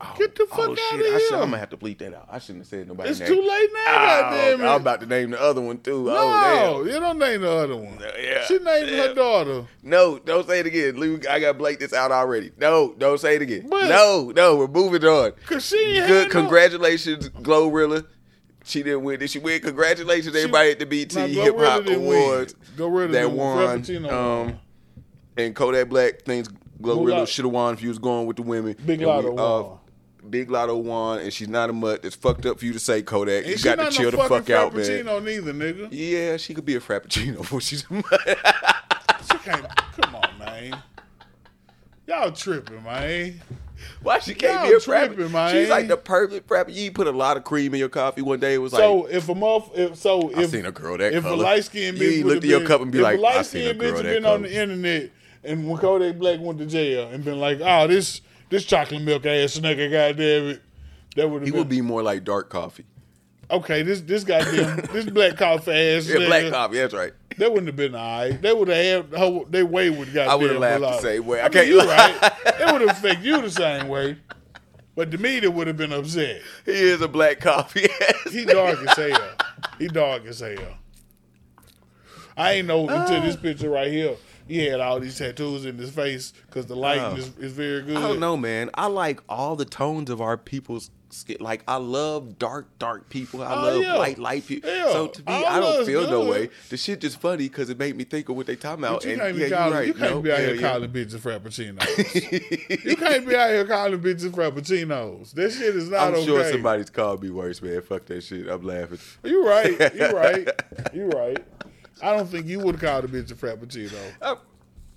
oh, Get the fuck oh, outta shit, I should, here. I'm gonna have to bleep that out. I shouldn't have said nobody. It's name. too late now, Oh, goddamn it. I'm about to name the other one too. Oh, no, Oh you don't name the other one. Uh, yeah, She named yeah. her daughter. No, don't say it again. Leave- I got Blake this out already. No, don't say it again. But- no, no, we're moving on. Cause she Good. no- Congratulations, Glorilla. She didn't win. Did she win? Congratulations, everybody at the BET Hip Hop Glorilla didn't win. Awards Glorilla that won. Um, and Kodak Black thinks Glorilla should have won if you was going with the women. Big And Latto we, uh, won. Big Latto won, and she's not a mutt. It's fucked up for you to say Kodak. Ain't you got to chill no the fuck out, man. Frappuccino neither, nigga. Yeah, she could be a frappuccino, but she's a mutt. She can't. Come on, man. Y'all tripping, man. Why she can't be a tripping, man. She's like the perfect prepper. You put a lot of cream in your coffee. One day it was like, So if a muff, if so, if I seen a girl that if color. a light skinned You bitch ain't looked at your cup and be like, light I seen a skinned bitch been on the internet and when Kodak Black went to jail and been like, oh this this chocolate milk ass nigga, goddamn it, that would he been would be more like dark coffee. okay. This this goddamn this black coffee ass Yeah, nigga, black coffee. That's right. That wouldn't have been alright. They would have had whole, they way would got. I would've laughed the same way. I mean, can't you lie. right. It would have affected you the same way. But the media would have been upset. He is a black coffee. He dark as hell. He dark as hell. I ain't know until ah. this picture right here. He had all these tattoos in his face because the lighting Oh. is, is very good. I don't know, man. I like all the tones of our people's. Like I love dark, dark people. I Oh, love yeah. light, light people. Yeah. So to me, All I don't feel no way. The shit just funny because it made me think of what they talking about. But you and can't be calling, right. you can't No, be out hell here calling bitches frappuccinos. you can't be out here calling bitches frappuccinos. That shit is not okay. I'm okay. sure somebody's called me worse, man. Fuck that shit. I'm laughing. You right. You right. You right. I don't think you would call a bitch a frappuccino. I,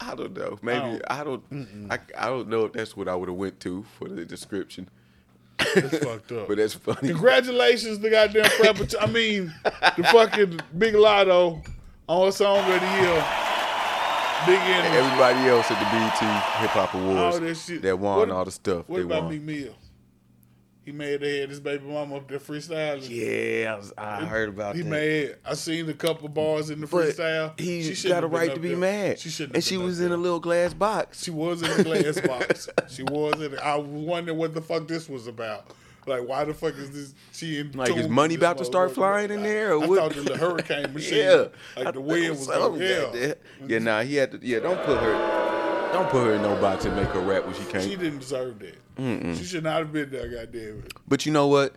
I don't know. Maybe I don't. I, I don't know if that's what I would have went to for the description. Fucked up. But that's funny. Congratulations, the goddamn frappuccino. I mean, the fucking Big Latto on a Song of the Year. Big. Everybody else at the BET Hip Hop Awards All that shit. that won What- all the stuff What they about won. Meek Mill? He made they had his baby mama up there freestyling. Yeah, I, was, I heard about He that. He made. I seen a couple bars in the but freestyle. he She got a right to be there. mad. She shouldn't. and she was in a little glass box. She was in a glass box. She was in. I was wondering what the fuck this was about. Like, why the fuck is this? She in Like, is money about to start flying in there, or I what? thought the hurricane machine. yeah, I like the wind was going. Yeah. Yeah, nah, he had to. Yeah, don't put her. Don't put her in no box and make her rap when she can't. she didn't deserve that. She should not have been there. Goddamn it. But you know what?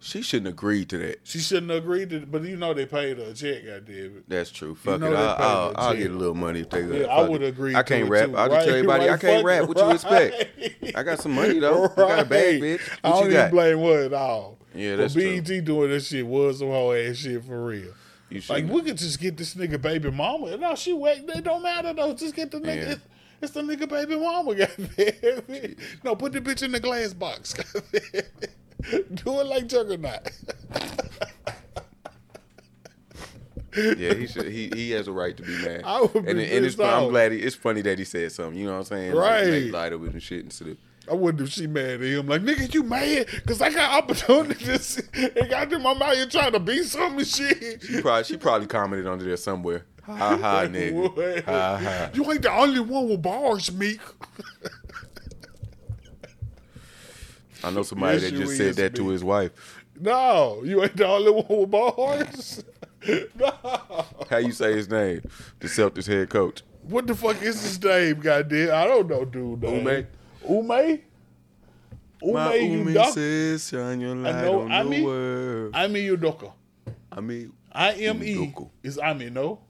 She shouldn't agree to that. She shouldn't agree to. It. But you know they paid her a check. Goddamn it. That's true. Fuck know it. they I'll, I'll, her I'll check. get a little money if they. Yeah, fuck I it. would agree. I to can't it rap. too. I'll just tell Right, everybody I right, can't fuck rap. What you expect? right. I got some money though. I got a bag, bitch. I What don't you got? even blame her at all. Yeah, but that's true. BET doing this shit was some whole ass shit for real. You Like we could just get this nigga baby mama. No, she whack. It don't matter though. Just get the nigga. It's, the nigga baby mama. Goddamn. no, put the bitch in the glass box. Do it like Juggernaut. Yeah, he should. He he has a right to be mad. I would be and, and it's I'm glad he, it's funny that he said something. You know what I'm saying? Right. Like, make light of it and shit instead of. I wonder if she mad at him. Like, nigga, you mad? Because I got opportunities. and got them, I'm out here trying to be some shit. She probably she probably commented under there somewhere. Ha ha, nigga. Ha ha. You ain't the only one with bars, Meek. I know somebody Yes, that just said that to his wife. No, you ain't the only one with bars. no. How you say his name? The Celtics head coach. What the fuck is his name, goddamn? I don't know, dude. Name. Ume? Ume? My Ume Udoka? says, shine your light know on Ami. the world. Ami Udoka. I mean, I M E is mean no?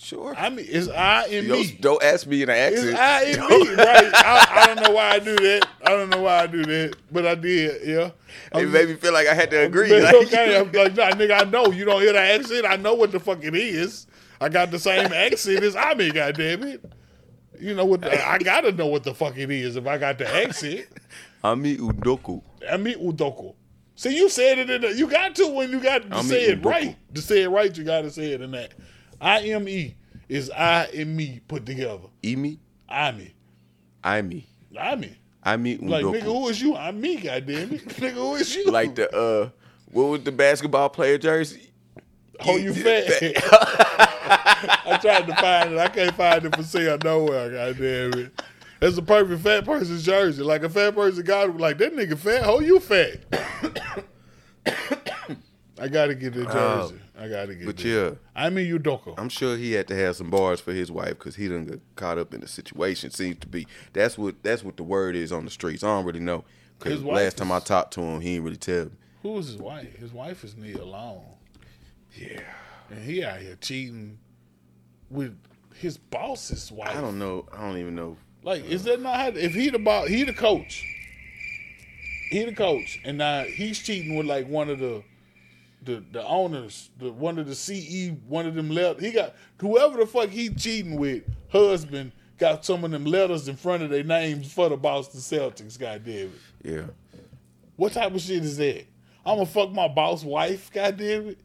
Sure. I mean, it's I Don't, E. don't ask me in an It's accent. I M E, right? I, I don't know why I do that. I don't know why I do that, but I did, yeah. It made me feel like I had to agree. Like, okay, I'm like, nah, nigga, I know you don't hear the accent. I know what the fuck it is. I got the same accent as I mean, goddamn it. You know what? The, I gotta know what the fuck it is if I got the accent. Ami Udoku. I mean, udoko. See, you said it in the, you got to when you got to say it udoku. right. To say it right, you got to say it in that. I M E is I and me put together. Imi. I me, Ami. I me. Ami Like Udoku. nigga, who is you? I'm me, goddamn it. nigga, who is you? like the uh what was the basketball player jersey? Oh, you fat. I tried to find it. I can't find it for sale nowhere. Goddamn it. It's a perfect fat person's jersey. Like a fat person got like that nigga fat. Oh, you fat. I gotta get the jersey. I gotta get. But yeah, I mean, you doko. I'm sure he had to have some bars for his wife because he done got caught up in the situation. Seems to be that's what that's what the word is on the streets. I don't really know because last time I talked to him, he didn't really tell me. Who is his wife? His wife is Nia Long, Yeah, and he out here cheating with his boss's wife. I don't know. I don't even know. Like, is uh. that not how? If he the boss, he the coach. He the coach, and now he's cheating with like one of the, the the owners, the one of the CE, one of them left. He got whoever the fuck he cheating with, husband got some of them letters in front of their names for the Boston Celtics. Goddamn it! Yeah. What type of shit is that? I'm gonna fuck my boss wife. Goddamn it!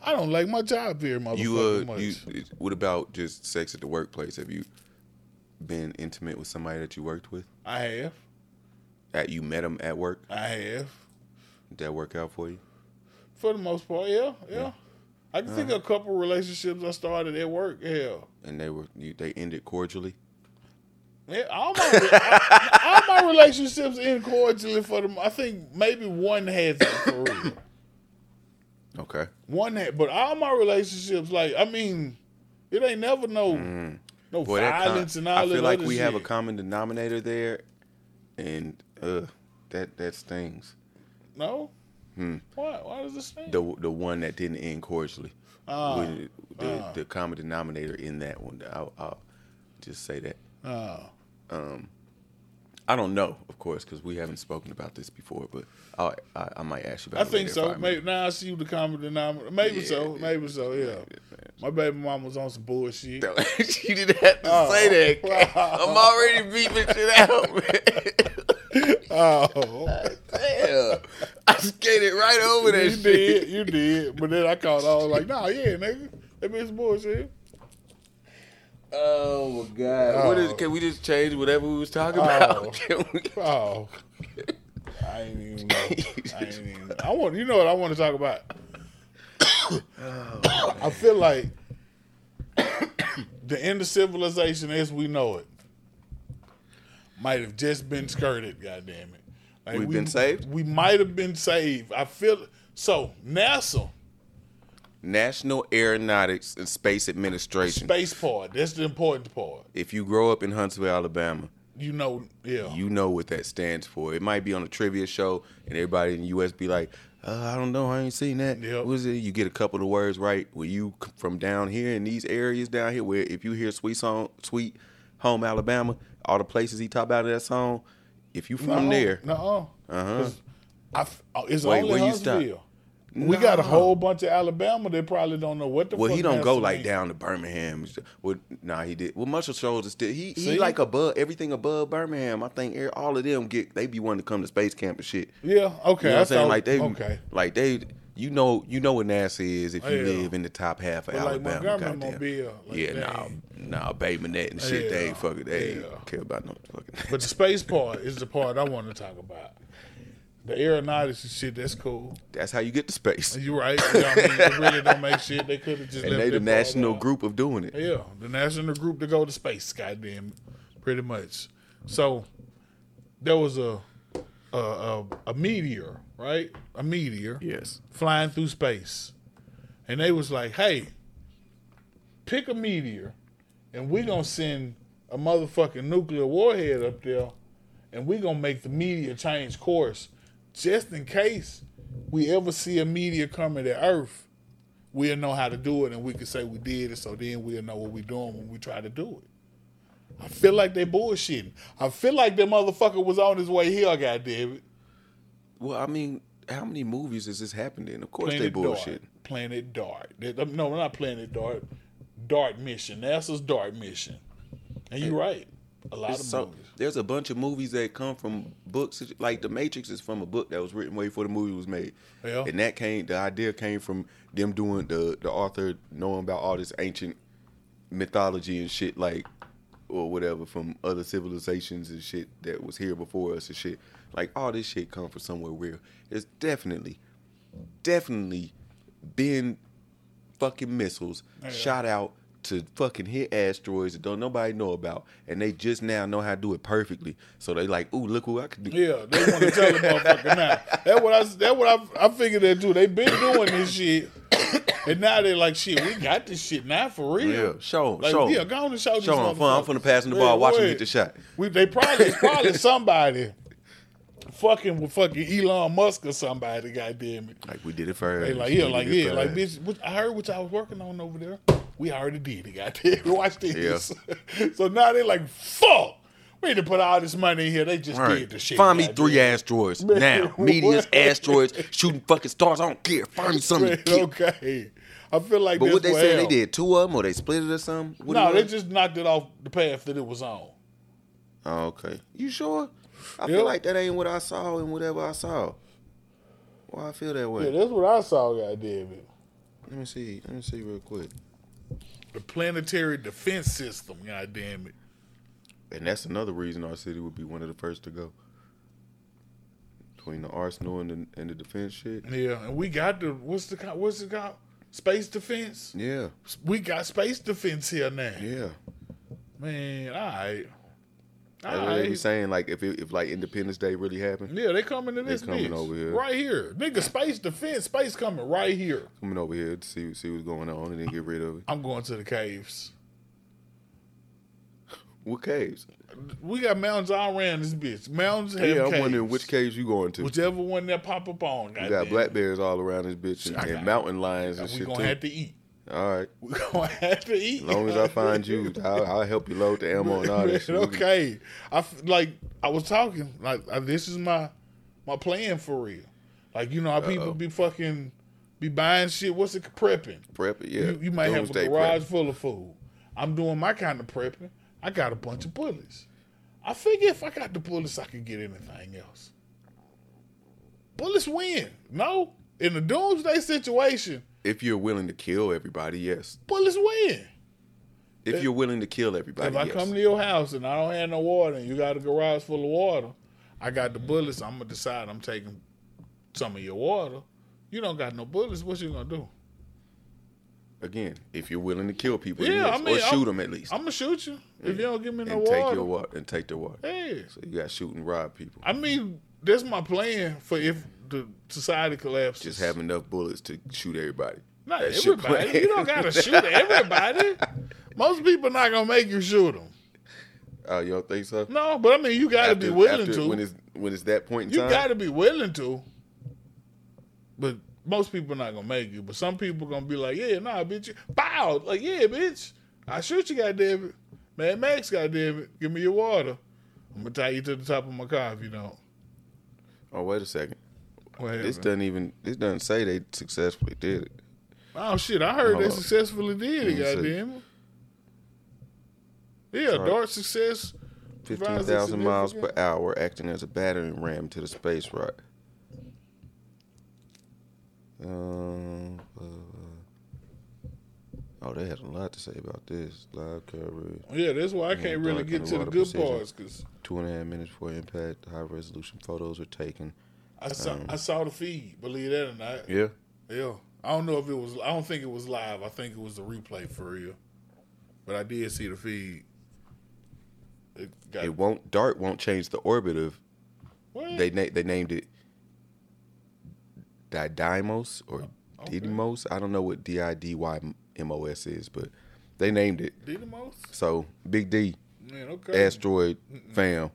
I don't like my job here, motherfucking You uh, much. you. What about just sex at the workplace? Have you been intimate with somebody that you worked with? I have. That you met them at work? I have. Did that work out for you? For the most part, yeah, yeah. I can Uh-huh. think of a couple relationships I started at work. Hell, And they were you, they ended cordially. yeah, all my all my relationships end cordially for them. I think maybe one has it for real. Okay. One had, but all my relationships, like I mean, it ain't never no no Mm. Boy, that con- violence and all I feel like we have a common denominator there, and uh, that that stings. no. Why? Why does this? Hmm. The the one that didn't end cordially. Ah, the, the common denominator in that one. I'll, I'll just say that. Ah. I don't know, of course, because we haven't spoken about this before, but I'll, I, I might ask you about it. I think so. I Maybe now I see you the common denominator. Maybe Yeah. so. Maybe so. Yeah. My baby mama was on some bullshit. you didn't have to Oh. say that. I'm already beeping shit out, man. Oh, Damn. I skated right over that you shit. did, you did. But then I. I was like, Nah, yeah, nigga, that bitch bullshit. Oh my god! What is? Oh. Can we just change whatever we was talking oh. about? Can we- Oh, I ain't even know. I ain't even. I want. You know what I want to talk about? Oh, I feel like the end of civilization as we know it might have just been skirted. Goddamn it! Like, We've we- been saved? We might have been saved. I feel so. NASA National Aeronautics and Space Administration. space part. That's the important part. If you grow up in Huntsville, Alabama, You know, yeah. you know what that stands for. It might be on a trivia show, and everybody in the U.S. be like, uh, "I don't know, I ain't seen that." Yep. What is it? You get a couple of words right. When you c- from down here in these areas down here, where if you hear "Sweet Song," "Sweet Home Alabama," all the places he talked about in that song, if you from there, No. I f- oh, it's Wait, only where you stop? Huntsville. We got a whole bunch of Alabama that probably don't know what the fuck. Well, he don't go like mean. down to Birmingham. Well, nah, he did. Well, Muscle Shoals is still he, See? he like above everything above Birmingham. I think er- all of them get they be wanting to come to space camp and shit. Yeah, okay. You know what I'm saying? thought- Like they, okay. like they, you know, you know what NASA is if you Yeah. live in the top half of But like Alabama. Montgomery goddamn. Mobile, like yeah, nah, nah, Bay Minette and shit. They ain't fucking. They ain't care about no fucking. But the space part is the part I want to talk about. The aeronautics and shit, that's cool. That's how you get to space. You're right. You know I mean? They really don't make shit. They could have just And they the national group of doing it. Yeah, the national group to go to space. Goddamn, pretty much. So there was a a, a, a meteor, right? A meteor Yes. flying through space, and they was like, "Hey, pick a meteor, and we gonna send a motherfucking nuclear warhead up there, and we gonna make the meteor change course, just in case we ever see a meteor coming to Earth." We'll know how to do it, and we can say we did it. So then we'll know what we're doing when we try to do it. I feel like they bullshitting. I feel like that motherfucker was on his way here. Goddamn it! Well, I mean, how many movies has this happened in? Of course they Planet bullshit. Dart. Planet Dart. They- No, not Planet Dart. Dart mission. NASA's Dart mission. And you're right. A lot of So movies. there's a bunch of movies that come from books. Like The Matrix is from a book that was written way before the movie was made. Yeah. And that came. The idea came from them doing the the author knowing about all this ancient mythology and shit like or whatever from other civilizations and shit that was here before us and shit. Like all this shit come from somewhere real. It's definitely, definitely been fucking missiles shot out to fucking hit asteroids that don't nobody know about, and they just now know how to do it perfectly. So they like, ooh, look who I can do. Yeah, they want to tell the motherfucker now. That's what I. That's what I. I figured that too. They been doing this shit, and now they're like, shit, we got this shit now for real. Yeah, show 'em, Like, show. Yeah, go on and show, these Show 'em. I'm finna- I'm finna pass the Yeah, ball, watch him wait. get the shot. We, they probably probably somebody fucking with fucking Elon Musk or somebody. Goddamn it. Like we did it first. They like, yeah, We like, yeah, like, bitch, what, I heard what y'all was working on over there. We already did it, goddamn. Watch this. so now they're like, fuck, We need to put all this money in here. They just Right. did the shit. Find me goddamn. three asteroids Man, now. Meteors, asteroids, shooting fucking stars. I don't care. Find me something. Man, okay. I feel like But what they saying? They did two of them, or they split it or something? What No, they just knocked it off the path that it was on. Oh, okay. You sure? I feel like that ain't what I saw and whatever I saw. Why I feel that way? Yeah, that's what I saw, goddamn it. Let me see. Let me see real quick. The planetary defense system, goddamn it. And that's another reason our city would be one of the first to go. Between the arsenal and the, and the defense shit. Yeah, and we got the what's the what's it called? Space defense. Yeah, We got space defense here now. yeah. Man, all right. That's what they be saying. Like if it, if like Independence Day really happened, Yeah, they coming to this They coming bitch. over here. Right here. Nigga, space defense, space coming right here. coming over here to see see what's going on and then get rid of it. I'm going to the caves. What caves? We got mountains all around this bitch. Mountains have yeah, I'm caves. wondering which caves you going to. Whichever one that pop up on. you goddamn got it. black bears all around this bitch and, and mountain lions and We shit gonna too. have to eat. All right. We're gonna have to eat. As long as I find you, I'll, I'll help you load the ammo and all that shit. Okay. I like I was talking like uh, this is my my plan for real. Like you know how people be fucking be buying shit. What's it prepping? Prepping, yeah. You, you might have a Doomsday garage prep. full of food. I'm doing my kind of prepping. I got a bunch of bullets. I figure if I got the bullets, I can get anything else. Bullets win. No, in the doomsday situation, If you're willing to kill everybody, yes. bullets win. If you're willing to kill everybody, If I yes. come to your house and I don't have no water and you got a garage full of water, I got the bullets. I'm gonna decide I'm taking some of your water. You don't got no bullets. What you gonna do? Again, if you're willing to kill people, Yeah, yes. I mean, or shoot I'm- them at least, I'm gonna shoot you if you don't give me no and take water. your water and take their water. Yeah. So you got shoot and rob people. I mean, that's my plan for if the society collapses. Just have enough bullets to shoot everybody. not That's everybody. You don't gotta shoot everybody. Most people not gonna make you shoot them. Oh, you don't think so? No, but I mean, you gotta be willing after- to. When it's when it's that point in time. You time, got to be willing to. But most people not gonna make you. But some people gonna be like, yeah, nah, bitch. Bow, like, yeah, bitch. I shoot you, goddamn it. man, Max, goddamn it. Give me your water. I'm gonna tie you to the top of my car if you don't. Oh, wait a second. What This doesn't even. This doesn't say they successfully did it. Oh shit! I heard they Hold on. successfully did it. Let me see. Goddamn it. Yeah, Sorry. Success. Fifteen provides a thousand miles per significant- hour, acting as a battering ram to the space rock. Um, uh, oh, they had a lot to say about this. Live coverage. Yeah, that's why I Yeah, can't really get to the good precision. parts because Two and a half minutes before impact, high resolution photos were taken. I saw mm. I saw the feed. Believe that or not. Yeah. Yeah, I don't know if it was. I don't think it was live. I think it was the replay for real. But I did see the feed. It got It won't. Dart won't change the orbit of. what? They na- they named it. Didymos or oh, Okay. Didymos. I don't know what D I D Y M O S is, but they named it. Didymos. So Big D, Man, okay. asteroid fam.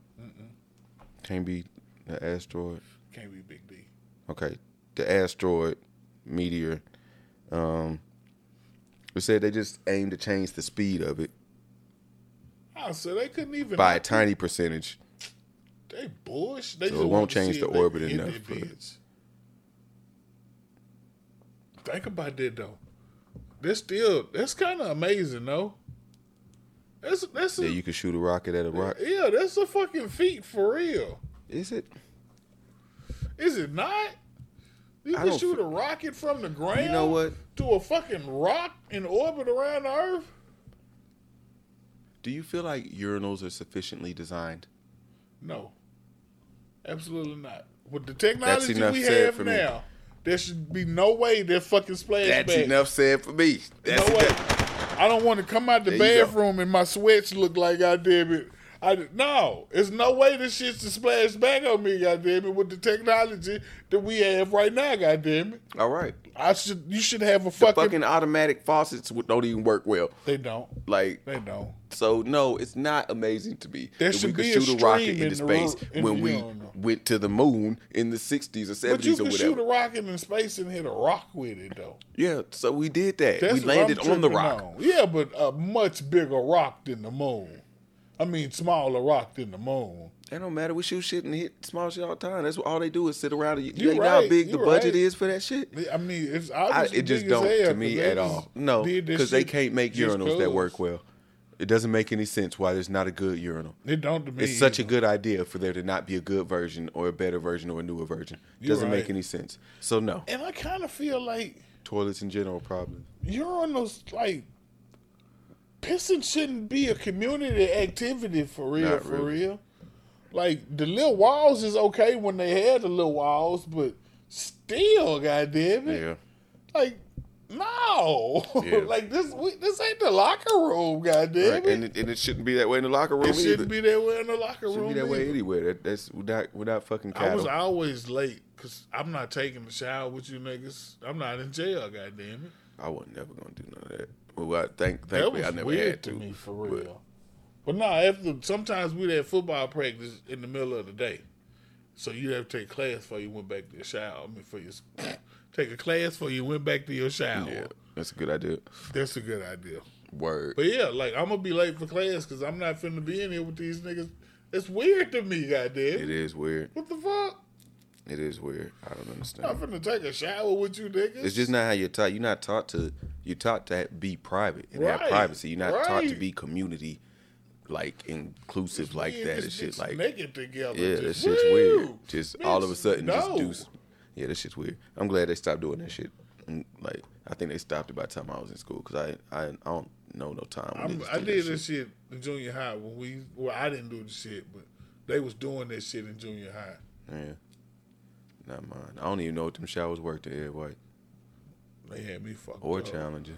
Can't be an asteroid. Can't be Big D. Okay, the asteroid meteor. Um, it said they just aimed to change the speed of it Oh, so they couldn't even by a tiny percentage. They bush. They So it won't change the orbit enough that for it. Think about that though. That's still that's kind of amazing though. That's that's a, Yeah, you could shoot a rocket at a rock. yeah, that's a fucking feat for real. Is it? Is it not? You can shoot a rocket from the ground. You know what? To a fucking rock in orbit around the Earth. Do you feel like urinals are sufficiently designed? No, absolutely not. With the technology enough we have for me. now, there should be no way that fucking splash That's back. enough said for me. That's no way. I don't want to come out the There bathroom and my sweats look like goddamn it. I no, there's no way this shit's to splash back on me, goddamn it, with the technology that we have right now, goddamn it. All right. I should you should have a The fucking, fucking automatic faucets don't even work well. They don't. Like, They don't. so no, it's not amazing to me There that we should could be a shoot a rocket into space ro- in when we know. went to the moon in the 60s or 70s But you or can whatever. shoot a rocket in space and hit a rock with it though. yeah, so we did that. That's we landed on the rock. on. Yeah, but a much bigger rock than the moon. I mean, smaller rock than the moon. That don't matter. We shoot shit and hit small shit all the time. That's what all they do is sit around. You, You you know how right, big the budget right. is for that shit. I mean, it's I, it just don't to me at all. No, because they can't make urinals that work well. It doesn't make any sense why there's not a good urinal. It don't to me. It's such a good idea for there to not be a good version or a better version or a newer version. It doesn't make any sense. So no, And I kind of feel like toilets in general probably. urinals, like pissing, shouldn't be a community activity for real. Not for really. real. Like the little walls is okay when they had the little walls, but still, goddamn it, Yeah. like no, Yeah. like this. We, this ain't the locker room, goddamn Right. it. And it, and it shouldn't be that way in the locker room it shouldn't be that way in the locker room. It Shouldn't room. be that way either. anywhere. That, that's without without fucking I was always late because I'm not taking a shower with you niggas. I'm not in jail, goddamn it. I wasn't never gonna do none of that. Well, I think That was I never weird had to. to me for real. But no, after sometimes we'd have football practice in the middle of the day, so you'd have to take class before you went back to your shower. I mean, for your take a class before you went back to your shower. Yeah, that's a good idea. That's a good idea. Word. But yeah, like I'm gonna be late for class because I'm not finna be in here with these niggas. It's weird to me, goddamn. It is weird. What the fuck? It is weird. I don't understand. I'm finna take a shower with you niggas. It's just not how you're taught. You're not taught to. You're taught to be private and have privacy. You're not taught to be community, like inclusive like that. and shit bitch like naked together. yeah, that shit's weird. Just all of a sudden, no. just do. Yeah, that shit's weird. I'm glad they stopped doing that shit. And, like I think they stopped it by the time I was in school because I, I I don't know no time. I did this shit in junior high when we. Well, I didn't do the shit, but they was doing that shit in junior high. Yeah. Not mine. I don't even know what them showers worked at Ed White They had me fucked or up. Challenger.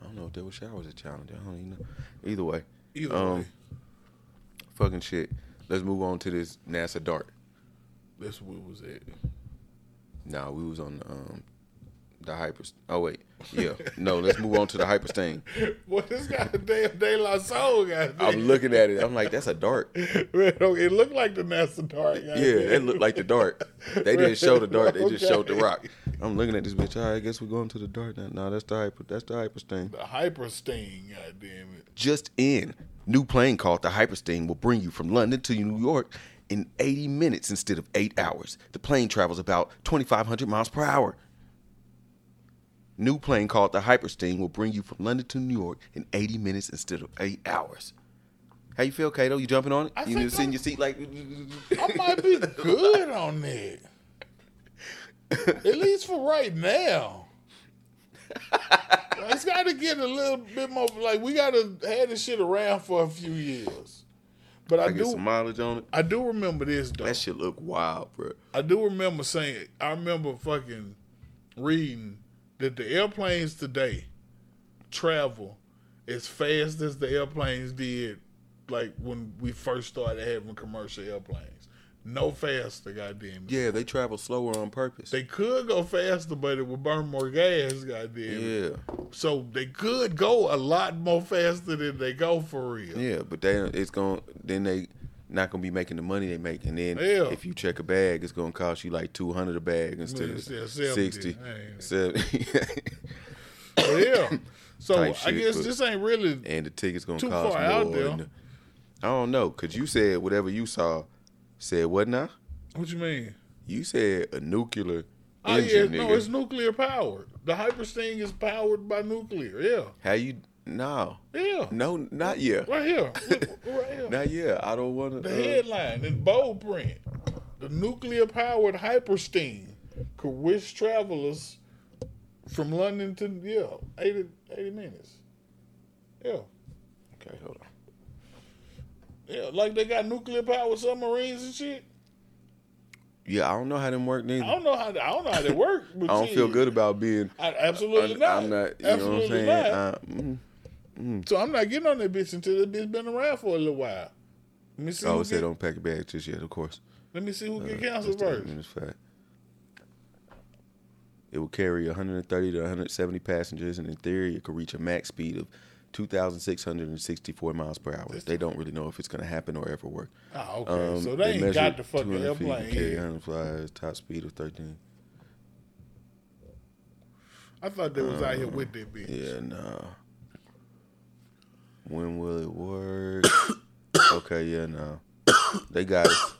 I don't know if there were showers at Challenger. I don't even know. Either way, Either Um, way, fucking shit. Let's move on to this NASA dart. that's what was it. Nah, we was on um the hyper. Oh wait, yeah. No, let's move on to the hyper stain. Boy, this got a damn De La Soul guy. I'm looking at it. I'm like, that's a dart. it looked like the NASA dart. Yeah, it looked like the dart. They didn't show the dart. They just showed the rock. I'm looking at this bitch. All right, I guess we're going to the dart now. No, that's the hyper. That's the hyper stain. The hyper sting, goddamn it. just in. New plane called the Hypersting will bring you from London to New York in 80 minutes instead of 8 hours. The plane travels about 2,500 miles per hour. New plane called the Hypersting will bring you from London to New York in 80 minutes instead of 8 hours. How you feel, Kato? You jumping on it? I you just in your seat like I might be good on that. At least for right now. it's got to get a little bit more. Like we got to have this shit around for a few years. But I, I get do, some mileage on it. I do remember this though. That shit look wild, bro. I do remember saying. I remember fucking reading that the airplanes today travel as fast as the airplanes did, like when we first started having commercial airplanes. No faster, goddamn. it. Yeah, they travel slower on purpose. They could go faster, but it would burn more gas, goddamn. it. yeah, So they could go a lot more faster than they go for real. yeah, but they it's going then they not gonna be making the money they make, and then Yeah. if you check a bag, it's gonna cost you like two hundred a bag instead of yeah, 70. sixty. Hey. 70. Yeah. So I shit, guess this ain't really and the ticket's gonna Too cost far more. out there. the- I don't know, cause you said whatever you saw said what now? what you mean? You said a nuclear Oh yeah, engine, no, nigga. it's nuclear powered. The hyper Hypersting is powered by nuclear. Yeah, How you? No, yeah. no, not yet. Right here, Look, right here. Not yet. I don't want to. The to. headline in bold print: The nuclear powered Hypersting could wish travelers from London to yeah 80, 80 minutes. Yeah, okay, hold on. yeah, like they got nuclear powered submarines and shit. Yeah, I don't know how them work neither. I don't know how I don't know how they work. But I don't feel good about being. I, absolutely not. I'm not. You know what I'm absolutely saying? not. Uh, mm. So I'm not getting on that bitch until that bitch been around for a little while. Let me see. Who it said get, don't pack a bag just yet, of course. let me see who get Uh, canceled just first. fact. It will carry 130 to 170 passengers, and in theory, it could reach a max speed of 2,664 miles per hour. They don't really know if it's going to happen or ever work. Oh, okay. Um, so they, ain't got the fucking 200 feet and airplane. Carry yet. 100 flies, top speed of 13. I thought they was out here with that bitch. Yeah, nah. When will it work? okay, yeah, no. They got us.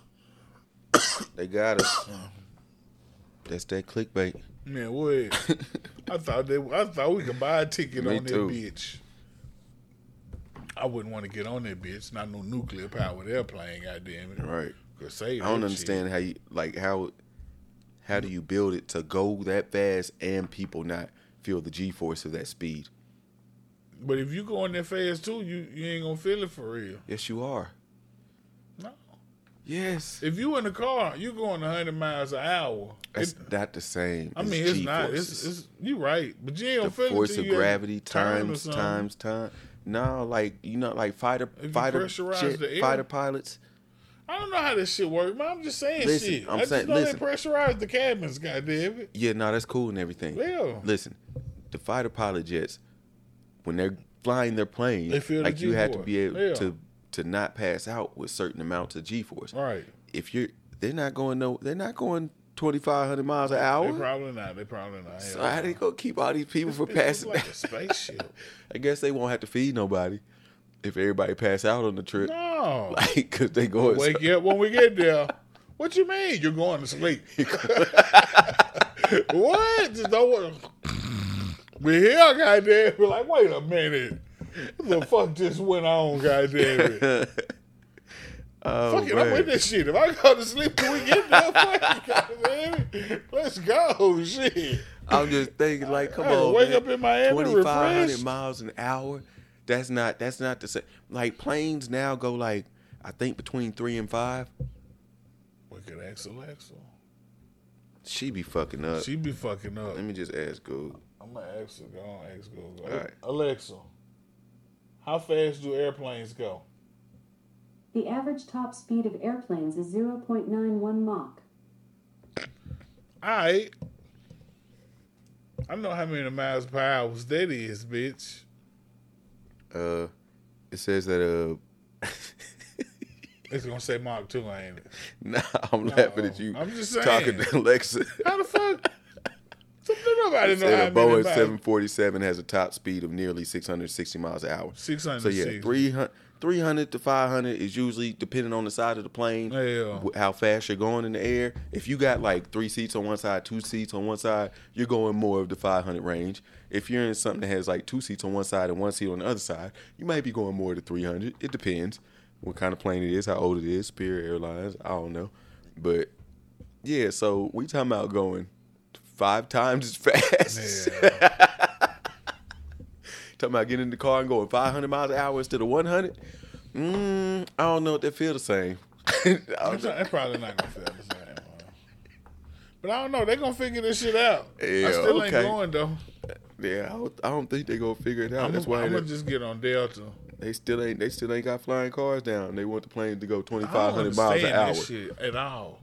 They got us. That's that clickbait. Man, what? I thought they, I thought we could buy a ticket Me on that too. bitch. I wouldn't want to get on that bitch. Not no nuclear powered airplane, goddamn it. Right. Could save I don't that understand how you like how how do you build it to go that fast and people not feel the G force of that speed? But if you going that fast too, you you ain't gonna feel it for real. Yes, you are. No. Yes. If you in the car, you going 100 miles an hour. It's It- not the same. I mean, it's not. It's, it's you right, but you ain't gonna the feel force it till of gravity times times time. No, like you know, like fighter If fighter jet, the air- fighter pilots. I don't know how this shit works, man. I'm just saying Listen, shit. I'm I just saying- know listen. they pressurize the cabins, goddamn it. Yeah, no, that's cool and everything. Yeah. Listen, the fighter pilot jets, when they're flying their plane, They feel the like you have to be able Yeah. to to not pass out with certain amounts of G force. Right. If you're, they're not going no, they're not going twenty five hundred miles an They hour. probably not. They probably not. So how they gonna keep all these people from passing? like a spaceship. I guess they won't have to feed nobody if everybody pass out on the trip. No. Like, cause they going. Wake you up when we get there. What you mean? You're going to sleep? what? Just don't want. We here, goddamn. We're like, wait a minute. What the fuck just went on, goddamn it? oh, Fuck it, I'm with this shit. If I go to sleep till we get there, fuck it, goddamn. Let's go, shit. I'm just thinking, like, come I to on, wake man. up in Miami 2,500 miles an hour. That's not. That's not the same. Like planes now go like, I think between three and five. Wicked Axel Axel. She be fucking up. She be fucking up. Let me just ask Google. I'm gonna ask her. Go on, ask Google. All right. Alexa, how fast do airplanes go? The average top speed of airplanes is 0.91 Mach. All right. I know how many miles per hour that is, bitch. Uh, it says that uh. It's gonna say Mark 2, ain't it? Nah, I'm laughing at you. I'm just saying. talking to Alexa. How the fuck? Nobody know how a Boeing 747 has a top speed of nearly 660 miles an hour. 600. So yeah, 300, 300 to 500 is usually depending on the side of the plane, Yeah. how fast you're going in the air. If you got like three seats on one side, two seats on one side, you're going more of the 500 range. If you're in something that has like two seats on one side and one seat on the other side, you might be going more to 300. It depends what kind of plane it is, how old it is, Spirit Airlines, I don't know. But yeah, so we talking about going five times as fast. Yeah. Talking about getting in the car and going 500 miles an hour instead of 100. Mm, I don't know if they feel the same. I I'm don't know. That's probably not gonna feel the same. But I don't know. They're gonna figure this shit out. Yeah, I still ain't okay. going though. Yeah, I don't, I don't think they gonna figure it out. I'm, That's why I'm gonna just get on Delta. they still ain't they still ain't got flying cars down. They want the plane to go 2,500 miles an hour. that shit at all.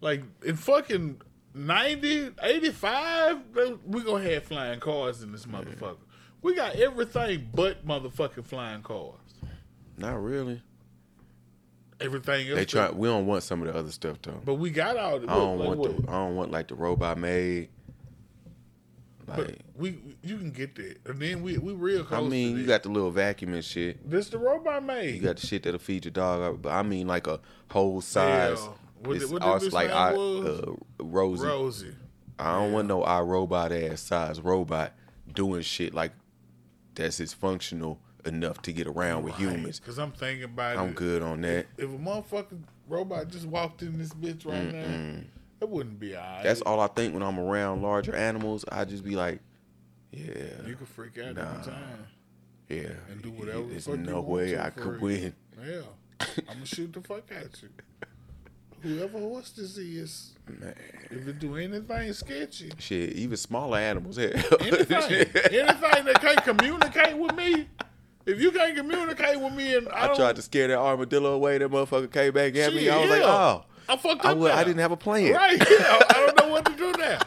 Like in fucking 90, 85, we gonna have flying cars in this motherfucker. We got everything but motherfucking flying cars. Not really. Everything else. They try. We don't want some of the other stuff though. But we got all the. I don't like, want what? the. I don't want like the robot made. But we, you can get that, and then we, we real close. I mean, you got the little vacuum and shit. this the robot made. You got the shit that'll feed your dog. But I mean, like a whole size. Yeah. What it's the- what this like I, uh, Rosie. Rosie. I don't want no iRobot ass size robot doing shit like that's as functional enough to get around with humans. Because I'm thinking about I'm it. good on that. If a motherfucking robot just walked in this bitch right now, it wouldn't be alright. That's all I think when I'm around larger animals. I just be like, yeah, You can freak out Nah. anytime yeah. and do whatever the There's you no way to I could win. Yeah. I'm gonna shoot the fuck at you. Whoever horse this is, Man. if it do anything sketchy, Shit, even smaller animals. Hell. anything, anything that can't communicate with me, if you can't communicate with me and I, I tried to scare that armadillo away. That motherfucker came back at me. I was like, oh, I fucked I, up. would, I didn't have a plan. Right. Yeah, I don't know what to do now.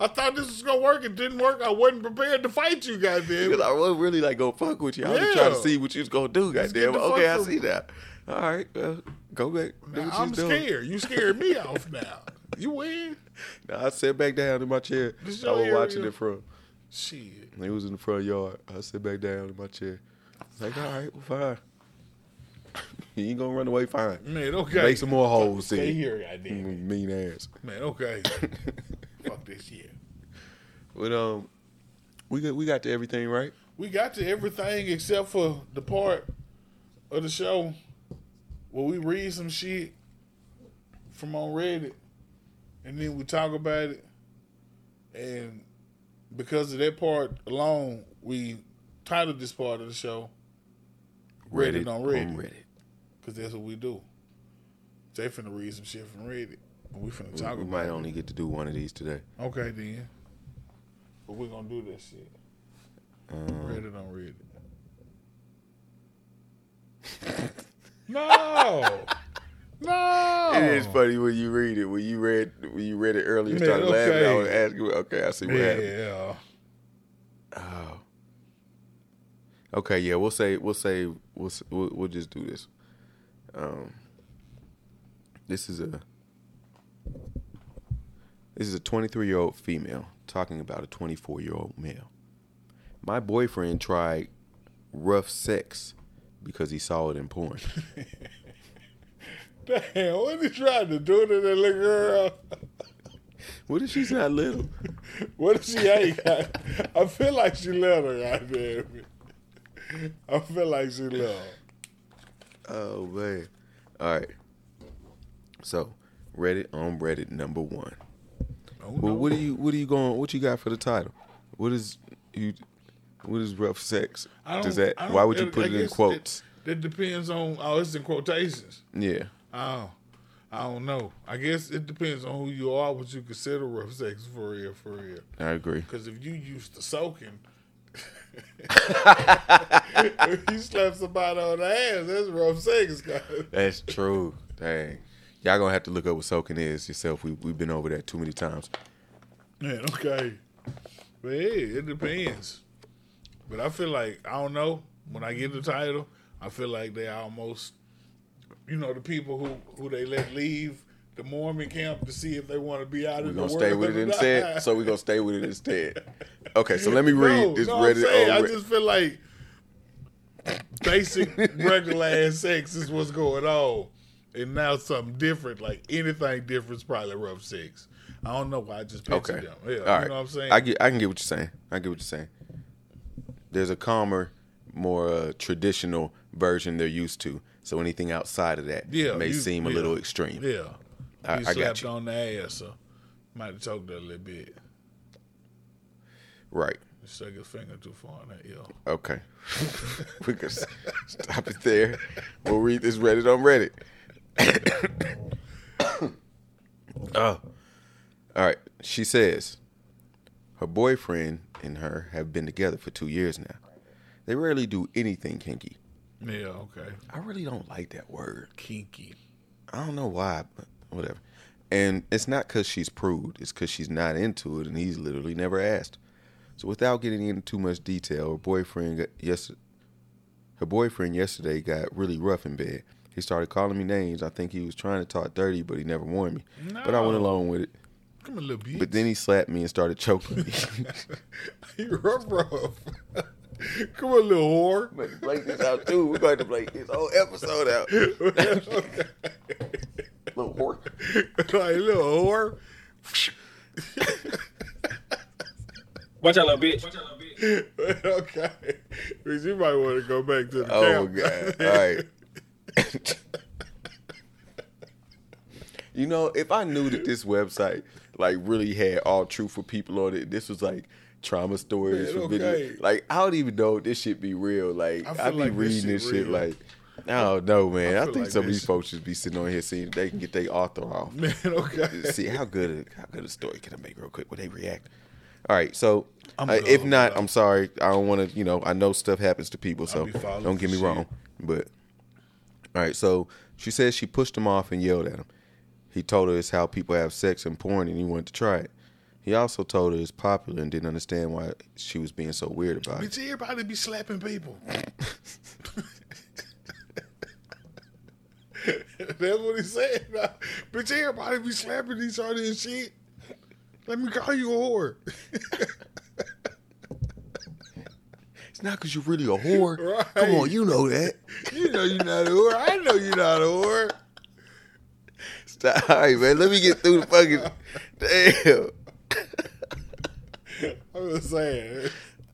I thought this was gonna work. It didn't work. I wasn't prepared to fight you, goddamn. Because I wasn't really like go fuck with you. I was just trying to see what you was gonna do. Goddamn. Okay, I see that. All right, well, go back. Now, I'm you doing. scared. You scared me off now. You win. Now, I sat back down in my chair. I was area? watching it from. Shit. It was in the front yard. I sit back down in my chair. Like, all right, well, fine. you ain't gonna run away, fine. Man, okay. Make some more holes. Stay here, goddamn. Mean ass. Man, okay. Fuck this shit. But um, we got we got to everything right. We got to everything except for the part of the show where we read some shit from on Reddit and then we talk about it. And because of that part alone, we titled this part of the show Reddit on Reddit. Reddit. because that's what we do. They finna read some shit from Reddit. And we finna talk about. We about might it. only get to do one of these today. Okay, then. But we're gonna do that shit. Um, Reddit on Reddit. no, no. It is funny when you read it. When you read when you read it earlier, you Man, started laughing. I was asking, okay, I see what happened. Yeah, Oh. Okay, yeah, we'll say we'll say we'll we'll, we'll just do this. Um, this is a this is a 23 year old female talking about a 24 year old male. My boyfriend tried rough sex because he saw it in porn. damn. What he trying to do to that little girl? what if she's not little? What if she ain't? got- I feel like she little. Goddamn it. I feel like she little. Oh man! All right. So, Reddit on Reddit number one. Oh, Well, no. what are you what are you going? What you got for the title? What is you? What is rough sex? I don't- Does that? Why would you put it in quotes? That, that depends on. Oh, it's in quotations. Yeah. Oh, I don't know. I guess it depends on who you are, what you consider rough sex for real, for real. I agree. Because if you used to soaking, if you slap somebody on the ass, that's rough sex, guys. That's true. Dang. Y'all gonna have to look up what soaking is yourself. We we've been over that too many times. Man, okay. But hey, it depends. But I feel like I don't know. When I get the title, I feel like they almost, you know, the people who who they let leave the Mormon camp to see if they want to be out We're in the gonna stay with it instead. So we're gonna stay with it instead. Okay, so let me read No, this no, Reddit saying, on I just feel like basic regular ass sex is what's going on, and now something different, like anything different, is probably rough sex. I don't know why I just pictured Okay. them. Yeah, All right. you know what I'm saying? I get. I can get what you're saying. I get what you're saying. There's a calmer, more uh, traditional version they're used to. So anything outside of that Yeah, may you- seem a yeah. little extreme. yeah, I- he I got slapped you. on the ass, so might have choked a little bit. Right. Stuck his finger too far in that ear. Okay. we can stop it there. We'll read this Reddit on Reddit. oh. All right. She says her boyfriend and her have been together for two years now. They rarely do anything kinky. Yeah, okay. I really don't like that word. Kinky. I don't know why, but whatever. And it's not because she's prude. It's because she's not into it, and he's literally never asked. So without getting into too much detail, her boyfriend yes, her boyfriend yesterday got really rough in bed. He started calling me names. I think he was trying to talk dirty, but he never warned me. But I went along with it. Come a little bit. But then he slapped me and started choking me. he rough, rough. Come on, little whore. We're going to play this out too. We're going to play this whole episode out. Little whore. like little whore. Watch out, little bitch. okay. Because you might want to go back to the Oh camp. god! All right. you know, if I knew that this website like really had all truthful people on it, this was like trauma stories Man, from video. okay. Like I don't even know if this shit be real. Like I I, be like this reading shit this shit like. I don't know, man. I, feel think like some of these folks should be sitting on here seeing they can get their author off. Man, okay. See how good a, how good a story can I make real quick when they react. All right, so uh, if not. I'm sorry. I don't want to. You know, I know stuff happens to people, so don't get me for wrong. But all right, so she says she pushed him off and yelled at him. He told her it's how people have sex and porn, and he wanted to try it. He also told her it's popular and didn't understand why she was being so weird about it. Bitch, everybody be slapping people. That's what he said. Bitch, everybody be slapping each other and shit. Let me call you a whore. It's not because you're really a whore. Right. Come on, you know that. You know you're not a whore. I know you're not a whore. Stop. All right, man. Let me get through the fucking. Damn. I'm just saying.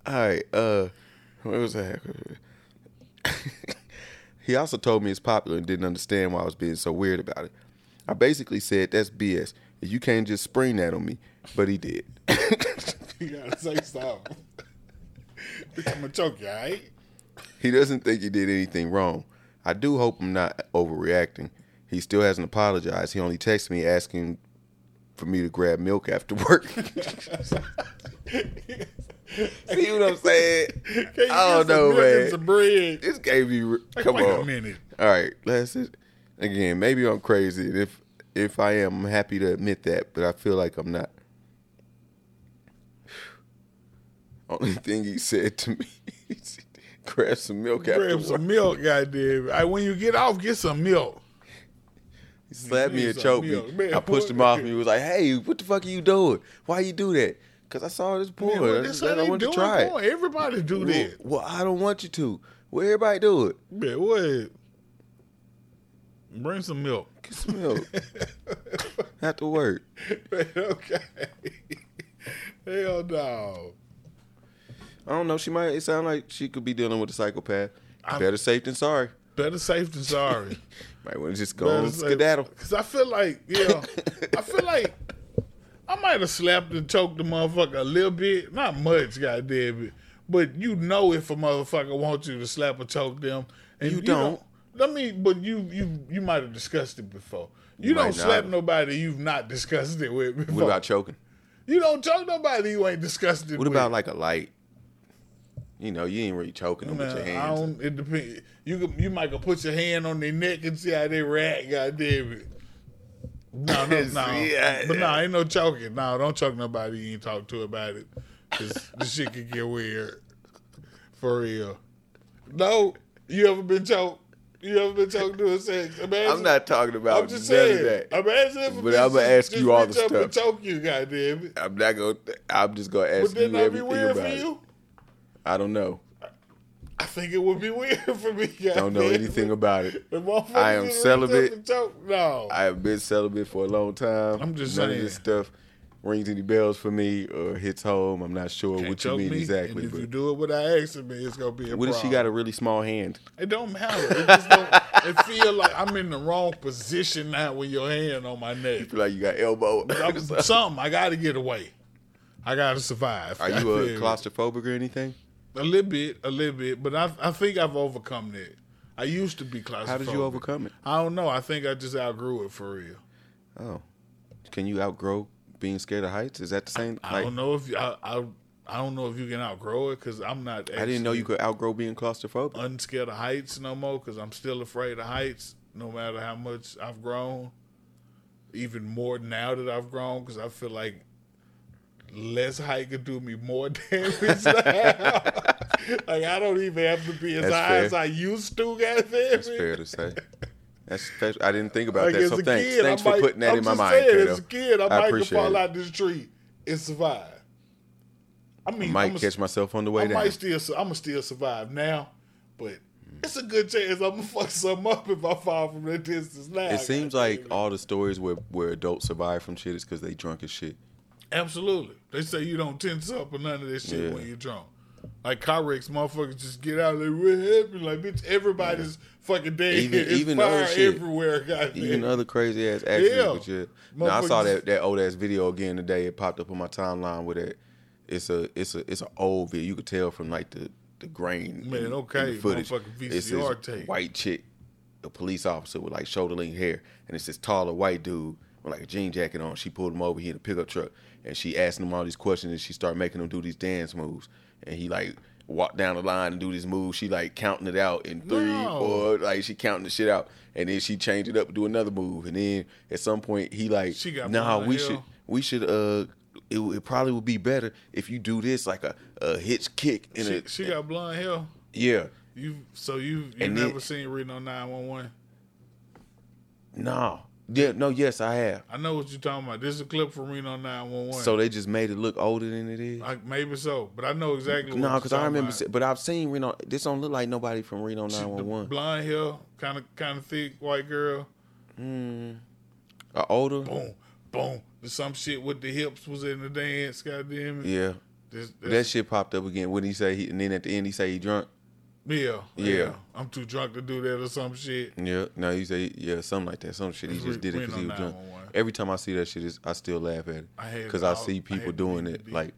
All right. Uh, what was that? he also told me it's popular and didn't understand why I was being so weird about it. I basically said that's BS. You can't just spring that on me, but he did. You gotta say something. I'm gonna choke you, alright? he doesn't think he did anything wrong. I do hope I'm not overreacting. He still hasn't apologized. He only texted me asking for me to grab milk after work. See what I'm saying? I don't know, man. Some bread. This gave me. Like, Come on. a minute. All right, let's again. Maybe I'm crazy. If if I am, I'm happy to admit that, but I feel like I'm not. Only thing he said to me, grab some milk after work. Grab work. some milk, goddamn. I, when you get off, get some milk. He slapped me and choked me. Man, I pushed him off me. He was like, "Hey, what the fuck are you doing? Why you do that?" Because I saw this porn. Man, I, that's how I want to try it. it. boy. Everybody do Well, that. well, I don't want you to. Well, everybody do it. Man, what? Bring some milk. Get some milk after work. okay. Hell no. I don't know. She might. It sound like she could be dealing with a psychopath. I'm- Better safe than sorry. Better safe than sorry. Might want to just go on skedaddle. Because I feel like, yeah, I feel like I might have slapped and choked the motherfucker a little bit. Not much, goddamn it. But you know if a motherfucker wants you to slap or choke them. And You don't. I mean, but you you you might have discussed it before. You, You don't slap nobody you've not discussed it with before. What about choking? you don't choke nobody you ain't discussed it What with. about like a light? You know, you ain't really choking them with your Man, I hands. don't. It depends. You could, you might could put your hand on their neck and see how they react. God damn it. No, no, no. I- but no, ain't no choking. No, don't choke nobody. You ain't talk to about it. Cause the shit could get weird. For real. No, you ever been choked? You ever been choked doing sex? Imagine, I'm not talking about I'm just none saying. of that. Imagine if But bitch I'ma ask you all the reach up and stuff. choke you. God damn it. I'm not gonna. I'm just gonna But ask then you everything weird about for it. you. I don't know. I think it would be weird for me. Don't know goddamn anything about it. I am celibate. reach up and choke. No. I have been celibate for a long time. I'm just None saying. of this stuff rings any bells for me or hits home. I'm not sure Can't what you mean me, exactly. If you do it without asking me, it's gonna be a what if she got a really small hand? It don't matter. It just don't. it feel like I'm in the wrong position now with your hand on my neck. You feel like you got elbow. Something I got to get away. I got to survive. Are you a claustrophobic or anything? A little bit, a little bit, but I I think I've overcome that. I used to be claustrophobic. How did you overcome it? I don't know. I think I just outgrew it for real. Oh, can you outgrow being scared of heights? Is that the same? I like, don't know if I I, I don't know if you can outgrow it because I'm not. I didn't know you could outgrow being claustrophobic. Unscared of heights no more because I'm still afraid of heights. No matter how much I've grown, even more now that I've grown because I feel like less height could do me more damage now. like I don't even have to be as That's high fair. as I used to. Goddamn That's fair to say. That's fair. I didn't think about Like that. So thanks. kid, thanks I for might- putting that I'm in my mind, saying, As a kid, I, I might appreciate fall it. out this tree and survive. I mean, Might I'ma- catch myself on the way I down. might still, I'm gonna still survive now, but it's a good chance I'm gonna fuck something up if I fall from that distance now. It seems like all the stories where, where adults survive from shit is because they drunk as shit. Absolutely. They say you don't tense up or none of this shit Yeah. when you're drunk. Like car wrecks, motherfuckers just get out. They really happy. Like bitch, everybody's fucking dead. Even- It's even fire other shit. everywhere. Goddamn. Even other crazy ass accidents. Yeah. Yeah. Now, I saw that, that old ass video again today. It popped up on my timeline with it. It's a it's a it's an old video. You could tell from like the the grain. Man, in- in okay, the footage. VCR this tape. white chick, a police officer with like shoulder length hair, and it's this taller white dude with like a jean jacket on. She pulled him over here in a pickup truck, and she asked him all these questions, and she started making him do these dance moves, and he like walked down the line and do this move. She like counting it out in three, No. four, like she counting the shit out, and then she changed it up and do another move, and then at some point he like, She got nah, we should we should uh. It, it probably would be better if you do this like a, a hitch kick in she, it. she got blonde hair. yeah, You so you you And never then- seen Reno nine one one? no, Yeah, no, yes, I have. I know what you're talking about. This is a clip from Reno 911. So they just made it look older than it is. like maybe so, but I know exactly. what No, because I remember, se- but I've seen Reno. This don't look like nobody from Reno 911. blonde hair, kind of kind of thick white girl. Uh, older? Boom, boom. Some shit with the hips was in the dance. Goddamn it. Yeah. This, That shit popped up again. When he say he, and then at the end he say he drunk. Yeah, Yeah. yeah. I'm too drunk to do that or some shit. Yeah, no, you say yeah, something like that. Some shit he just did it because he was drunk. Every time I see that shit, I still laugh at it I because I all- see people had doing it. Like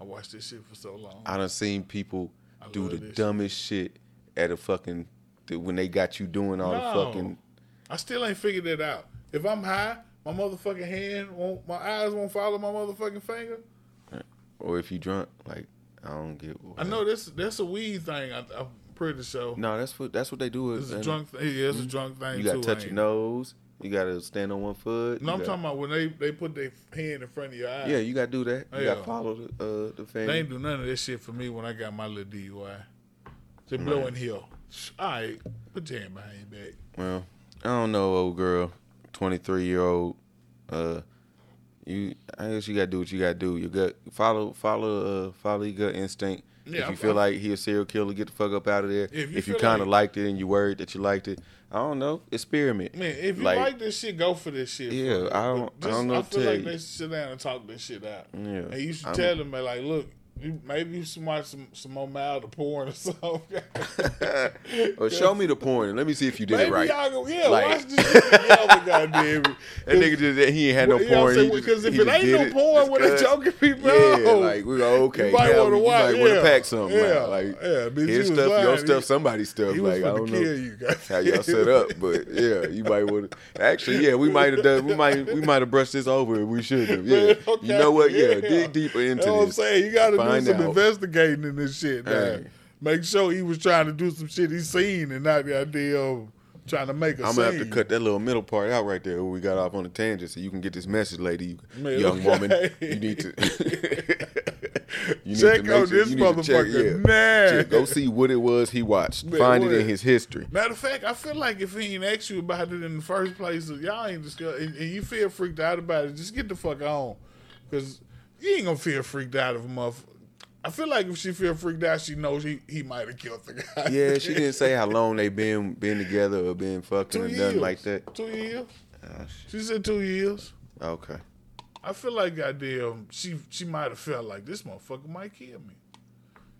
I watched this shit for so long. I done seen people I do the this shit. dumbest shit. at a fucking when they got you doing all the fucking. I still ain't figured that out. If I'm high, my motherfucking hand won't, my eyes won't follow my motherfucking finger. Or if you drunk, like I don't get. I know that's that's a weed thing. I, I'm pretty sure. No, that's what that's what they do. it's a drunk. Thing. Yeah, it's a drunk thing You got to touch your nose. You got to stand on one foot. No, I'm got- talking about when they they put their hand in front of your eye. Yeah, you got to do that. You gotta follow the uh, the fan. They ain't do none of this shit for me when I got my little DUI. They blow in here. All right, put your hand behind your back. Well, I don't know, old girl, twenty three year old. Uh, you, I guess you gotta do what you gotta do. You got follow, follow, uh, follow your gut instinct. Yeah, if you I- feel I- like he a serial killer, get the fuck up out of there. If you you kind of like- liked it and you worried that you liked it, I don't know. Experiment. Man, if you Like- like, this shit, go for this shit. Yeah. I don't- I don't know I feel like you. they should sit down and talk this shit out. Yeah, And you should I'm- tell them, like, look, you, maybe you should watch some some more mild porn or something. Or show me the porn and let me see if you did it right. y'all go, yeah, Like- watch this shit together, goddamn it. That nigga just he ain't had no You what porn. I'm saying? he just- Because if it ain't no porn just when they joking people Yeah, out, like we go okay. You might wanna you watch- might want to yeah, pack something. yeah, out. Like yeah, bitch, his stuff, your stuff, somebody's stuff. he like I don't know you, guys. how y'all set up, but yeah, you might want to. Actually, yeah, we might have done. We might we might have brushed this over. We should have. Yeah, Okay, you know what? Yeah, yeah. dig deeper into what I'm saying. You got to do Find some out. investigating in this shit. Now. Hey. Make sure he was trying to do some shit he seen and not the idea of trying to make a I'm gonna have to cut that little middle part out right there where we got off on a tangent, so you can get this message, lady, Man, young okay. woman. You need to. you need Check to out sure- this you to check, motherfucker yeah. Check- Go see what it was he watched. Man, Find it in his history. Matter of fact, I feel like if he ain't asked you about it in the first place, y'all ain't discuss, and, and you feel freaked out about it, just get the fuck on, because you ain't gonna feel freaked out of a motherfucker. I feel like if she feel freaked out, she knows he, he might have killed the guy. Yeah, she didn't say how long they been been together or been fucking two or years. nothing like that. Two years. Ah, shit. She said two years. Okay. I feel like goddamn she she might have felt like this motherfucker might kill me.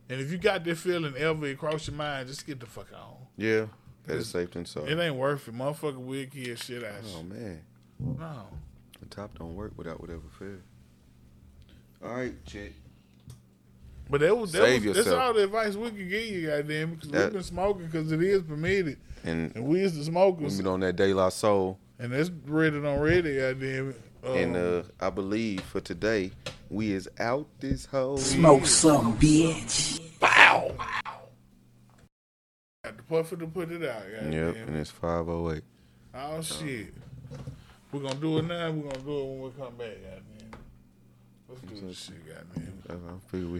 And if you got that feeling ever across your mind, just get the fuck on. Yeah, better safe than sorry. It ain't worth it. Motherfucker will kill shit out Oh you. man, No. the top don't work without whatever fair. All right, chick. But that was, that Save was that's all the advice we can give you, goddamn, because we've been smoking because it is permitted, And and we is the we smokers, been on that De La Soul, and that's rated on Reddit, goddamn it. Um, and uh, I believe for today we is out this whole. Smoke some, bitch. bow. Got the puffer to put it out, goddamn. Yep, and it's five oh eight. Oh shit. We're gonna do it now. We're gonna do it when we come back, goddamn. Let's do this shit, goddamn. I figure we